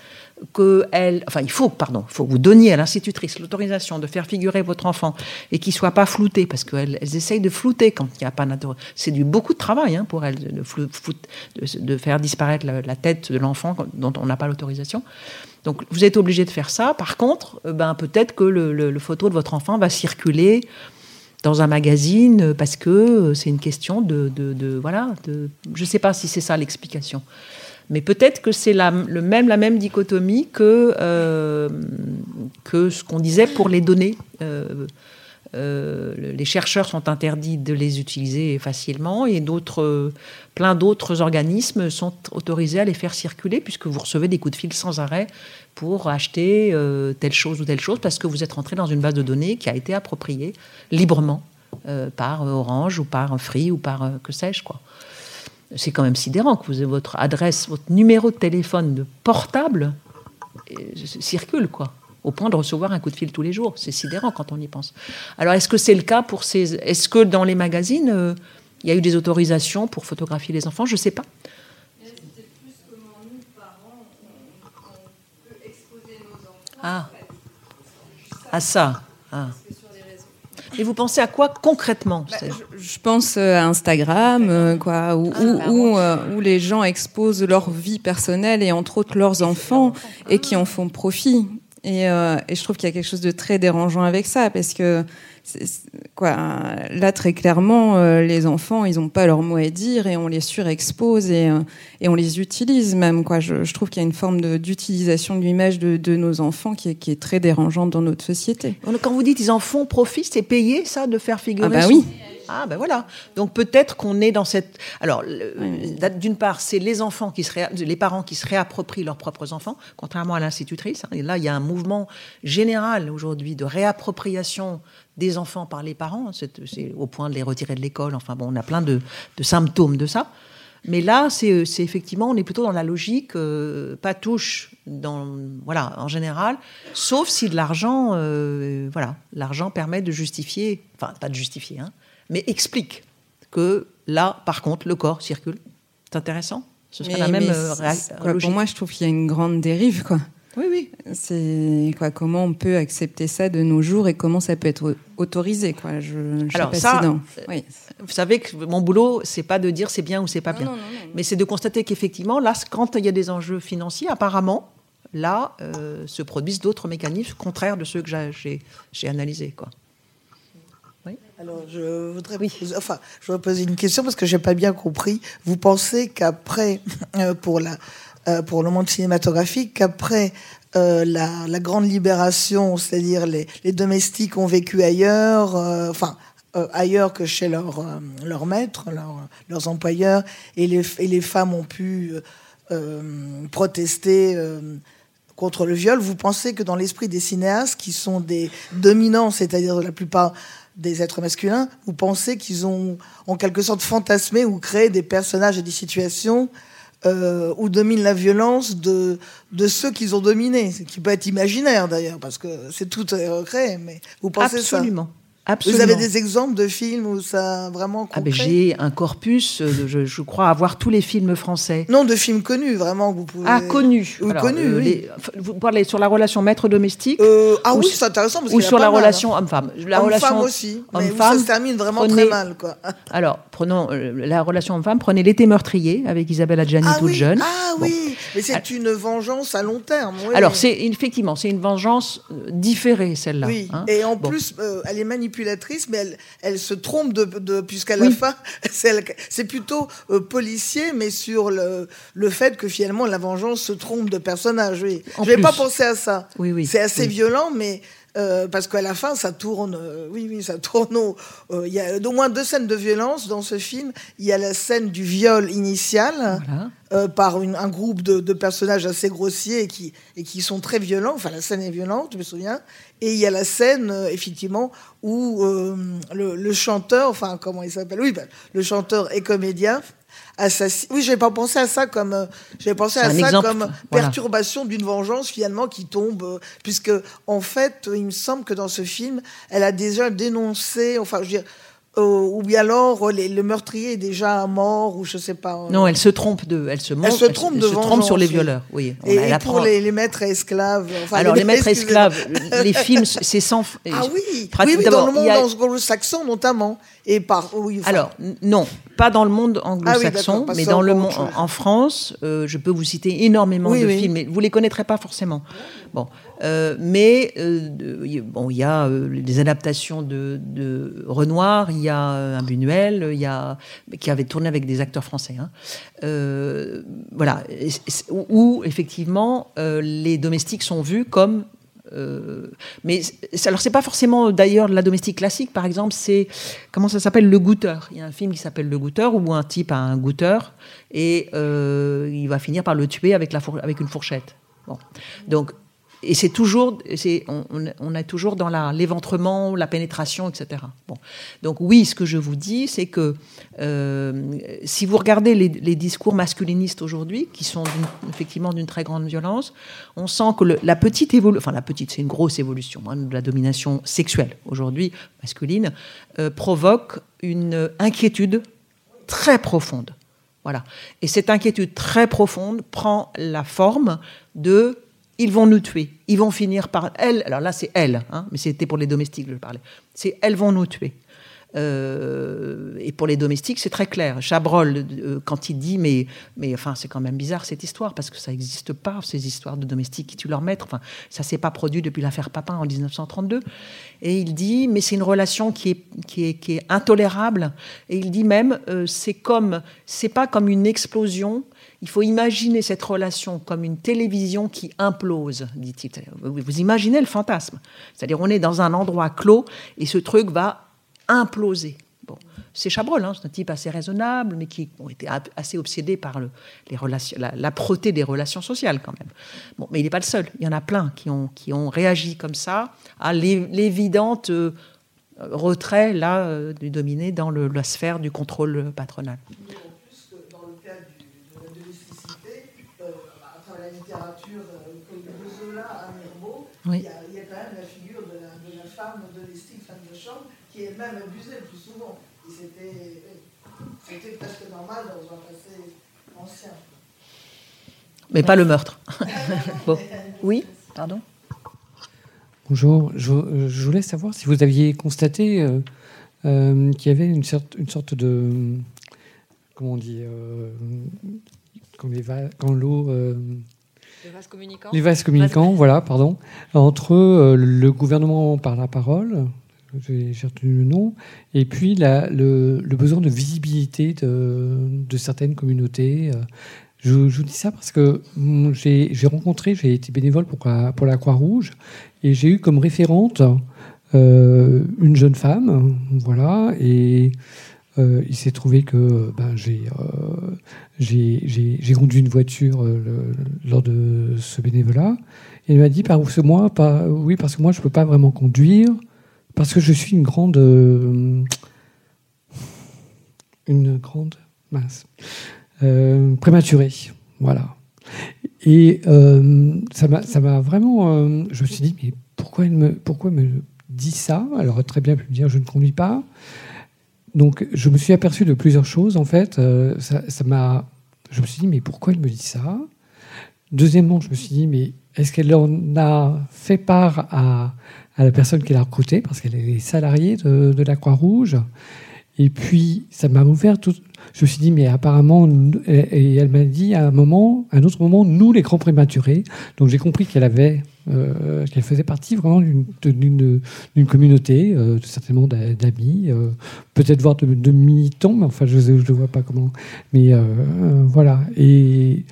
que elle, enfin il faut, pardon, faut que vous donniez à l'institutrice l'autorisation de faire figurer votre enfant et qu'il soit pas flouté, parce qu'elles elles essayent de flouter quand il n'y a pas C'est du beaucoup de travail hein, pour elles de, de, faire disparaître la, tête de l'enfant dont on n'a pas l'autorisation. Donc vous êtes obligé de faire ça. Par contre, euh, ben peut-être que le, le, photo de votre enfant va circuler dans un magazine parce que euh, c'est une question de, de voilà. De, je ne sais pas si c'est ça l'explication. Mais peut-être que c'est la, le même, la même dichotomie que, euh, que ce qu'on disait pour les données. Euh, euh, les chercheurs sont interdits de les utiliser facilement et d'autres, plein d'autres organismes sont autorisés à les faire circuler puisque vous recevez des coups de fil sans arrêt pour acheter telle chose ou telle chose parce que vous êtes rentré dans une base de données qui a été appropriée librement par Orange ou par Free ou par que sais-je quoi. C'est quand même sidérant que votre adresse, votre numéro de téléphone de portable circule, quoi, au point de recevoir un coup de fil tous les jours. C'est sidérant quand on y pense. Alors, est-ce que c'est le cas pour ces. Est-ce que dans les magazines, euh, il y a eu des autorisations pour photographier les enfants? Je ne sais pas. Ah, à ça. Ah. Et vous pensez à quoi concrètement? Bah, je, pense euh, à Instagram, euh, quoi, où, ah, bah, euh, où, les gens exposent leur vie personnelle et entre autres leurs enfants et qui en font profit. Et, et je trouve qu'il y a quelque chose de très dérangeant avec ça parce que quoi, là, très clairement, euh, les enfants, ils n'ont pas leur mot à dire et on les surexpose et, euh, et on les utilise même. Quoi. Je, trouve qu'il y a une forme d'utilisation de, l'image de, de, nos enfants qui est, qui est, très dérangeante dans notre société. Quand vous dites ils en font profit, c'est payé ça de faire figurer Ah bah oui. Ah ben voilà. Donc peut-être qu'on est dans cette. Alors d'une part, c'est les enfants qui se les parents qui se réapproprient leurs propres enfants, contrairement à l'institutrice. Hein. Et là, il y a un mouvement général aujourd'hui de réappropriation des enfants par les parents. C'est au point de les retirer de l'école. Enfin bon, on a plein de, symptômes de ça. Mais là, c'est effectivement, on est plutôt dans la logique euh, pas touche, dans, voilà, en général, sauf si de l'argent, euh, voilà, l'argent permet de justifier, enfin pas de justifier, hein, mais explique que là, par contre, le corps circule. C'est intéressant. Ce serait la même euh, Pour moi, je trouve qu'il y a une grande dérive, quoi. Oui, oui. C'est quoi Comment on peut accepter ça de nos jours et comment ça peut être autorisé quoi je, Alors ça, oui. vous savez que mon boulot, c'est pas de dire c'est bien ou c'est pas bien, mais c'est de constater qu'effectivement, là, quand il y a des enjeux financiers, apparemment, là, euh, se produisent d'autres mécanismes contraires de ceux que j'ai analysés, quoi. Alors, je voudrais, enfin, je voudrais poser une question parce que j'ai pas bien compris. Vous pensez qu'après, euh, pour la, euh, pour le monde cinématographique qu'après euh, la, grande libération, c'est-à-dire les, domestiques ont vécu ailleurs, enfin ailleurs que chez leur, leur maître, leurs employeurs, et les, et les, femmes ont pu protester contre le viol. Vous pensez que dans l'esprit des cinéastes, qui sont des dominants, c'est-à-dire la plupart des êtres masculins, vous pensez qu'ils ont en quelque sorte fantasmé ou créé des personnages et des situations euh, où domine la violence de, de ceux qu'ils ont dominés, ce qui peut être imaginaire d'ailleurs, parce que c'est tout recréé, mais vous pensez Absolument. Vous avez des exemples de films où ça vraiment ah ben J'ai un corpus, euh, je, crois avoir tous les films français. Non, de films connus, vraiment, vous pouvez... Ah, connus. Ou connus, euh, oui. Vous parlez sur la relation maître-domestique euh, Ah oui, c'est intéressant. Parce ou sur la relation hein. homme-femme. La homme-femme aussi, mais ça se termine vraiment très mal. Quoi. Alors, prenons la relation homme-femme, prenez L'été meurtrier avec Isabelle Adjani ah, toute oui. jeune. Ah oui, mais c'est une vengeance à long terme. Alors, c'est effectivement, c'est une vengeance différée, celle-là. Oui, hein. et en plus, elle est manipulatrice, mais elle, elle se trompe de, puisqu'à la fin, c'est plutôt euh, policier, mais sur le, le fait que finalement la vengeance se trompe de personnage. Oui. Je n'avais pas pensé à ça. Oui, oui. C'est assez violent, mais euh, parce qu'à la fin, ça tourne. Euh, oui, oui, ça tourne. Il y a au moins deux scènes de violence dans ce film. Il y a la scène du viol initial par un groupe de, personnages assez grossiers et qui, et qui sont très violents. Enfin, la scène est violente, je me souviens. Et il y a la scène, effectivement, où euh, le, chanteur, enfin comment il s'appelle? Oui, ben, le chanteur et comédien Oui, j'ai pas pensé à ça comme euh, j'ai pensé à ça comme perturbation d'une vengeance finalement qui tombe, euh, puisque en fait, il me semble que dans ce film, elle a déjà dénoncé, enfin, je veux dire euh, ou bien alors le meurtrier est déjà mort ou je sais pas. Euh. Non, elle se trompe de, elle se, elle se trompe, elle, se trompe sur les violeurs. Oui. et, et pour les, maîtres esclaves. alors les, maîtres maîtres esclaves, les films, c'est sans. Ah oui, oui, oui dans le monde anglo-saxon notamment. Et par, oui, alors non, pas dans le monde ah anglo-saxon, mais dans le monde en, France, euh, je peux vous citer énormément de films, mais vous les connaîtrez pas forcément. Bon, euh, mais euh, bon, il y a euh, des adaptations de, de, Renoir, il y a un Buñuel, il y a qui avait tourné avec des acteurs français. Hein. voilà, où effectivement les domestiques sont vus comme mais alors c'est pas forcément d'ailleurs la domestique classique par exemple c'est comment ça s'appelle? Le goûteur il y a un film qui s'appelle le goûteur où un type a un goûteur et il va finir par le tuer avec la avec une fourchette bon donc et c'est toujours, on, on, est toujours dans l'éventrement, la, pénétration, etc. Bon. Donc oui, ce que je vous dis, c'est que euh, si vous regardez les, discours masculinistes aujourd'hui, qui sont effectivement d'une très grande violence, on sent que la petite évolution, enfin la petite, c'est une grosse évolution hein, de la domination sexuelle aujourd'hui masculine, euh, provoque une inquiétude très profonde. Voilà. Et cette inquiétude très profonde prend la forme de ils vont nous tuer. Ils vont finir par elles. Alors là, c'est elles, hein, mais c'était pour les domestiques que je parlais. C'est elles vont nous tuer. Euh, et pour les domestiques, c'est très clair. Chabrol, euh, quand il dit, mais, mais enfin, c'est quand même bizarre cette histoire, parce que ça n'existe pas, ces histoires de domestiques qui tuent leur maître. Enfin, ça s'est pas produit depuis l'affaire Papin en 1932. Et il dit, mais c'est une relation qui est, qui est, qui est intolérable. Et il dit même, euh, c'est comme, c'est pas comme une explosion, il faut imaginer cette relation comme une télévision qui implose, dit-il. Vous imaginez le fantasme. C'est-à-dire, on est dans un endroit clos et ce truc va imploser. Bon. C'est Chabrol, hein, c'est un type assez raisonnable, mais qui ont été assez obsédé par le, la, des relations sociales quand même. Bon, mais il n'est pas le seul. Il y en a plein qui ont, qui ont réagi comme ça à l'évidente euh, retrait là euh, du dominé dans la sphère du contrôle patronal. Il, y a, quand même la figure de la, de la femme domestique, femme de chambre, qui est même abusée le plus souvent. C'était presque normal dans un passé ancien. Mais pas le meurtre. Oui, pardon Bonjour, je, voulais savoir si vous aviez constaté euh, euh, qu'il y avait une, sorte, une sorte de. Comment on dit euh, Quand l'eau les vases communicants. Les vases communicants, voilà, pardon. Entre euh, le gouvernement par la parole, j'ai retenu le nom, et puis la, le, besoin de visibilité de, certaines communautés. Euh. Je, vous dis ça parce que mm, j'ai rencontré, j'ai été bénévole pour la, pour la Croix-Rouge, et j'ai eu comme référente euh, une jeune femme, voilà, et euh, il s'est trouvé que ben, euh, j'ai conduit une voiture euh, lors de ce bénévolat. Et il m'a dit, parce que moi, pas, oui, parce que moi, je ne peux pas vraiment conduire, parce que je suis une grande, euh, une grande mince prématurée, voilà. Et ça m'a, vraiment, je me suis dit mais pourquoi elle me, pourquoi me dit ça? Alors très bien pu me dire je ne conduis pas. Donc je me suis aperçu de plusieurs choses en fait. ça, ça m'a, je me suis dit mais pourquoi elle me dit ça? Deuxièmement, je me suis dit mais est-ce qu'elle en a fait part à, la personne qui l'a recrutée, parce qu'elle est salariée de, la Croix-Rouge Et puis, ça m'a ouvert tout. Je me suis dit, mais apparemment, et elle m'a dit à un moment, un autre moment, nous, les grands prématurés. Donc, j'ai compris qu'elle avait, euh, qu'elle faisait partie vraiment d'une communauté, euh, certainement d'amis, euh, peut-être voire de, militants, mais enfin, je ne vois pas comment. Mais voilà. Et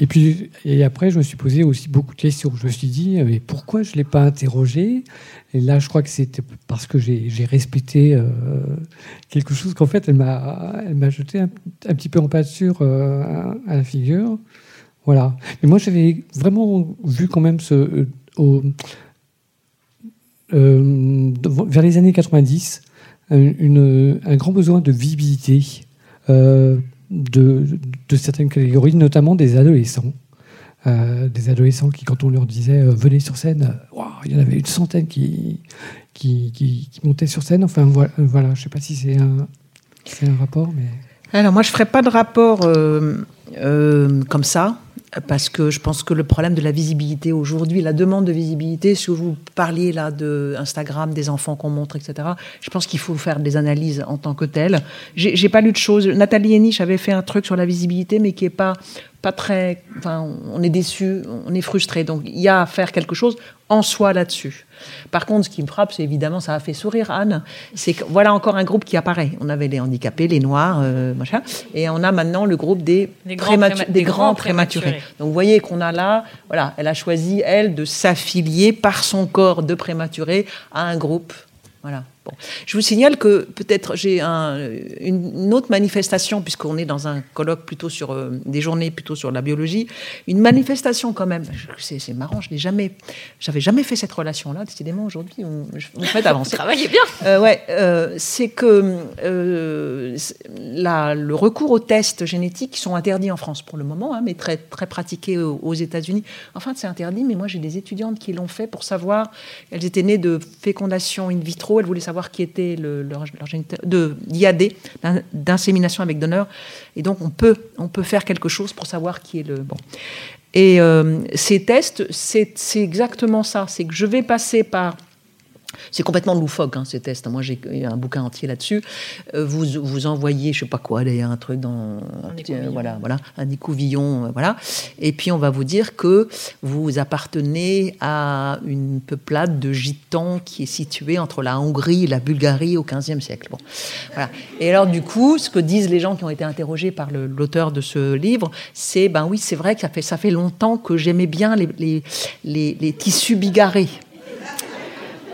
et puis, et après, je me suis posé aussi beaucoup de questions. Je me suis dit, mais pourquoi je ne l'ai pas interrogé? Et là, je crois que c'était parce que j'ai respecté euh, quelque chose qu'en fait, elle m'a jeté un, petit peu en pâture euh, à, la figure. Voilà. Mais moi, j'avais vraiment vu quand même ce, euh, vers les années 90 une, un grand besoin de visibilité de, certaines catégories, notamment des adolescents. Euh, des adolescents qui, quand on leur disait euh, venez sur scène, euh, il y en avait une centaine qui, qui, qui, montaient sur scène. Enfin voilà, voilà je ne sais pas si c'est un, un rapport. Mais... Alors moi je ne ferai pas de rapport comme ça parce que je pense que le problème de la visibilité aujourd'hui, la demande de visibilité, si vous parliez là de Instagram, des enfants qu'on montre, etc., je pense qu'il faut faire des analyses en tant que telles. J'ai pas lu de choses. Nathalie Henich avait fait un truc sur la visibilité, mais qui est pas pas très. Enfin, on est déçu, on est frustré. Donc, il y a à faire quelque chose en soi là-dessus. Par contre, ce qui me frappe, c'est évidemment, ça a fait sourire Anne, c'est que voilà encore un groupe qui apparaît. On avait les handicapés, les noirs, euh, machin, et on a maintenant le groupe des, des, grands, prématurés. Donc, vous voyez qu'on a là, voilà, elle a choisi, elle, de s'affilier par son corps de prématuré à un groupe. Voilà. Je vous signale que peut-être j'ai une autre manifestation, puisqu'on est dans un colloque plutôt sur euh, des journées plutôt sur la biologie, une manifestation quand même. C'est marrant, je n'ai jamais, j'avais jamais fait cette relation-là. Décidément, aujourd'hui, on, on fait avancer. Travaillez bien. Euh, ouais, euh, c'est que la, le recours aux tests génétiques sont interdits en France pour le moment, hein, mais très très pratiqués aux, aux États-Unis. Enfin, c'est interdit, mais moi j'ai des étudiantes qui l'ont fait pour savoir. Elles étaient nées de fécondation in vitro. Elles voulaient savoir qui était le, leur, de d'insémination avec donneur. Et donc, on peut, on peut faire quelque chose pour savoir qui est le bon. Et euh, ces tests, c'est exactement ça. C'est que je vais passer par c'est complètement loufoque, hein, ces tests. Moi, j'ai un bouquin entier là-dessus. Euh, vous, vous envoyez, je sais pas quoi, un truc dans. Un voilà, voilà, un écouvillon, euh, voilà. Et puis, on va vous dire que vous appartenez à une peuplade de gitans qui est située entre la Hongrie et la Bulgarie au XVe siècle. Bon, voilà. Et alors, du coup, ce que disent les gens qui ont été interrogés par l'auteur de ce livre, c'est ben oui, c'est vrai que ça fait, ça fait longtemps que j'aimais bien les, les, les, les tissus bigarrés.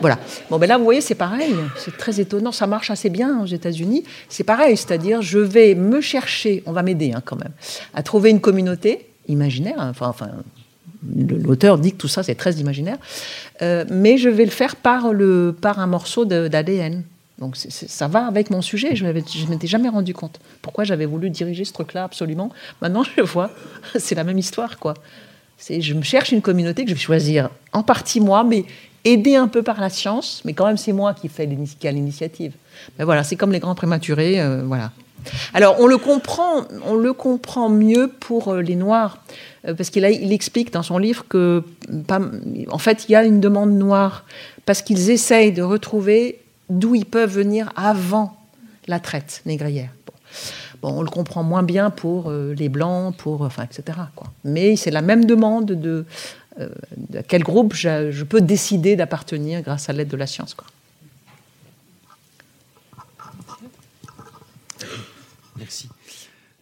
Voilà. Bon, ben là, vous voyez, c'est pareil. C'est très étonnant. Ça marche assez bien aux États-Unis. C'est pareil, c'est-à-dire, je vais me chercher, on va m'aider hein, quand même, à trouver une communauté imaginaire. Enfin, l'auteur dit que tout ça, c'est très imaginaire. Euh, mais je vais le faire par, le, par un morceau d'ADN. Donc ça va avec mon sujet. Je ne m'étais jamais rendu compte. Pourquoi j'avais voulu diriger ce truc-là absolument. Maintenant, je vois. C'est la même histoire, quoi. Je me cherche une communauté que je vais choisir en partie moi, mais aidé un peu par la science, mais quand même c'est moi qui, fais l'initiative. Mais voilà, c'est comme les grands prématurés, euh, voilà. Alors on le comprend, on le comprend mieux pour euh, les Noirs, euh, parce qu'il il explique dans son livre que, en fait, il y a une demande noire parce qu'ils essayent de retrouver d'où ils peuvent venir avant la traite négrière. Bon. on le comprend moins bien pour les blancs, pour, enfin, etc. Mais c'est la même demande de à quel groupe je, peux décider d'appartenir grâce à l'aide de la science. Quoi. Merci.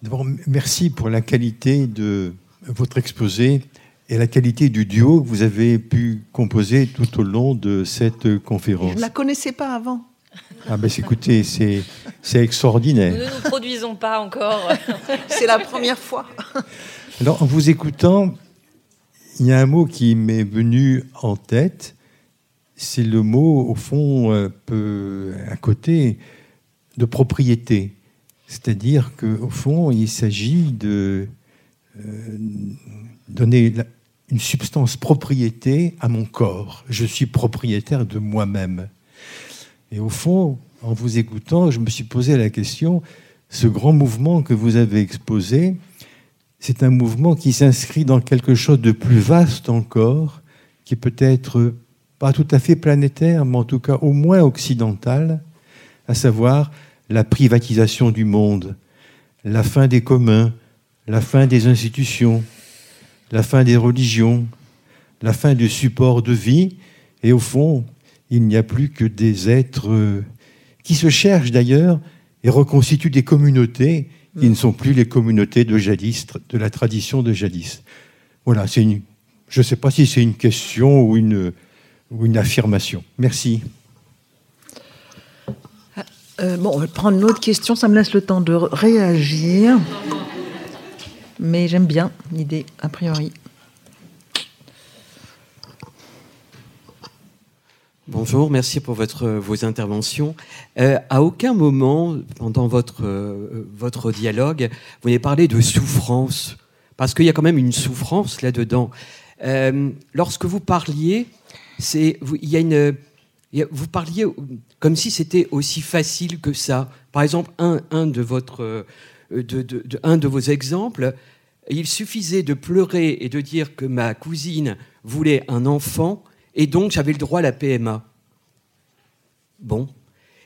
D'abord, merci pour la qualité de votre exposé et la qualité du duo que vous avez pu composer tout au long de cette conférence. Je ne la connaissais pas avant. Ah ben écoutez, c'est, c'est extraordinaire. Nous ne nous produisons pas encore. c'est la première fois. Alors, en vous écoutant, il y a un mot qui m'est venu en tête, c'est le mot, au fond, un peu à côté de propriété. C'est-à-dire qu'au fond, il s'agit de euh, donner une substance propriété à mon corps. Je suis propriétaire de moi-même. Et au fond, en vous écoutant, je me suis posé la question, ce grand mouvement que vous avez exposé, c'est un mouvement qui s'inscrit dans quelque chose de plus vaste encore, qui peut être pas tout à fait planétaire, mais en tout cas au moins occidental, à savoir la privatisation du monde, la fin des communs, la fin des institutions, la fin des religions, la fin du support de vie, et au fond, il n'y a plus que des êtres qui se cherchent d'ailleurs et reconstituent des communautés qui ne sont plus les communautés de jadis, de la tradition de jadis. Voilà, c'est une, je ne sais pas si c'est une question ou une, affirmation. Merci. Euh, bon, on va prendre une autre question, ça me laisse le temps de réagir. Mais j'aime bien l'idée, a priori. Bonjour, merci pour votre, vos interventions. Euh, à aucun moment, pendant votre, euh, votre dialogue, vous n'avez parlé de souffrance, parce qu'il y a quand même une souffrance là-dedans. lorsque vous parliez, c'est, il y a une, vous parliez comme si c'était aussi facile que ça. Par exemple, un, un de, votre, euh, de, de, un de vos exemples, il suffisait de pleurer et de dire que ma cousine voulait un enfant et donc j'avais le droit à la PMA. Bon,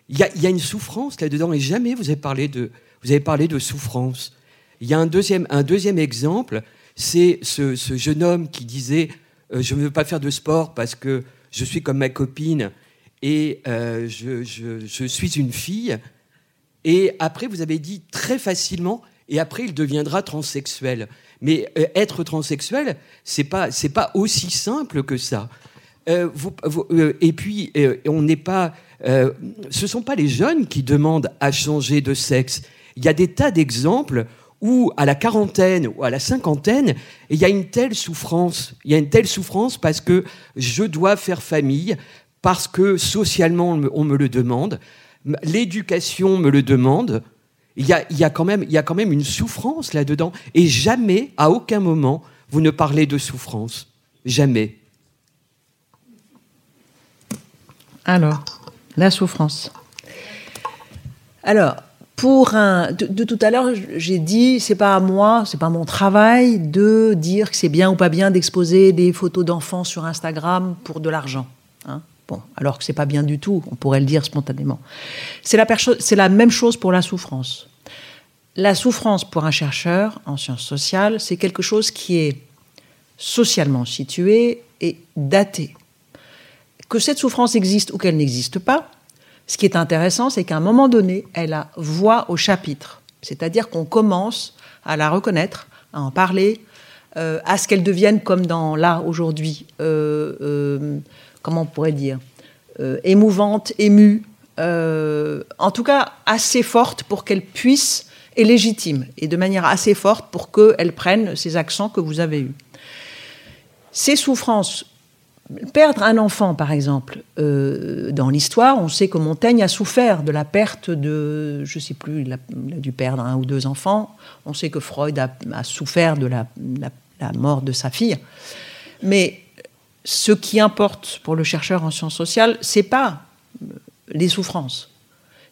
il y a, une souffrance là-dedans et jamais vous avez parlé de, vous avez parlé de souffrance. Il y a un deuxième, un deuxième exemple, c'est ce, ce, jeune homme qui disait euh, Je ne veux pas faire de sport parce que je suis comme ma copine et euh, je, suis une fille. Et après, vous avez dit très facilement, et après, il deviendra transsexuel. Mais euh, être transsexuel, c'est pas pas aussi simple que ça. Euh, et puis, on n'est pas. ce sont pas les jeunes qui demandent à changer de sexe. Il y a des tas d'exemples où, à la quarantaine ou à la cinquantaine, il y a une telle souffrance. Il y a une telle souffrance parce que je dois faire famille, parce que socialement on me, le demande, l'éducation me le demande. Il y, a, quand même, il y a quand même une souffrance là-dedans. Et jamais, à aucun moment, vous ne parlez de souffrance. Jamais. Alors, la souffrance. Alors, pour un, de, tout à l'heure, j'ai dit, c'est pas à moi, c'est pas mon travail de dire que c'est bien ou pas bien d'exposer des photos d'enfants sur Instagram pour de l'argent. Hein. Bon, alors que c'est pas bien du tout, on pourrait le dire spontanément. C'est la, la, même chose pour la souffrance. La souffrance pour un chercheur en sciences sociales, c'est quelque chose qui est socialement situé et daté. Que cette souffrance existe ou qu'elle n'existe pas, ce qui est intéressant, c'est qu'à un moment donné, elle a voix au chapitre. C'est-à-dire qu'on commence à la reconnaître, à en parler, euh, à ce qu'elle devienne comme dans là aujourd'hui. Euh, euh, comment on pourrait dire, émouvante, émue, en tout cas assez forte pour qu'elle puisse, et légitime, et de manière assez forte pour qu'elle prenne ces accents que vous avez eus. Ces souffrances, perdre un enfant par exemple, euh, dans l'histoire, on sait que Montaigne a souffert de la perte de, je ne sais plus, il a, dû perdre un ou deux enfants, on sait que Freud a, souffert de la, mort de sa fille, mais ce qui importe pour le chercheur en sciences sociales, c'est pas les souffrances,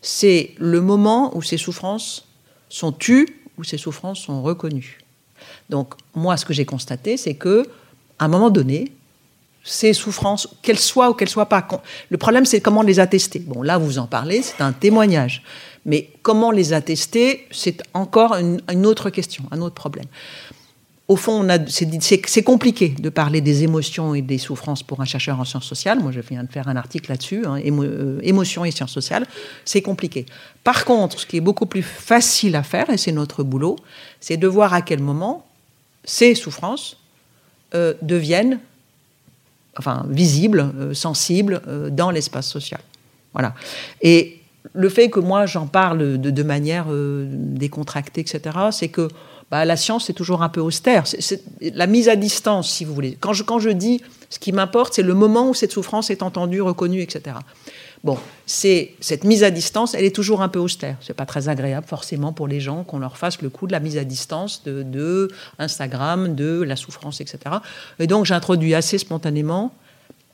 c'est le moment où ces souffrances sont tues, où ces souffrances sont reconnues. Donc moi, ce que j'ai constaté, c'est que à un moment donné, ces souffrances, qu'elles soient ou qu'elles soient pas, le problème c'est comment les attester. Bon, là vous en parlez, c'est un témoignage, mais comment les attester, c'est encore une autre question, un autre problème au fond, c'est compliqué de parler des émotions et des souffrances pour un chercheur en sciences sociales. Moi, je viens de faire un article là-dessus, hein, euh, émotions et sciences sociales. C'est compliqué. Par contre, ce qui est beaucoup plus facile à faire, et c'est notre boulot, c'est de voir à quel moment ces souffrances euh, deviennent enfin, visibles, euh, sensibles dans l'espace social. Voilà. Et le fait que moi j'en parle de, manière décontractée, etc., c'est que bah, la science est toujours un peu austère. C'est la mise à distance, si vous voulez. Quand je, quand je dis ce qui m'importe, c'est le moment où cette souffrance est entendue, reconnue, etc. Bon, c'est cette mise à distance, elle est toujours un peu austère. C'est pas très agréable forcément pour les gens qu'on leur fasse le coup de la mise à distance de, Instagram, de la souffrance, etc. Et donc j'introduis assez spontanément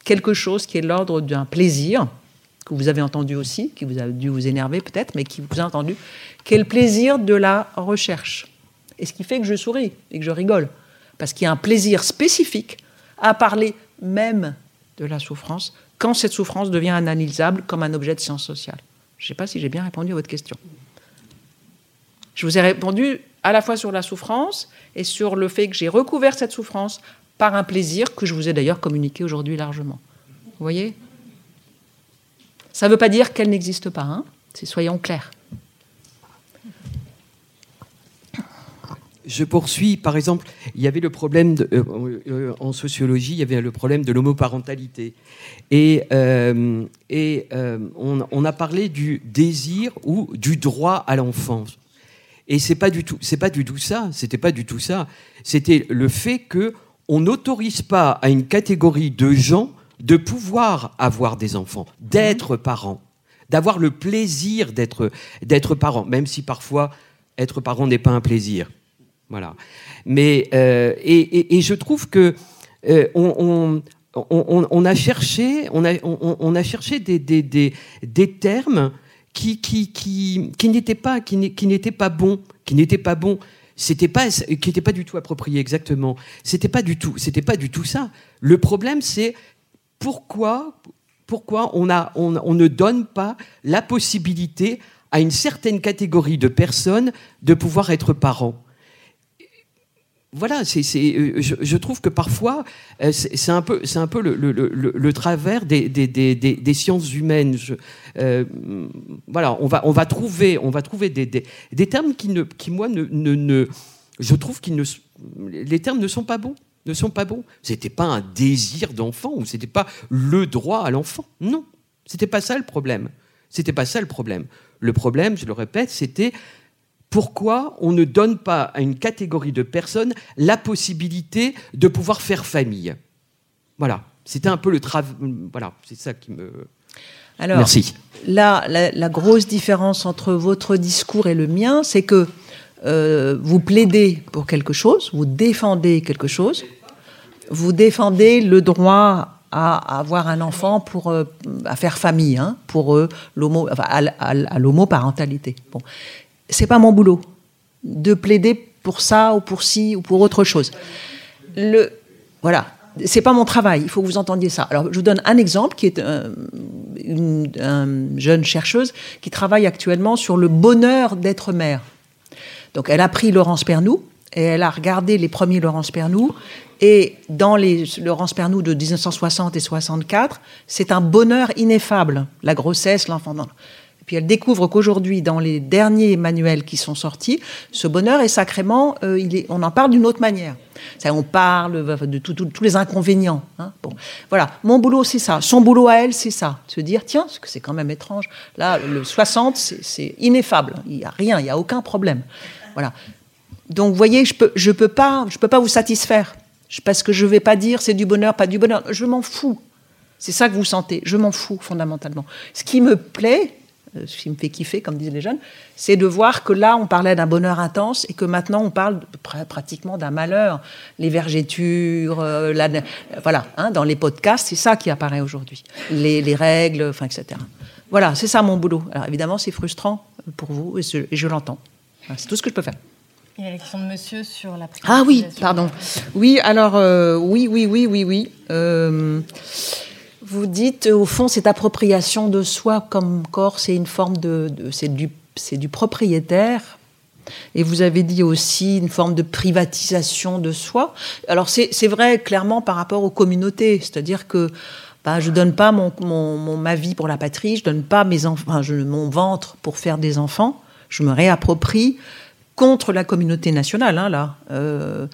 quelque chose qui est l'ordre d'un plaisir que vous avez entendu aussi, qui vous a dû vous énerver peut-être, mais qui vous a entendu, qui est le plaisir de la recherche. Et ce qui fait que je souris et que je rigole. Parce qu'il y a un plaisir spécifique à parler même de la souffrance quand cette souffrance devient analysable comme un objet de science sociale. Je ne sais pas si j'ai bien répondu à votre question. Je vous ai répondu à la fois sur la souffrance et sur le fait que j'ai recouvert cette souffrance par un plaisir que je vous ai d'ailleurs communiqué aujourd'hui largement. Vous voyez? Ça ne veut pas dire qu'elle n'existe pas, hein soyons clairs. Je poursuis, par exemple, il y avait le problème euh, euh, en sociologie, il y avait le problème de l'homoparentalité. Et, euh, on, a parlé du désir ou du droit à l'enfance. Et c'est pas pas du tout ça. C'était pas du tout ça. C'était le fait que on n'autorise pas à une catégorie de gens de pouvoir avoir des enfants, d'être parents, d'avoir le plaisir d'être d'être parent, même si parfois être parent n'est pas un plaisir. Voilà. Mais, euh, et, je trouve que euh, on, a cherché, on a, on, a cherché des, des, termes qui, qui, qui, qui n'étaient pas, qui n'étaient pas bons, qui n'étaient pas bons. C'était pas, qui n'étaient pas du tout appropriés exactement. C'était pas du tout, c'était pas du tout ça. Le problème, c'est pourquoi, pourquoi on, a, on, on ne donne pas la possibilité à une certaine catégorie de personnes de pouvoir être parents voilà, c'est, euh, je, trouve que parfois, euh, c'est, un peu, c'est un peu le, travers des, sciences humaines. Euh, voilà, on va, on va trouver, on va trouver des, termes qui, ne, qui moi, ne, ne, je trouve qu'ils ne, les termes ne sont pas bons, ne sont pas bons. C'était pas un désir d'enfant ou c'était pas le droit à l'enfant. Non, c'était pas ça le problème. C'était pas ça le problème. Le problème, je le répète, c'était pourquoi on ne donne pas à une catégorie de personnes la possibilité de pouvoir faire famille Voilà, c'était un peu le travail. Voilà, c'est ça qui me. Alors, Merci. Là, la, grosse différence entre votre discours et le mien, c'est que euh, vous plaidez pour quelque chose, vous défendez quelque chose, vous défendez le droit à avoir un enfant pour euh, à faire famille, hein, pour l'homo, enfin, à, l'homoparentalité. Bon, c'est pas mon boulot de plaider pour ça ou pour ci ou pour autre chose. Le, voilà, c'est pas mon travail. Il faut que vous entendiez ça. Alors, je vous donne un exemple qui est euh, une, jeune chercheuse qui travaille actuellement sur le bonheur d'être mère. Donc, elle a pris Laurence Pernou et elle a regardé les premiers Laurence Pernou. Et dans les Laurence Pernou de 1960 et 64, c'est un bonheur ineffable, la grossesse, l'enfant. Puis elle découvre qu'aujourd'hui, dans les derniers manuels qui sont sortis, ce bonheur est sacrément, euh, on en parle d'une autre manière. On parle de tous les inconvénients. Hein. Bon, voilà, mon boulot, c'est ça. Son boulot à elle, c'est ça. Se dire, tiens, c'est quand même étrange. Là, le 60, c'est ineffable. Il n'y a rien, il n'y a aucun problème. Voilà. Donc, vous voyez, je peux, je peux pas, peux pas vous satisfaire parce que je vais pas dire c'est du bonheur, pas du bonheur. Je m'en fous. C'est ça que vous sentez. Je m'en fous fondamentalement. Ce qui me plaît, euh, ce qui me fait kiffer, comme disent les jeunes, c'est de voir que là, on parlait d'un bonheur intense et que maintenant, on parle pratiquement d'un malheur. Les vergétures, euh, voilà, hein, dans les podcasts, c'est ça qui apparaît aujourd'hui. Les, règles, enfin, etc. Voilà, c'est ça mon boulot. Alors évidemment, c'est frustrant pour vous et je, l'entends. c'est tout ce que je peux faire. Il y a la question de monsieur sur la Ah oui, pardon. Oui, alors, euh, oui, oui, oui, oui, oui. Vous dites, au fond, cette appropriation de soi comme corps, c'est une forme de, c'est du, c'est du propriétaire. Et vous avez dit aussi une forme de privatisation de soi. Alors c'est, vrai clairement par rapport aux communautés, c'est-à-dire que bah, je donne pas mon, mon, ma vie pour la patrie, je donne pas mes enfants, je, mon ventre pour faire des enfants, je me réapproprie contre la communauté nationale. Hein, là. Euh,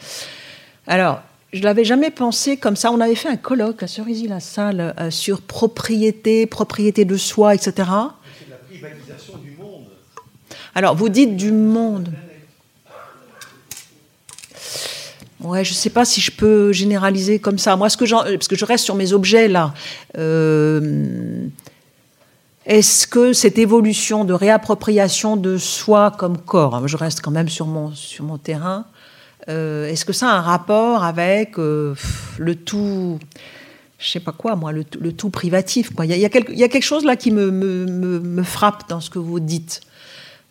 alors je l'avais jamais pensé comme ça. On avait fait un colloque à Cerisy-la-Salle euh, sur propriété, propriété de soi, etc. C'est la privatisation du monde. Alors, vous dites du monde. Ouais, je sais pas si je peux généraliser comme ça. Moi, ce que parce que je reste sur mes objets là. Euh, est-ce que cette évolution de réappropriation de soi comme corps, hein, je reste quand même sur mon, sur mon terrain, euh, est-ce que ça a un rapport avec euh, le tout, je sais pas quoi, moi, le, tout privatif Il y, a, quelque, chose là qui me, frappe dans ce que vous dites.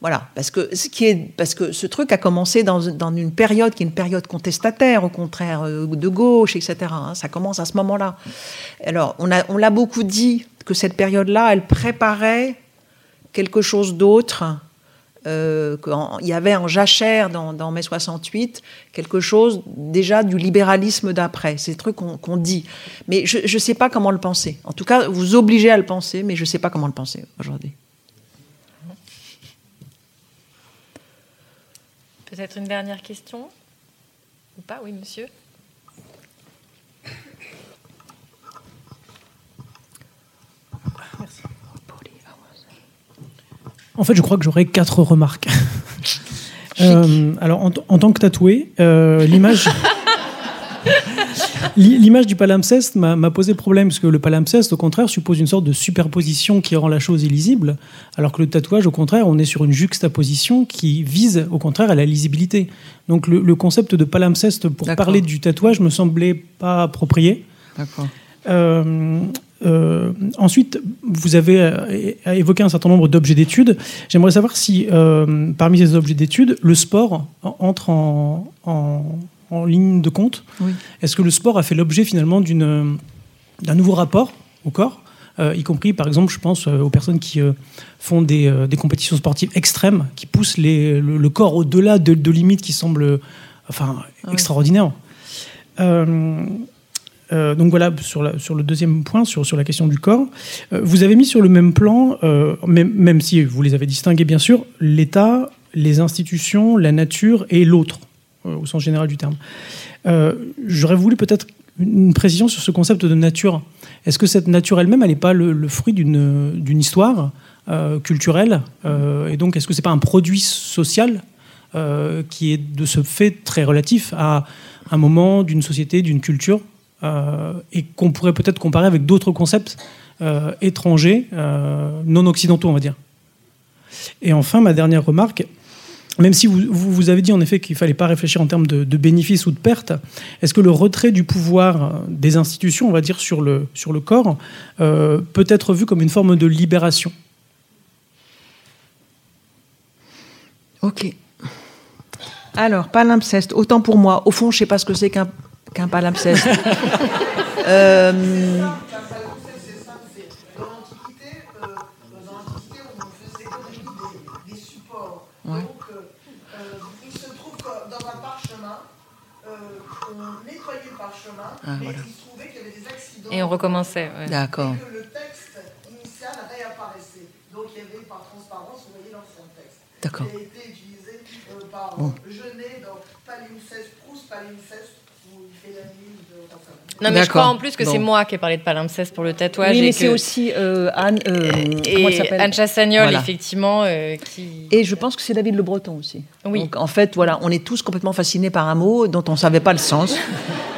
Voilà, parce que ce truc a commencé dans, une période qui est une période contestataire, au contraire euh, de gauche, etc. Hein. ça commence à ce moment-là. Alors, on l'a beaucoup dit que cette période-là, elle préparait quelque chose d'autre. Euh, qu'il y avait en jachère dans, mai 68 quelque chose déjà du libéralisme d'après. C'est des trucs qu'on dit. Mais je ne sais pas comment le penser. En tout cas, vous obligez à le penser, mais je ne sais pas comment le penser aujourd'hui. Peut-être une dernière question? Ou pas? Oui, monsieur En fait, je crois que j'aurais quatre remarques. Euh, alors, en, tant que tatoué, euh, l'image. L'image du palimpseste m'a posé problème, parce que le palimpseste, au contraire, suppose une sorte de superposition qui rend la chose illisible, alors que le tatouage, au contraire, on est sur une juxtaposition qui vise, au contraire, à la lisibilité. Donc le, concept de palimpseste pour parler du tatouage me semblait pas approprié. D'accord. Euh, euh, ensuite, vous avez euh, évoqué un certain nombre d'objets d'études. J'aimerais savoir si, euh, parmi ces objets d'études, le sport entre en, ligne de compte. Est-ce que le sport a fait l'objet finalement d'un nouveau rapport au corps y compris par exemple, je pense aux personnes qui font des, compétitions sportives extrêmes, qui poussent le, corps au-delà de, limites qui semblent enfin, extraordinaires. Euh, donc voilà, sur, le deuxième point, sur, la question du corps, euh, vous avez mis sur le même plan, euh, même, si vous les avez distingués bien sûr, l'État, les institutions, la nature et l'autre, au sens général du terme. J'aurais voulu peut-être une précision sur ce concept de nature. Est-ce que cette nature elle-même, elle n'est pas le, fruit d'une histoire culturelle Et donc, est-ce que ce n'est pas un produit social qui est de ce fait très relatif à un moment d'une société, d'une culture? Et qu'on pourrait peut-être comparer avec d'autres concepts euh, étrangers, euh, non occidentaux, on va dire. Et enfin, ma dernière remarque, même si vous, vous avez dit en effet qu'il ne fallait pas réfléchir en termes de, bénéfices ou de pertes, est-ce que le retrait du pouvoir des institutions, on va dire, sur le, sur le corps, peut être vu comme une forme de libération? Ok. Alors, palimpseste, autant pour moi. Au fond, je ne sais pas ce que c'est qu'un qu'un palimpseste. euh, Ouais. Donc, euh, il se trouve que dans un parchemin, euh, on nettoyait le parchemin, ah, et voilà. il se trouvait qu'il y avait des accidents. Et on recommençait. Ouais. D'accord. Et que le texte initial réapparaissait. Donc il y avait par transparence, vous voyez l'ancien texte. D'accord. Qui a été utilisé euh, par bon. Genet dans Palimpseste, Proust Palimpseste, non, mais je crois en plus que c'est moi qui ai parlé de palimpseste pour le tatouage. Oui, mais c'est aussi euh, Anne. Euh, et Anne Chassagnol, effectivement. Euh, qui... Et je pense que c'est David Le Breton aussi. Oui. Donc en fait, voilà, on est tous complètement fascinés par un mot dont on ne savait pas le sens.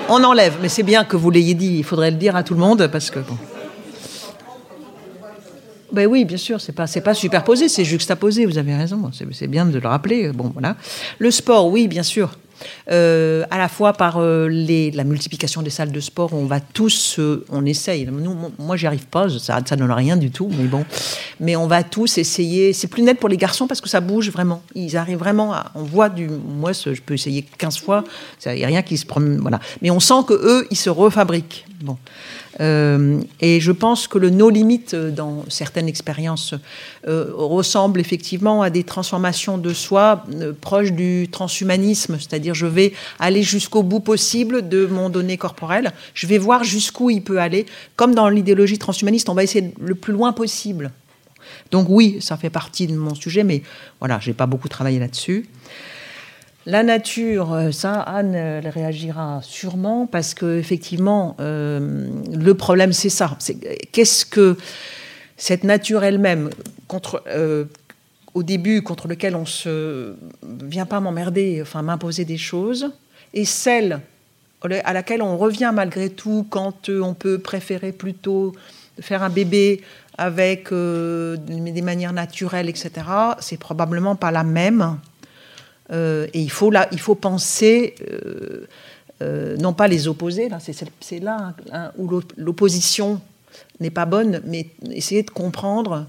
on enlève, mais c'est bien que vous l'ayez dit. Il faudrait le dire à tout le monde parce que. Bon. Ben oui, bien sûr, c'est pas c'est pas superposé, c'est juxtaposé. Vous avez raison, c'est bien de le rappeler. Bon, voilà. Le sport, oui, bien sûr. Euh, à la fois par euh, la multiplication des salles de sport, on va tous, on essaye. Moi, j'y arrive pas, ça, ça donne rien du tout, mais bon. Mais on va tous essayer. C'est plus net pour les garçons parce que ça bouge vraiment. Ils arrivent vraiment on voit du, moi, je peux essayer 15 fois, il n'y a rien qui se promène. Mais on sent que eux, ils se refabriquent. Bon. Euh, et je pense que le no limit euh, dans certaines expériences euh, ressemble effectivement à des transformations de soi proches du transhumanisme, c'est-à-dire je vais aller jusqu'au bout possible de mon donné corporel, je vais voir jusqu'où il peut aller, comme dans l'idéologie transhumaniste, on va essayer le plus loin possible. Donc oui, ça fait partie de mon sujet, mais voilà, j'ai pas beaucoup travaillé là-dessus. La nature, euh, ça, Anne, réagira sûrement parce que effectivement, euh, le problème, c'est ça. qu'est-ce que cette nature elle-même, euh, au début, contre lequel on se vient pas m'emmerder, enfin m'imposer des choses. est celle à laquelle on revient malgré tout quand on peut préférer plutôt faire un bébé avec des manières naturelles, etc., c'est probablement pas la même. Et il faut, là, il faut penser euh, non pas les opposer, là, c'est là hein, où l'opposition n'est pas bonne, mais essayer de comprendre.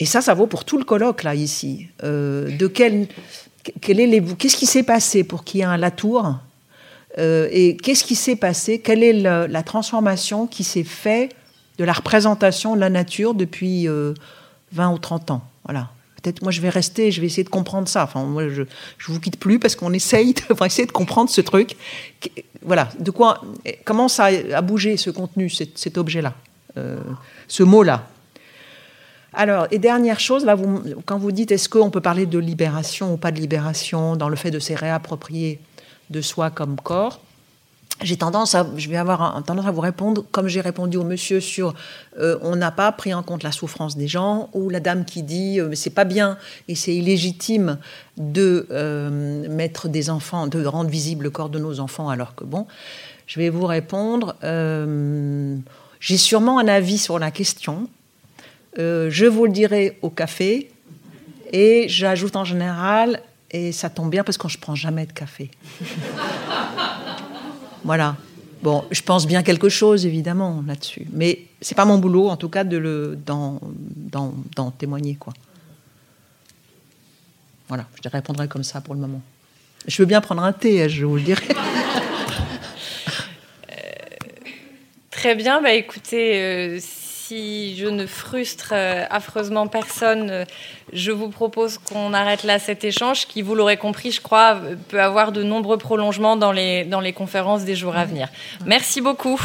Et ça, ça vaut pour tout le colloque, là, ici. Euh, de quel, est qu'est-ce qui s'est passé pour qu'il y ait un Latour euh, Et qu'est-ce qui s'est passé Quelle est la transformation qui s'est faite de la représentation de la nature depuis 20 ou 30 ans Voilà peut-être moi je vais rester, je vais essayer de comprendre ça. Enfin, moi je, je vous quitte plus parce qu'on essaye de, essayer de comprendre ce truc. Voilà, de quoi, comment ça a bougé ce contenu, cet, objet-là, euh, ce mot-là? Alors, et dernière chose, là, quand vous dites est-ce qu'on peut parler de libération ou pas de libération dans le fait de se réapproprier de soi comme corps, j'ai tendance à, je vais avoir tendance à vous répondre comme j'ai répondu au monsieur sur euh, on n'a pas pris en compte la souffrance des gens ou la dame qui dit euh, c'est pas bien et c'est illégitime de euh, mettre des enfants, de rendre visible le corps de nos enfants alors que bon, je vais vous répondre. j'ai sûrement un avis sur la question. je vous le dirai au café et j'ajoute en général et ça tombe bien parce que je prends jamais de café. Voilà. Bon, je pense bien quelque chose, évidemment, là-dessus. Mais c'est pas mon boulot, en tout cas, de le, d'en, témoigner, quoi. Voilà, je répondrai comme ça pour le moment. Je veux bien prendre un thé, je vous le dirai. Euh, très bien, bah écoutez, euh, si je ne frustre euh, affreusement personne, euh, je vous propose qu'on arrête là cet échange qui, vous l'aurez compris, je crois, peut avoir de nombreux prolongements dans les, dans les conférences des jours à venir. Merci beaucoup.